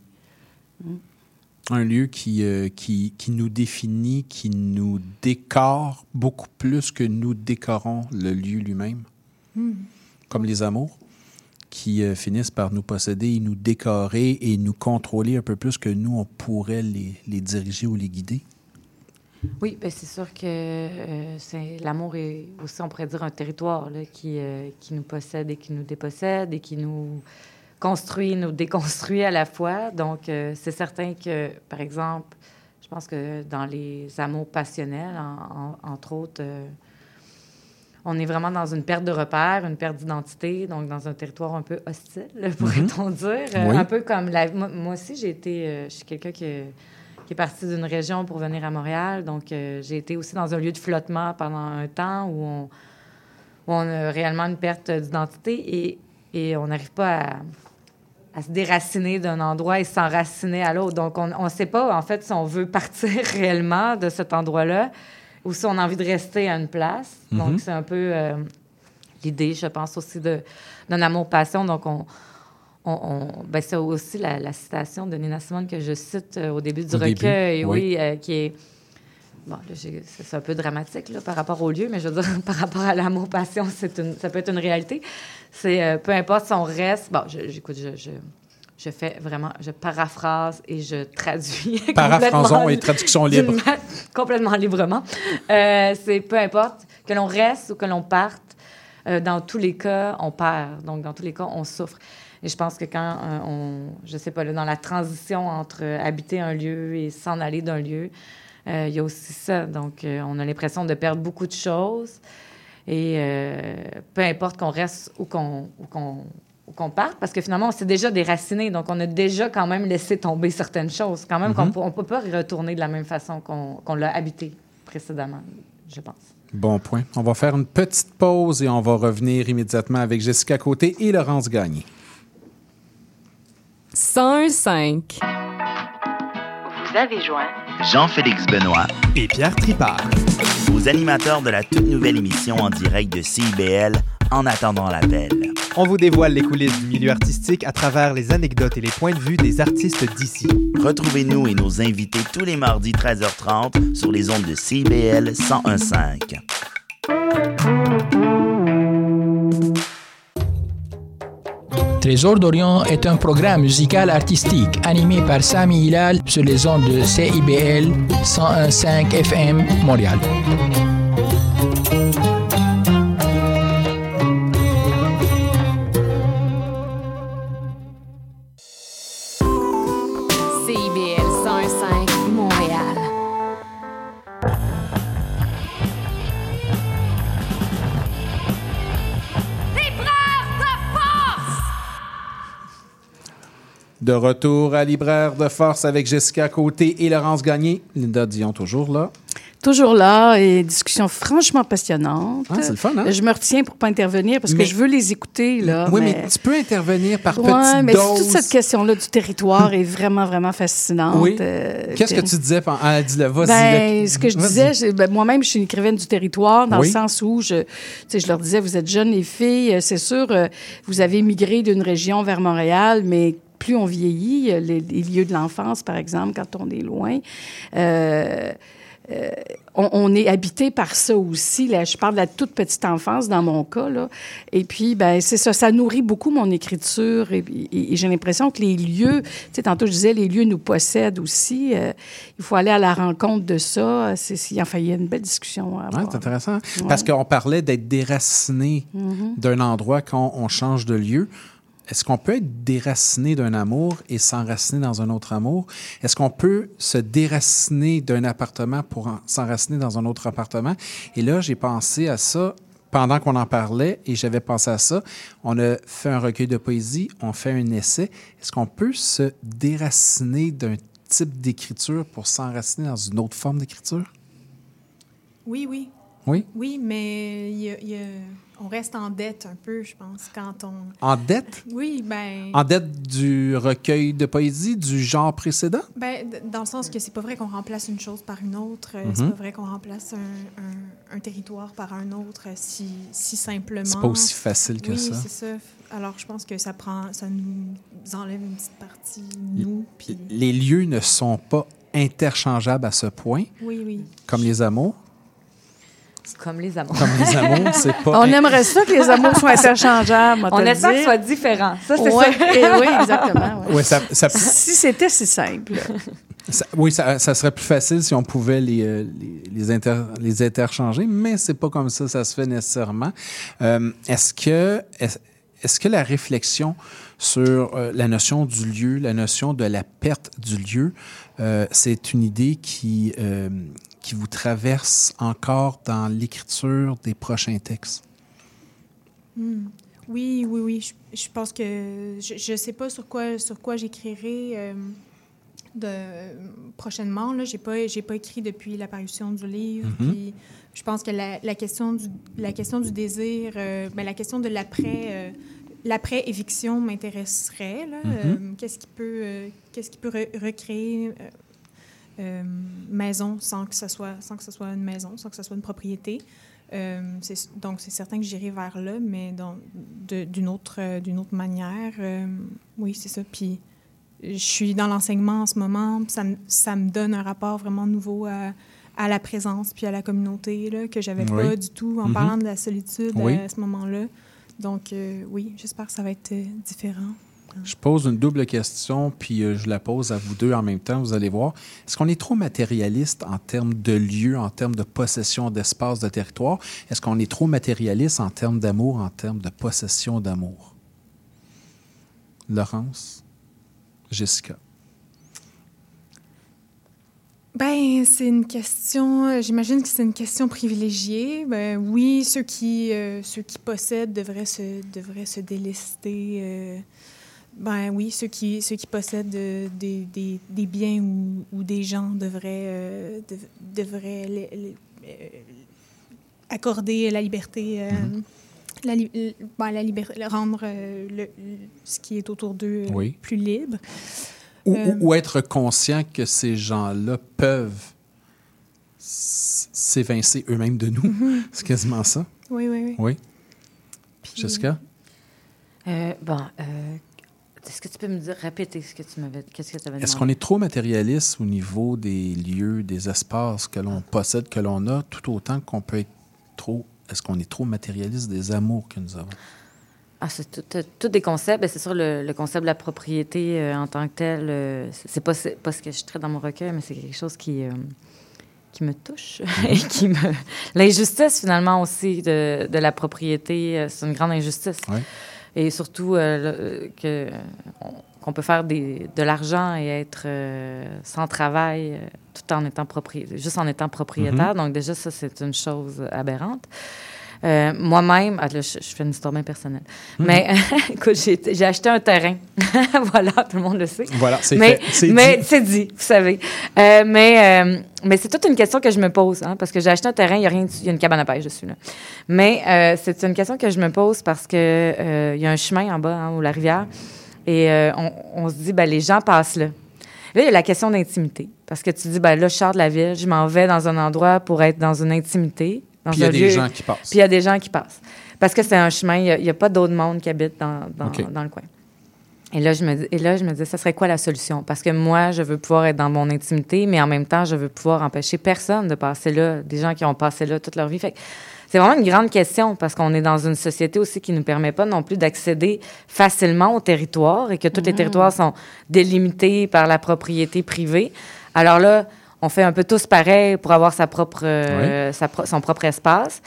Un lieu qui, euh, qui, qui nous définit, qui nous décore beaucoup plus que nous décorons le lieu lui-même, Hmm. comme les amours, qui euh, finissent par nous posséder et nous décorer et nous contrôler un peu plus que nous, on pourrait les, les diriger ou les guider. Oui, ben c'est sûr que euh, c'est l'amour est aussi, on pourrait dire, un territoire là, qui, qui nous possède et qui nous dépossède et qui nous construit, nous déconstruit à la fois. Donc, euh, c'est certain que, par exemple, je pense que dans les amours passionnels, en- en- entre autres, euh, on est vraiment dans une perte de repères, une perte d'identité, donc dans un territoire un peu hostile, *laughs* pourrait-on dire. Euh, Oui. Un peu comme la... moi, moi aussi, j'ai été... euh, je suis quelqu'un qui, qui est parti d'une région pour venir à Montréal, donc j'ai été aussi dans un lieu de flottement pendant un temps où on, où on a réellement une perte d'identité et, et on n'arrive pas à, à se déraciner d'un endroit et s'enraciner à l'autre. Donc, on ne sait pas, en fait, si on veut partir *laughs* réellement de cet endroit-là ou si on a envie de rester à une place. Mhm. Donc, c'est un peu euh, l'idée, je pense, aussi d'un amour-passion. Donc, on, on, on- ben, c'est aussi la, la citation de Nina Simone que je cite euh, au début du Au début, recueil, oui. oui, euh, qui est... Bon, c'est un peu dramatique là, par rapport au lieu, mais je veux dire, *laughs* par rapport à l'amour-passion, ça peut être une réalité. C'est euh, peu importe si on reste. Bon, j'écoute, je, je, je fais vraiment, je paraphrase et je traduis. *laughs* Paraphrasons et traduction libre. complètement librement. Euh, c'est peu importe que l'on reste ou que l'on parte, euh, dans tous les cas, on perd. Donc, dans tous les cas, on souffre. Et je pense que quand on, je sais pas, là, dans la transition entre habiter un lieu et s'en aller d'un lieu, il y a aussi ça. Donc, on a l'impression de perdre beaucoup de choses. Et euh, peu importe qu'on reste ou qu'on qu'on parte, parce que finalement, on s'est déjà déraciné. Donc, on a déjà quand même laissé tomber certaines choses. Quand même, Mhm. qu'on ne peut pas y retourner de la même façon qu'on qu'on l'a habité précédemment, je pense. Bon point. On va faire une petite pause et on va revenir immédiatement avec Jessica Côté et Laurence Gagné. 101.5. Vous avez joint Jean-Félix Benoît et Pierre Tripart. aux animateurs de la toute nouvelle émission en direct de CIBL En attendant l'appel. On vous dévoile les coulisses du milieu artistique à travers les anecdotes et les points de vue des artistes d'ici. Retrouvez-nous et nos invités tous les mardis 13h30 sur les ondes de CIBL 1015. Trésor d'Orient est un programme musical artistique animé par Sami Hilal sur les ondes de CIBL 101.5 FM Montréal. De retour à Libraire de Force avec Jessica Côté et Laurence Gagné. Linda Dion, toujours là. Toujours là, et discussion franchement passionnante. Ah, c'est le fun, hein? Je me retiens pour pas intervenir parce Mais- que je veux les écouter, là. oui, mais... tu peux intervenir par Ouais, petites mais doses. toute cette question-là du territoire est vraiment, vraiment fascinante. Oui. Euh, Qu'est-ce que tu disais? pendant- Ah, dis-le, vas-y. Ben, le- ce que je disais, ben, moi-même, je suis une écrivaine du territoire, dans Oui. le sens où je, je leur disais, vous êtes jeunes les filles, euh, c'est sûr, euh, vous avez migré d'une région vers Montréal, mais plus on vieillit, euh, les, les lieux de l'enfance, par exemple, quand on est loin, euh, euh, on, on est habité par ça aussi. Là. Je parle de la toute petite enfance dans mon cas. Là. Et puis, ben, c'est ça, ça nourrit beaucoup mon écriture. Et, et- et j'ai l'impression que les lieux, tu sais, tantôt je disais, les lieux nous possèdent aussi. Euh, il faut aller à la rencontre de ça. C'est, enfin, il y a une belle discussion à Ouais, c'est intéressant. Ouais. Parce qu'on parlait d'être déraciné Mhm. d'un endroit quand on change de lieu. Est-ce qu'on peut être déraciné d'un amour et s'enraciner dans un autre amour? Est-ce qu'on peut se déraciner d'un appartement pour en- s'enraciner dans un autre appartement? Et là, j'ai pensé à ça pendant qu'on en parlait et j'avais pensé à ça. On a fait un recueil de poésie, on fait un essai. Est-ce qu'on peut se déraciner d'un type d'écriture pour s'enraciner dans une autre forme d'écriture? Oui, oui. Oui? Oui, mais il y a- il y a- on reste en dette un peu, je pense, quand on... En dette? Oui, ben... En dette du recueil de poésie du genre précédent? Ben, dans le sens que c'est pas vrai qu'on remplace une chose par une autre. euh, Mhm. C'est pas vrai qu'on remplace un, un- un territoire par un autre euh, si, si simplement. C'est pas aussi facile que oui, ça. c'est ça. Alors, je pense que ça prend, ça nous enlève une petite partie nous. Puis, Les lieux ne sont pas interchangeables à ce point, oui, oui. comme les amours. Comme les amours. Comme les amours, *laughs* c'est pas. On aimerait ça que les amours soient interchangeables. On espère que ce soit différent. Ça, c'est Ouais, ça. et oui, exactement. ouais. Ouais, ça- ça- Si c'était si simple. *laughs* Ça- oui, ça, ça serait plus facile si on pouvait les, euh, les, les inter- les interchanger, mais c'est pas comme ça, ça se fait nécessairement. Euh, est-ce que est- est-ce que la réflexion sur euh, la notion du lieu, la notion de la perte du lieu, euh, c'est une idée qui, euh, qui vous traverse encore dans l'écriture des prochains textes? Hmm. Oui, oui, oui. Je, je pense que je ne sais pas sur quoi, sur quoi j'écrirai euh, de, prochainement. Je n'ai pas, j'ai pas écrit depuis l'apparition du livre. Mhm. Puis je pense que la, la question, du, la question du désir, euh, ben, la question de l'après, euh, l'après-éviction m'intéresserait. Mhm. Qu'est-ce qui peut, qu'est-ce qui peut re- recréer euh, maison sans que, ce soit, sans que ce soit une maison, sans que ce soit une propriété? Euh, donc, c'est certain que j'irai vers là, mais d'une autre, euh, d'une autre manière. Oui, c'est ça. Puis, je suis dans l'enseignement en ce moment. Ça me, ça me donne un rapport vraiment nouveau à, à la présence puis à la communauté là, que j'avais Oui. pas du tout en Mhm. parlant de la solitude Oui. à ce moment-là. Donc, oui, j'espère que ça va être différent. Je pose une double question, puis euh, je la pose à vous deux en même temps, vous allez voir. Est-ce qu'on est trop matérialiste en termes de lieu, en termes de possession d'espace, de territoire? Est-ce qu'on est trop matérialiste en termes d'amour, en termes de possession d'amour? Laurence? Jessica? Ben, c'est une question, euh, j'imagine que c'est une question privilégiée. Ben, oui, ceux qui, euh, ceux qui possèdent devraient se, devraient se délester. euh, ben oui, ceux qui, ceux qui possèdent euh, des, des, des biens ou, ou des gens devraient, euh, dev- devraient les- les- euh, accorder la liberté, euh, la, li- ben, la liberté, rendre euh, le- le- ce qui est autour d'eux Oui. plus libre. Ou, Euh, ou- être conscient que ces gens-là peuvent s'évincer eux-mêmes de nous. Mhm. *laughs* C'est quasiment ça. Oui, oui, oui. Oui. Jessica? Euh, bon, euh, est-ce que tu peux me dire, répéter ce que tu m'avais, qu'est-ce que tu avais demandé? Est-ce qu'on est trop matérialiste au niveau des lieux, des espaces que l'on possède, que l'on a, tout autant qu'on peut être trop. Est-ce qu'on est trop matérialiste des amours que nous avons? Ah, c'est tout, tout- tout des concepts. Ben, c'est sûr, le, le concept de la propriété euh, en tant que tel, euh, c'est pas, pas ce que je traite dans mon recueil, mais c'est quelque chose qui, euh, qui me touche *laughs* et qui me... L'injustice, finalement, aussi, de, de la propriété, euh, c'est une grande injustice. Ouais. Et surtout euh, que, on- qu'on peut faire des, de l'argent et être euh, sans travail euh, tout en étant propriétaire, juste en étant propriétaire. Mhm. Donc déjà, ça, c'est une chose aberrante. Euh, Moi-même, ah, je, je fais une histoire bien personnelle. Mhm. Mais *laughs* écoute, j'ai acheté un terrain. *laughs* voilà, tout le monde le sait. Voilà, c'est mais, fait. Mais c'est dit, vous savez. Euh, mais euh, mais c'est toute une question que je me pose, hein, parce que j'ai acheté un terrain, il y a rien, il y a une cabane à pêche dessus. Là. Mais c'est une question que je me pose parce que il y a un chemin en bas, hein, ou la rivière, et on, on se dit, ben les gens passent là. Là, il y a la question d'intimité. Parce que tu dis, ben là, je sors de la ville, je m'en vais dans un endroit pour être dans une intimité. Dans Puis il y a des gens qui passent. Puis il y a des gens qui passent. Parce que c'est un chemin, il n'y a, il y a pas d'autre monde qui habite dans, dans, le coin. Et là, je me et là, je me dis, ça serait quoi la solution? Parce que moi, je veux pouvoir être dans mon intimité, mais en même temps, je veux pouvoir empêcher personne de passer là, des gens qui ont passé là toute leur vie. Fait que c'est vraiment une grande question parce qu'on est dans une société aussi qui ne nous permet pas non plus d'accéder facilement au territoire et que tous les Mhm. territoires sont délimités par la propriété privée. Alors là, on fait un peu tous pareil pour avoir sa propre, euh, sa pro- son propre espace.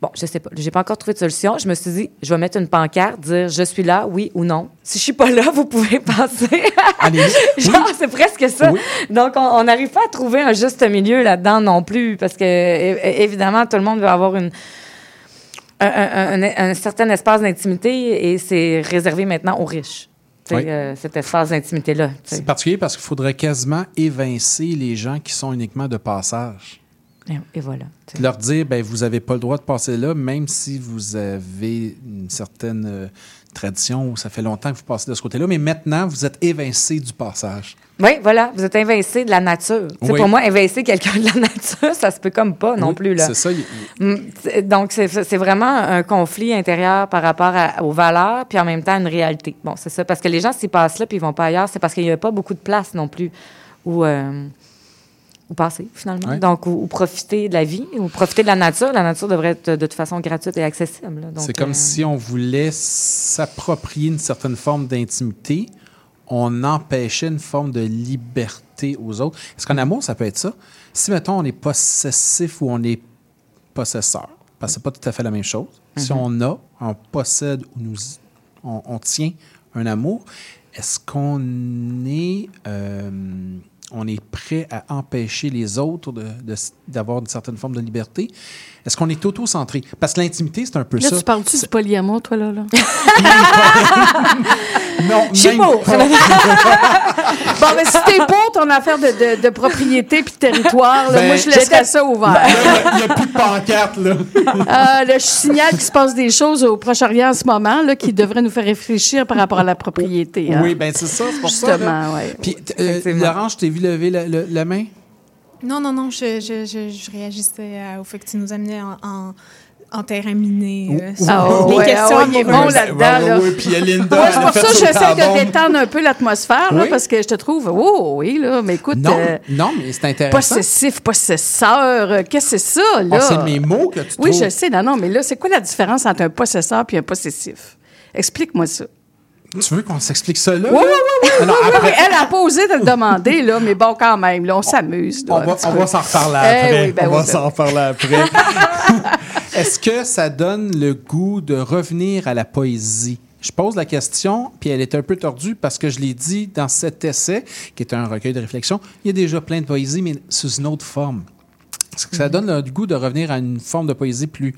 Bon, je sais pas. J'ai pas encore trouvé de solution. Je me suis dit, je vais mettre une pancarte, dire je suis là, oui ou non. Si je suis pas là, *laughs* vous pouvez passer. *laughs* Genre, c'est presque ça. Donc, on n'arrive pas à trouver un juste milieu là-dedans non plus, parce que évidemment, tout le monde veut avoir une un, un- un- un certain espace d'intimité et c'est réservé maintenant aux riches. Oui. euh, cet espace d'intimité-là. C'est particulier parce qu'il faudrait quasiment évincer les gens qui sont uniquement de passage. Et, voilà. Leur dire, ben, vous n'avez pas le droit de passer là, même si vous avez une certaine euh, tradition où ça fait longtemps que vous passez de ce côté-là, mais maintenant, vous êtes évincé du passage. Oui, voilà, vous êtes invincé de la nature. Oui. Pour moi, invincé quelqu'un de la nature, ça se peut comme pas non Oui, plus. C'est ça. il- Mm, Donc, c'est vraiment un conflit intérieur par rapport à- aux valeurs, puis en même temps, une réalité. Bon, c'est ça. Parce que les gens, s'ils passent là, puis ils vont pas ailleurs, c'est parce qu'il n'y a pas beaucoup de place non plus où, euh, où passer, finalement. Donc, où, où profiter de la vie, ou profiter de la nature. La nature devrait être de toute façon gratuite et accessible. C'est comme euh, si on voulait s'approprier une certaine forme d'intimité, on empêchait une forme de liberté aux autres. Est-ce qu'en amour, ça peut être ça? Si, mettons, on est possessif ou on est possesseur, parce que c'est pas tout à fait la même chose. Si Mhm. on a, on possède ou nous, on, on tient un amour, est-ce qu'on est, euh, on est prêt à empêcher les autres d'avoir une certaine forme de liberté? Est-ce qu'on est auto-centré? Parce que l'intimité, c'est un peu Là, ça. tu parles-tu du polyamour, toi, là? là? *laughs* Non, Je pour. pas. *laughs* bon, mais si t'es pour ton affaire de, de, de propriété puis de territoire, là, Ben, moi, je laisserais ça ouvert. Il n'y a plus de pancarte, là. *laughs* Euh, là, je signale qu'il se passe des choses au Proche-Orient en ce moment là, qui devraient nous faire réfléchir par rapport à la propriété. hein. Oui, ben c'est ça, c'est pour ça. Justement, ouais. Puis, euh, Laurent, je t'ai vu lever la, la- la main. Non, non, non, je, je, je, je réagissais à- au fait que tu nous amenais en, en, en terrain miné. euh, sur Ah, les ouais, questions ouais, il est bon là-dedans. Là. ouais, puis il y a Linda, Ouais, c'est a pour ça que j'essaie de détendre un peu l'atmosphère, là, Oui. parce que je te trouve, oh oui, là, mais écoute, Non, euh, non, mais c'est intéressant. possessif, possesseur, euh, qu'est-ce que c'est ça, là? Ah, c'est mes mots que tu Oui, trouves. je sais, non, non, mais là, c'est quoi la différence entre un possesseur et un possessif? Explique-moi ça. Tu veux qu'on s'explique ça là? Oui, oui, oui, oui, non, oui, oui, après- oui. Elle a pas osé de le demander, là, mais bon, quand même, là, on s'amuse. On va, on va s'en reparler Eh après. oui, ben on oui, va ben s'en reparler après. *laughs* Est-ce que ça donne le goût de revenir à la poésie? Je pose la question, puis elle est un peu tordue parce que je l'ai dit dans cet essai, qui est un recueil de réflexion, il y a déjà plein de poésie, mais sous une autre forme. Est-ce que ça donne le goût de revenir à une forme de poésie plus,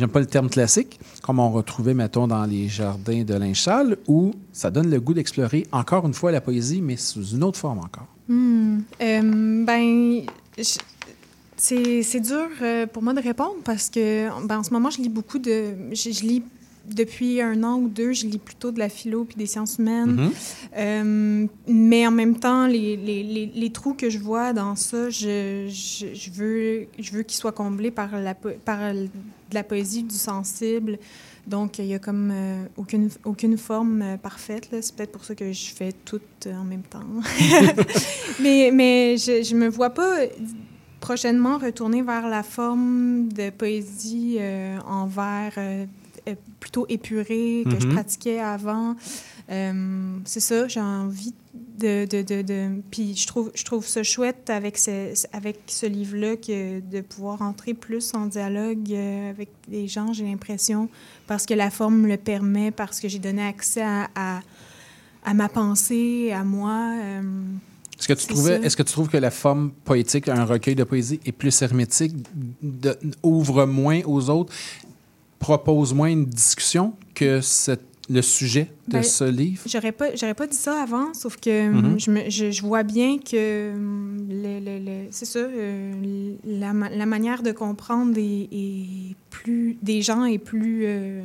j'aime pas le terme classique, comme on retrouvait, mettons, dans les jardins de Lynchal, ou ça donne le goût d'explorer encore une fois la poésie, mais sous une autre forme encore? Hmm, euh, ben, je- c'est dur euh, pour moi de répondre parce que ben, en ce moment, je lis beaucoup de. Je, je lis depuis un an ou deux, je lis plutôt de la philo puis des sciences humaines. Mhm. Euh, mais en même temps, les, les, les, les trous que je vois dans ça, je, je, je veux, je veux qu'ils soient comblés par, la, par de la poésie, du sensible. Donc, il n'y a comme euh, aucune, aucune forme euh, parfaite. là. C'est peut-être pour ça que je fais tout euh, en même temps. *laughs* mais mais je ne me vois pas prochainement retourner vers la forme de poésie euh, en vers euh, plutôt épurée que je Mhm. pratiquais avant. C'est ça, j'ai envie de... de, de, de- puis je trouve, je trouve ça chouette avec ce, avec ce livre-là que de pouvoir entrer plus en dialogue euh, avec les gens, j'ai l'impression, parce que la forme le permet, parce que j'ai donné accès à, à, à ma pensée, à moi. euh, Est-ce que, tu trouvais, ça. est-ce que tu trouves que la forme poétique, un recueil de poésie, est plus hermétique, de- ouvre moins aux autres, propose moins une discussion que cette- le sujet de Ben, ce livre? J'aurais pas, j'aurais pas dit ça avant, sauf que hum, je, me- je, je vois bien que hum, c'est ça, euh, la, ma- la manière de comprendre est, est plus des gens est plus euh,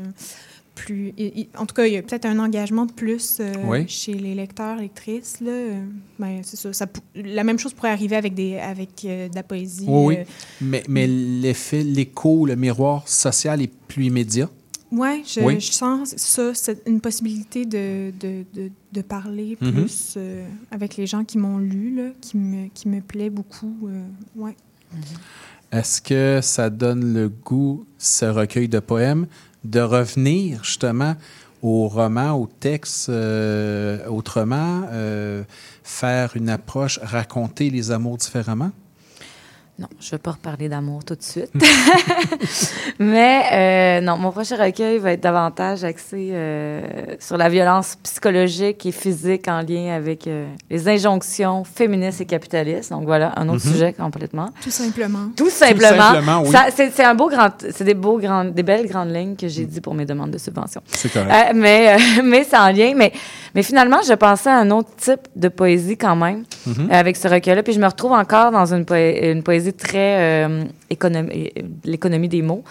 plus, en tout cas, il y a peut-être un engagement de plus euh, Oui. chez les lecteurs, lectrices. Là. Ben, c'est ça, La même chose pourrait arriver avec, des, avec de la poésie. Oui, oui. Mais, mais l'effet, l'écho, le miroir social est plus immédiat. Ouais, je, Oui. je sens ça, c'est une possibilité de, de, de, de parler Mhm. plus euh, avec les gens qui m'ont lu, là, qui, me, qui me plaît beaucoup. euh, ouais. Est-ce que ça donne le goût, ce recueil de poèmes, de revenir justement au roman, au texte euh, autrement, faire une approche, raconter les amours différemment? Non, je ne vais pas reparler d'amour tout de suite. *laughs* Mais euh, non, mon prochain recueil va être davantage axé euh, sur la violence psychologique et physique en lien avec euh, les injonctions féministes et capitalistes. Donc voilà, un autre Mhm. sujet complètement. Tout simplement. Tout simplement. simplement, oui. C'est, un beau grand, c'est des beaux grands, des belles grandes lignes que j'ai dit pour mes demandes de subvention. C'est correct. Euh, mais, euh, *laughs* mais c'est en lien. Mais, mais finalement, je pensais à un autre type de poésie quand même Mhm. euh, avec ce recueil-là. Puis je me retrouve encore dans une poésie très euh, euh, l'économie des mots.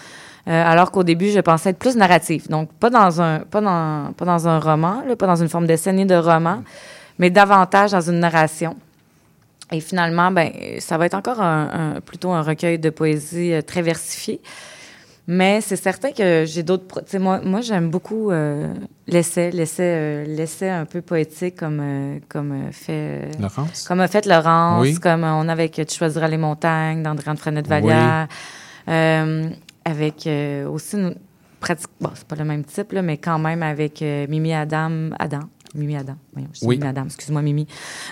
Euh, alors qu'au début, je pensais être plus narrative. Donc, pas dans un, pas dans, pas dans un roman, pas dans une forme d'essai ni de roman, mais davantage dans une narration. Et finalement, ben, ça va être encore plutôt un recueil de poésie euh, très versifié. Mais c'est certain que j'ai d'autres. pro- tu sais, Moi, moi j'aime beaucoup euh, l'essai, l'essai, euh, l'essai un peu poétique comme, euh, comme fait. Laurence? Comme a fait Laurence, Oui. comme on a avec Tu choisiras les montagnes d'André-Anne Frenette-Vallière. Euh, avec euh, aussi une pratique. Bon, c'est pas le même type, là, mais quand même avec Mimi Adam. Adam. Mimi Adam. Voyons, je dis Oui. Mimi Adam, excuse-moi, Mimi.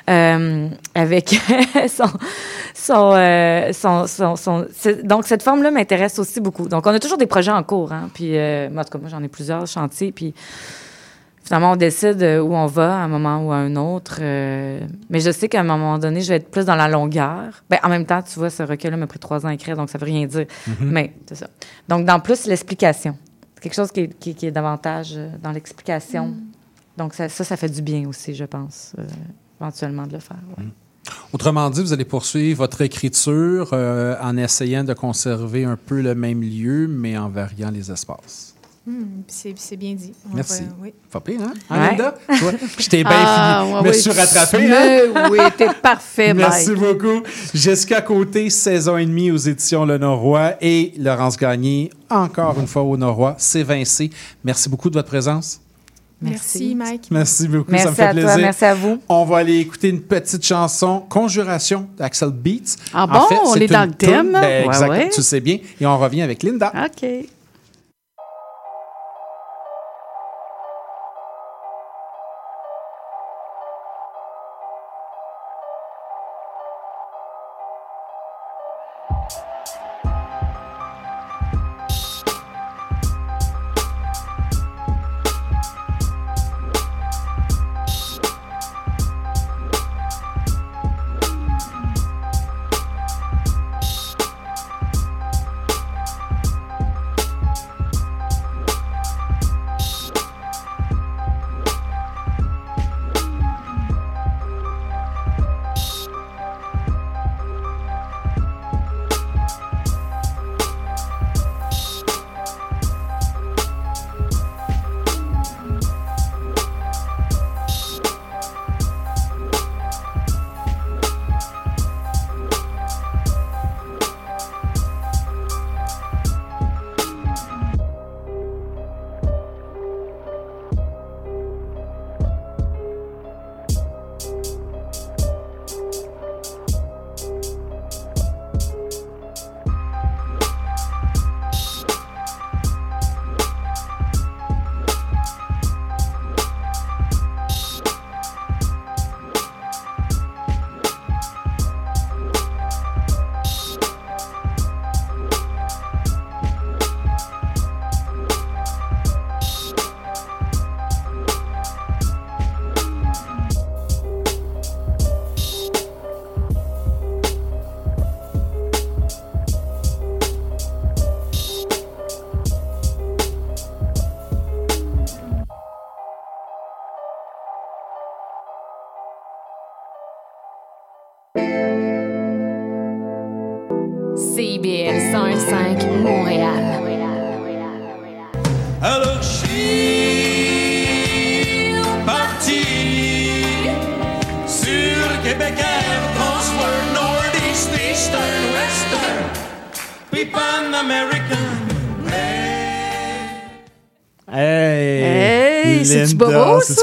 Euh, avec *laughs* son. son, euh, son, son- son- c'est- donc, cette forme-là m'intéresse aussi beaucoup. Donc, on a toujours des projets en cours. Hein, puis, euh, moi, en tout cas, moi, j'en ai plusieurs chantiers. Puis, finalement, on décide euh, où on va à un moment ou à un autre. euh, mais je sais qu'à un moment donné, je vais être plus dans la longueur. Ben, en même temps, tu vois, ce recueil-là m'a pris trois ans à écrire, donc ça veut rien dire. Mhm. Mais c'est ça. Donc, dans plus l'explication. C'est quelque chose qui est, qui- qui est davantage dans l'explication. Mm. Donc, ça, ça, ça fait du bien aussi, je pense, euh, éventuellement de le faire. ouais. Autrement dit, vous allez poursuivre votre écriture euh, en essayant de conserver un peu le même lieu, mais en variant les espaces. Hmm, c'est bien dit. On Merci. va- oui. Pas pire, hein? Ouais. Hein? Toi, *laughs* Je t'ai bien Ah, fini. ouais, me suis rattrapé, mais hein? oui, t'es *laughs* parfait, Merci Mike. beaucoup. Jessica Côté, saison et demie aux éditions Le Norois et Laurence Gagné, encore une fois au Norois. C'est Vincé. Merci beaucoup de votre présence. Merci, Mike. Merci beaucoup, Merci ça me fait à toi, merci à vous. On va aller écouter une petite chanson, Conjuration d'Axel Beats. Ah En bon? fait, On est dans le thème? Ben, Ouais, exact, ouais. tu le sais bien. Et on revient avec Linda. OK.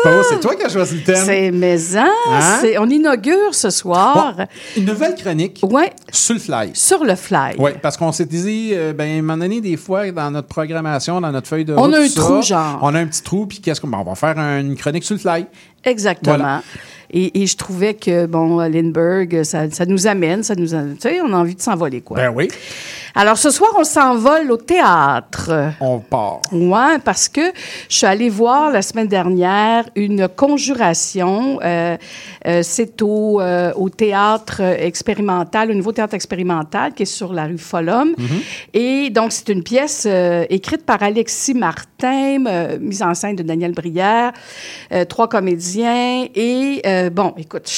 Beau? C'est toi qui as choisi le thème. C'est maison. Hein? c'est- On inaugure ce soir. Une nouvelle chronique Ouais. sur le fly. Sur le fly. Oui, parce qu'on s'est dit, euh, ben, à un moment donné, des fois, dans notre programmation, dans notre feuille de On a un trou, genre. On a un petit trou, puis qu'est-ce qu'on ben, on va faire une chronique sur le fly. Exactement. Voilà. Et, et je trouvais que, bon, Lindbergh, ça, ça nous amène, ça nous tu sais, on a envie de s'envoler, quoi. Ben oui. Alors, ce soir, on s'envole au théâtre. On part. Oui, parce que je suis allée voir la semaine dernière une conjuration. euh, euh, c'est au, euh, au théâtre expérimental, au nouveau théâtre expérimental qui est sur la rue Follum. Et donc, c'est une pièce écrite par Alexis Martin, mise en scène de Daniel Brière, trois comédiens. Et euh, bon, écoute,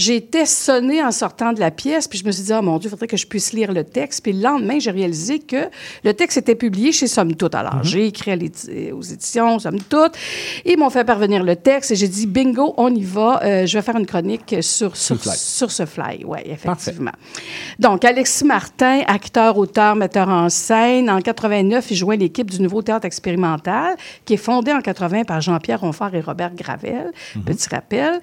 J'étais sonnée en sortant de la pièce, puis je me suis dit, oh mon Dieu, il faudrait que je puisse lire le texte. Puis le lendemain, j'ai réalisé que le texte était publié chez Somme Toute. Alors, j'ai écrit aux éditions Somme Toute. Ils m'ont fait parvenir le texte et j'ai dit, bingo, on y va. Euh, je vais faire une chronique sur, sur, le fly. sur ce fly. Oui, effectivement. Donc, Alexis Martin, acteur, auteur, metteur en scène. En 89, il joint l'équipe du Nouveau Théâtre expérimental, qui est fondé en 80 par Jean-Pierre Ronfort et Robert Gravel. Petit rappel.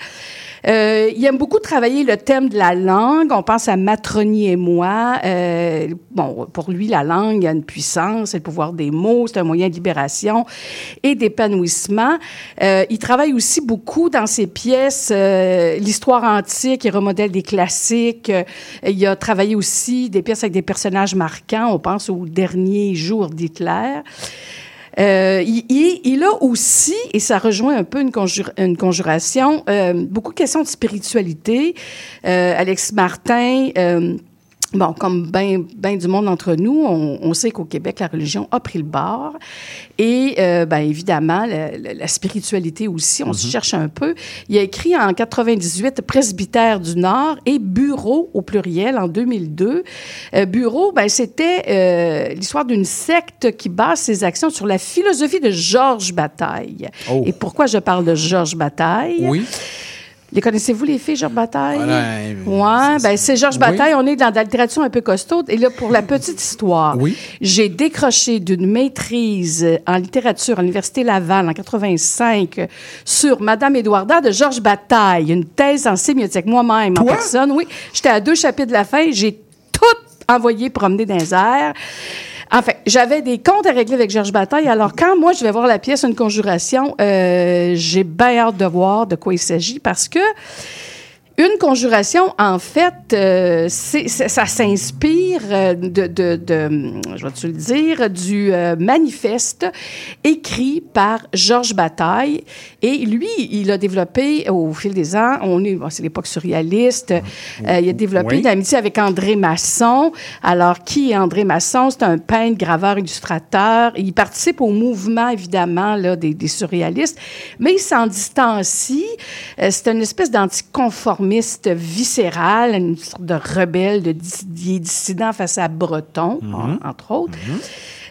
Euh, il aime beaucoup travailler le thème de la langue. On pense à Matroni et moi. Euh, bon, pour lui, la langue a une puissance, c'est le pouvoir des mots, c'est un moyen de libération et d'épanouissement. Euh, il travaille aussi beaucoup dans ses pièces euh, l'histoire antique, il remodèle des classiques. Il a travaillé aussi des pièces avec des personnages marquants. On pense au dernier jour d'Hitler. Euh, il, il- a aussi, et ça rejoint un peu une, une conjuration, euh, beaucoup de questions de spiritualité. Euh, Alex Martin, euh, bon, comme bien ben du monde entre nous, on, on sait qu'au Québec, la religion a pris le bord. Et euh, ben, évidemment, la, la- la spiritualité aussi, on se cherche un peu. Il a écrit en 98 Presbytère du Nord et Bureau au pluriel en 2002. Euh, Bureau, ben, c'était euh, l'histoire d'une secte qui base ses actions sur la philosophie de Georges Bataille. Oh. Et pourquoi je parle de Georges Bataille? Oui. Les connaissez-vous, les filles, Georges Bataille? Voilà, Ouais, ben c'est Georges Oui. Bataille. On est dans de la littérature un peu costaude. Et là, pour la petite histoire, Oui. j'ai décroché d'une maîtrise en littérature à l'Université Laval en 85 sur Madame Édouarda de Georges Bataille, une thèse en sémiotique. Moi-même, en personne, oui. J'étais à deux chapitres de la fin. J'ai tout envoyé promener dans les airs. Enfin, j'avais des comptes à régler avec Georges Bataille. Alors, quand moi, je vais voir la pièce Une conjuration, euh, j'ai bien hâte de voir de quoi il s'agit parce que une conjuration, en fait, euh, c'est- c'est- ça s'inspire euh, de, de, de, je vais te le dire, du euh, manifeste écrit par Georges Bataille. Et lui, il a développé au fil des ans, on est, bon, c'est l'époque surréaliste, euh, il a développé Oui. une amitié avec André Masson. Alors, qui est André Masson? C'est un peintre, graveur, illustrateur. Il participe au mouvement, évidemment, là, des, des surréalistes, mais il s'en distancie. Euh, c'est une espèce d'anticonformiste viscéral, une sorte de rebelle, de dissident face à Breton, en- entre autres.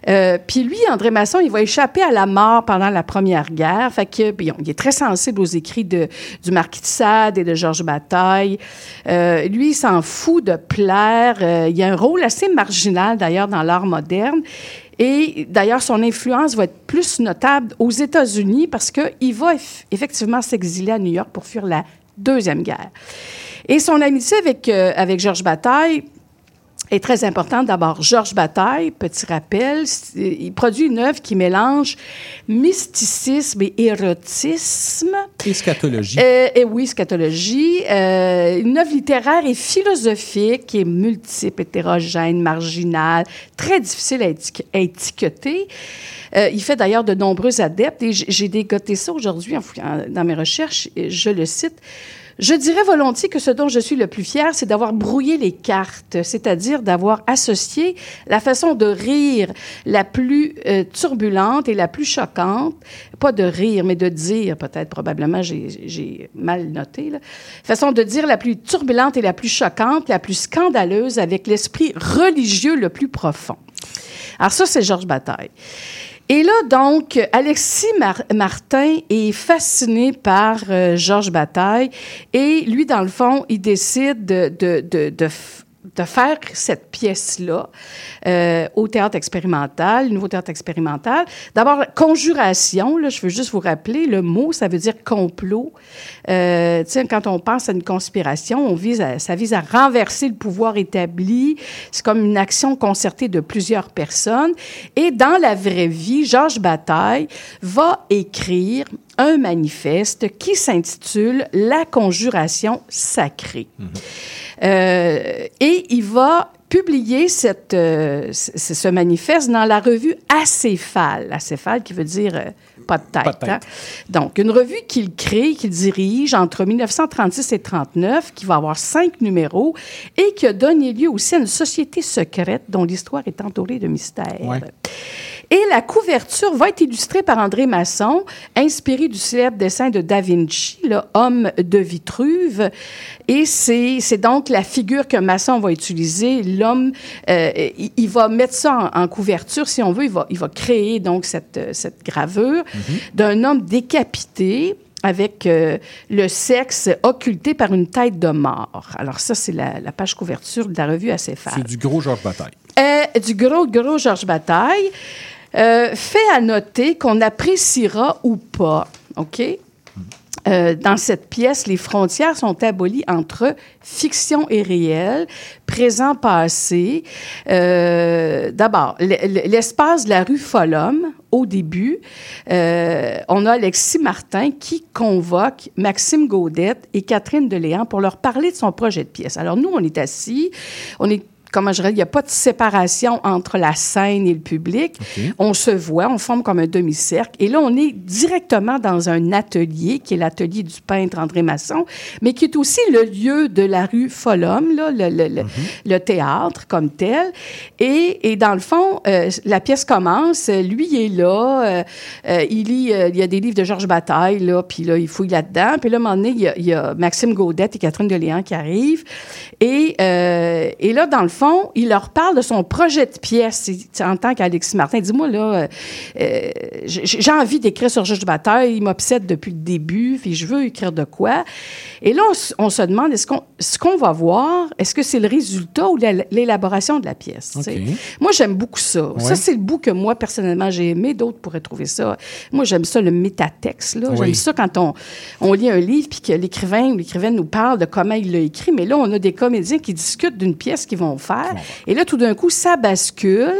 Euh, Puis lui, André Masson, il va échapper à la mort pendant la Première Guerre. Fait que, bon, il est très sensible aux écrits de, du Marquis de Sade et de Georges Bataille. Euh, lui, il s'en fout de plaire. Euh, il a un rôle assez marginal, d'ailleurs, dans l'art moderne. Et d'ailleurs, son influence va être plus notable aux États-Unis parce qu'il va eff- effectivement s'exiler à New York pour fuir la Deuxième Guerre. Et son amitié avec, euh, avec Georges Bataille est très importante. D'abord, Georges Bataille, petit rappel, il produit une œuvre qui mélange mysticisme et érotisme. Et scatologie. Euh, et oui, scatologie. Euh, une œuvre littéraire et philosophique qui est multiple, hétérogène, marginale, très difficile à, étique- à étiqueter. Euh, il fait d'ailleurs de nombreux adeptes et j'ai dégoté ça aujourd'hui dans mes recherches. Je le cite. Je dirais volontiers que ce dont je suis le plus fier, c'est d'avoir brouillé les cartes, c'est-à-dire d'avoir associé la façon de rire la plus euh, turbulente et la plus choquante, pas de rire, mais de dire, peut-être, probablement, j'ai mal noté, là. façon de dire la plus turbulente et la plus choquante, la plus scandaleuse, avec l'esprit religieux le plus profond. Alors ça, c'est Georges Bataille. Et là, donc, Alexis Mar- Martin est fasciné par euh, Georges Bataille et lui, dans le fond, il décide de, de, de, de de faire cette pièce-là euh, au théâtre expérimental, nouveau théâtre expérimental. D'abord, conjuration, là, je veux juste vous rappeler, le mot, ça veut dire complot. Euh, quand on pense à une conspiration, on vise à- ça vise à renverser le pouvoir établi. C'est comme une action concertée de plusieurs personnes. Et dans la vraie vie, Georges Bataille va écrire un manifeste qui s'intitule La conjuration sacrée. Euh, et il va publier cette, euh, ce manifeste dans la revue Acéphale. Acéphale qui veut dire euh, pas de tête. Pas de tête. hein? Donc, une revue qu'il crée, qu'il dirige entre 1936 et 1939, qui va avoir cinq numéros et qui a donné lieu aussi à une société secrète dont l'histoire est entourée de mystères. Ouais. Et la couverture va être illustrée par André Masson, inspiré du célèbre dessin de Da Vinci, le homme de Vitruve. Et c'est donc la figure que Masson va utiliser. L'homme, euh, il, il va mettre ça en, en couverture, si on veut. Il va, il va créer donc cette, cette gravure d'un homme décapité avec euh, le sexe occulté par une tête de mort. Alors ça, c'est la, la page couverture de la revue Acéphale. C'est du gros Georges Bataille. Euh, du gros, gros Georges Bataille. Euh, fait à noter qu'on appréciera ou pas, OK? Euh, dans cette pièce, les frontières sont abolies entre fiction et réel, présent, passé. Euh, D'abord, l'espace de la rue Follum, au début, on a Alexis Martin qui convoque Maxime Gaudette et Catherine Deléan pour leur parler de son projet de pièce. Alors, nous, on est assis, on est comment je dirais, il n'y a pas de séparation entre la scène et le public. On se voit, on forme comme un demi-cercle. Et là, on est directement dans un atelier, qui est l'atelier du peintre André Masson, mais qui est aussi le lieu de la rue Folhomme, là, le, le- le- le théâtre comme tel. Et, et dans le fond, euh, la pièce commence, lui il est là, euh, euh, il lit, euh, il y a des livres de Georges Bataille, là, puis là, il fouille là-dedans. Puis là, à un moment donné, il y a, il y a Maxime Gaudette et Catherine Deléan qui arrivent. Et, et là, dans le fond, il leur parle de son projet de pièce en tant qu'Alexis Martin. Dis-moi, là, euh, euh, j'ai envie d'écrire sur Georges Bataille, il m'obsède depuis le début, puis je veux écrire de quoi. Et là, on se demande, est-ce qu'on ce qu'on va voir, est-ce que c'est le résultat ou l'é- l'élaboration de la pièce? Moi, j'aime beaucoup ça. Ouais. Ça, c'est le bout que moi, personnellement, j'ai aimé. D'autres pourraient trouver ça. Moi, j'aime ça, le métatexte. Oui. J'aime ça quand on, on lit un livre puis que l'écrivain ou l'écrivaine nous parle de comment il l'a écrit. Mais là, on a des comédiens qui discutent d'une pièce qu'ils vont faire. Et là, tout d'un coup, ça bascule.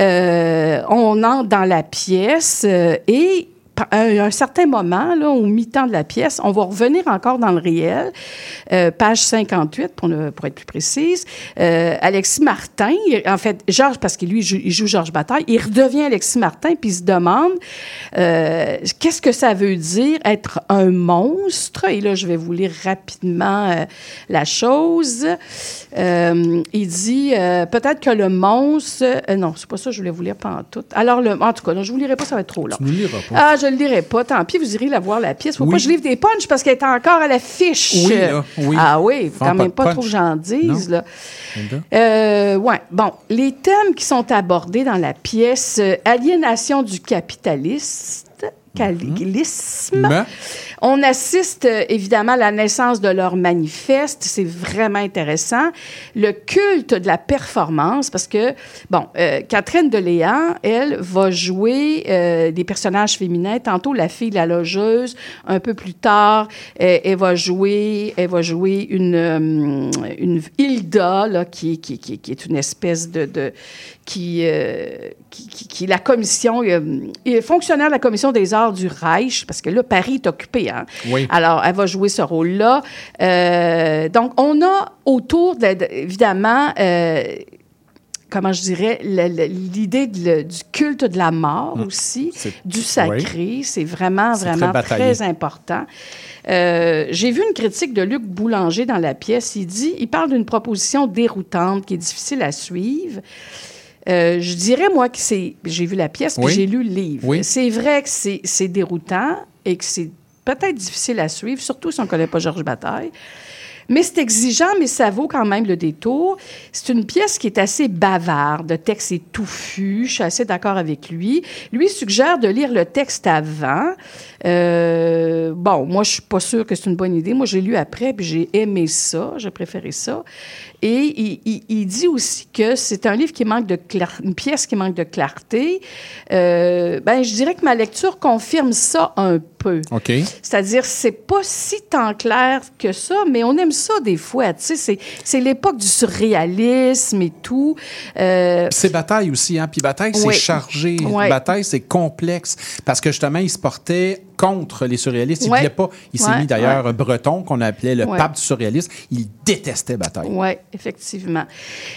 Euh, on entre dans la pièce euh, et à un, un certain moment, là, au mi-temps de la pièce, on va revenir encore dans le réel, Euh, page 58, pour, ne- pour être plus précise. Euh, Alexis Martin, il- en fait, Georges, parce que lui, il joue, joue Georges Bataille, il redevient Alexis Martin, puis il se demande euh, qu'est-ce que ça veut dire être un monstre? Et là, je vais vous lire rapidement euh, la chose. Euh, il dit euh, peut-être que le monstre. euh, non, c'est pas ça, je voulais vous lire pendant tout. Alors, le, en tout cas, non, je vous lirai pas, ça va être trop long. Tu nous liras pas. Ah, je le lirai pas. Tant pis, vous irez la voir, la pièce. Faut Oui. pas que je livre des punchs parce qu'elle est encore à l'affiche. Oui, là, oui. Ah oui, faut quand même pas trop que j'en dise. Là. Euh, ouais. Bon, les thèmes qui sont abordés dans la pièce euh, aliénation du capitaliste. Mais- On assiste euh, évidemment à la naissance de leur manifeste. C'est vraiment intéressant. Le culte de la performance, parce que, bon, euh, Catherine Deléan, elle, va jouer euh, des personnages féminins. Tantôt, la fille, la logeuse. Un peu plus tard, euh, elle va jouer, elle va jouer une, une Hilda, là, qui, qui, qui, qui est une espèce de... de qui, euh, qui, qui, qui est la commission, euh, il est fonctionnaire de la commission des arts du Reich, parce que là, Paris est occupé. Hein? Oui. Alors, elle va jouer ce rôle-là. Euh, donc, on a autour, de- de- évidemment, comment je dirais, l'idée du culte de la mort Mm. aussi, du sacré. C'est vraiment, très vraiment très important. Euh, J'ai vu une critique de Luc Boulanger dans la pièce. Il dit, il parle d'une proposition déroutante qui est difficile à suivre. Euh, je dirais, moi, que c'est. J'ai vu la pièce, puis Oui. j'ai lu le livre. Oui. C'est vrai que c'est c'est déroutant et que c'est peut-être difficile à suivre, surtout si on ne connaît pas Georges Bataille. Mais c'est exigeant, mais ça vaut quand même le détour. C'est une pièce qui est assez bavarde. Le texte est touffu. Je suis assez d'accord avec lui. Lui suggère de lire le texte avant. Euh, bon, moi, je suis pas sûre que c'est une bonne idée. Moi, j'ai lu après, puis j'ai aimé ça. J'ai préféré ça. Et il, il- il dit aussi que c'est un livre qui manque de clarté, une pièce qui manque de clarté. Euh, ben, je dirais que ma lecture confirme ça un peu. OK. C'est-à-dire, c'est pas si tant clair que ça, mais on aime ça des fois. Tu sais, c'est, l'époque du surréalisme et tout. Euh, c'est bataille aussi, hein. Puis bataille, c'est Oui. chargé. Ouais. Bataille, c'est complexe. Parce que justement, il se portait contre les surréalistes. Il Ouais. voulait pas. Il s'est Ouais, mis d'ailleurs breton, qu'on appelait le pape du surréalisme. Il détestait bataille. Oui, effectivement.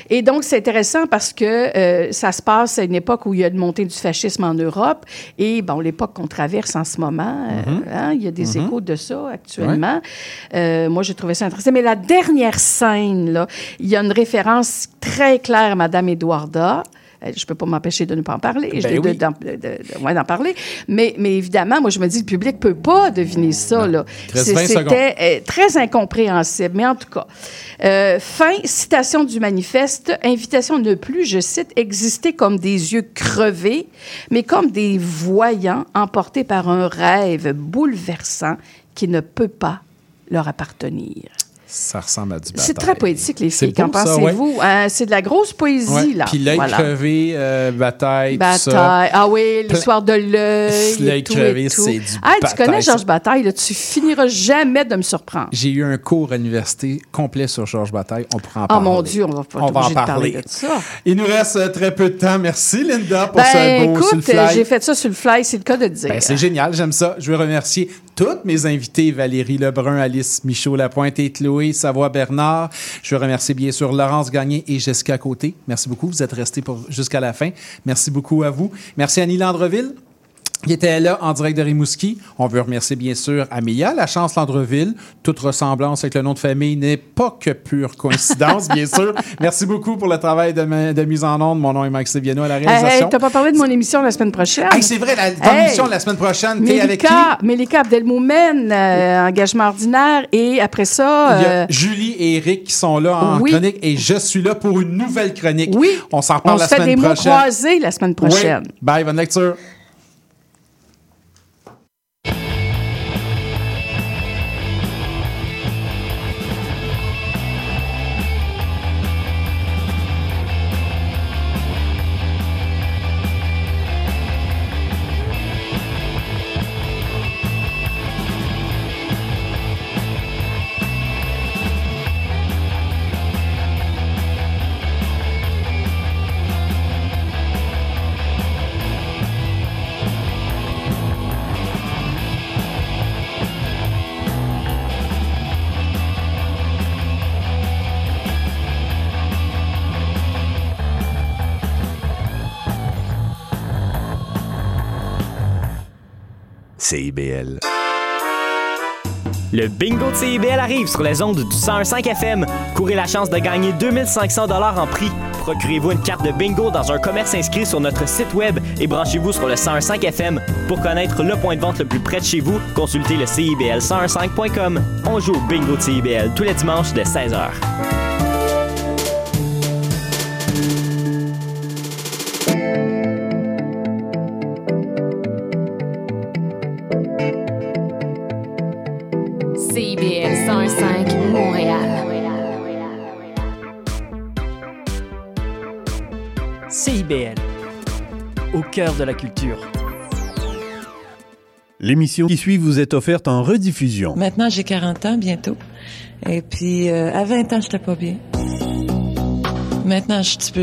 Et donc, c'est intéressant parce que euh, ça se passe à une époque où il y a une montée du fascisme en Europe. Et, bon, l'époque qu'on traverse en ce moment, euh, Mhm. hein, il y a des Mhm. échos de ça actuellement. Euh, moi, j'ai trouvé ça intéressant. Mais la dernière scène, là, il y a une référence très claire à Madame Edwarda. Euh, Je ne peux pas m'empêcher de ne pas en parler, Ben oui. d'en de- de- ouais, d'en parler. Mais, mais évidemment, moi, je me dis, le public ne peut pas deviner ça. Là. Il reste C'est- 20 secondes. C'était euh, très incompréhensible. Mais en tout cas, euh, fin, citation du manifeste, invitation ne plus, je cite, exister comme des yeux crevés, mais comme des voyants emportés par un rêve bouleversant qui ne peut pas leur appartenir. Ça ressemble à du bataille. C'est très poétique, les filles. Qu'en pensez-vous? Hein, c'est de la grosse poésie, Ouais. là. Puis l'œil Voilà. crevé, euh, bataille, tout Bataille. ça. Ah oui, l'histoire de l'œil. L'œil crevé, c'est du Ah, tu bataille, connais. Georges Bataille, là, tu finiras jamais de me surprendre. J'ai eu un cours à l'université complet sur Georges Bataille. On pourra en Ah, parler. mon Dieu, on va pas On va en parler parler. de ça. Il nous reste euh, très peu de temps. Merci, Linda, pour Ben, ce beau écoute, j'ai fait ça sur le fly, c'est le cas de dire. Ben, c'est génial, j'aime ça. Je veux remercier toutes mes invités, Valérie Lebrun, Alice Michaud-Lapointe et Chloé Savoie-Bernard. Je veux remercier bien sûr Laurence Gagné et Jessica Côté. Merci beaucoup. Vous êtes restés jusqu'à la fin. Merci beaucoup à vous. Merci Annie Landreville qui était là en direct de Rimouski. On veut remercier bien sûr Amélia, la chance Landreville. Toute ressemblance avec le nom de famille n'est pas que pure coïncidence, bien sûr. *laughs* Merci beaucoup pour le travail de, mise en onde. Mon nom est Max Viano à la Hey, réalisation. hey, t'as pas parlé de mon émission la semaine prochaine? Hey, c'est vrai, la, ton Hey! émission de la semaine prochaine, t'es avec qui? Mélika, Abdelmoumen, euh, engagement ordinaire. Et après ça, Il y a euh, Julie et Eric qui sont là en Oui. chronique et je suis là pour une nouvelle chronique. Oui. On s'en on reparle se la fait semaine des mots prochaine. croisés la semaine prochaine. Oui. Bye, bonne lecture. Le bingo de CIBL arrive sur les ondes du 101.5 FM. Courez la chance de gagner 2500 dollars en prix. Procurez-vous une carte de bingo dans un commerce inscrit sur notre site web et branchez-vous sur le 101.5 FM. Pour connaître le point de vente le plus près de chez vous, consultez le CIBL 101.5.com. On joue au bingo de CIBL tous les dimanches de 16h. Cœur de la culture. L'émission qui suit vous est offerte en rediffusion. Maintenant, j'ai 40 ans bientôt. Et puis, euh, à 20 ans, j'étais pas bien. Maintenant, je suis un petit peu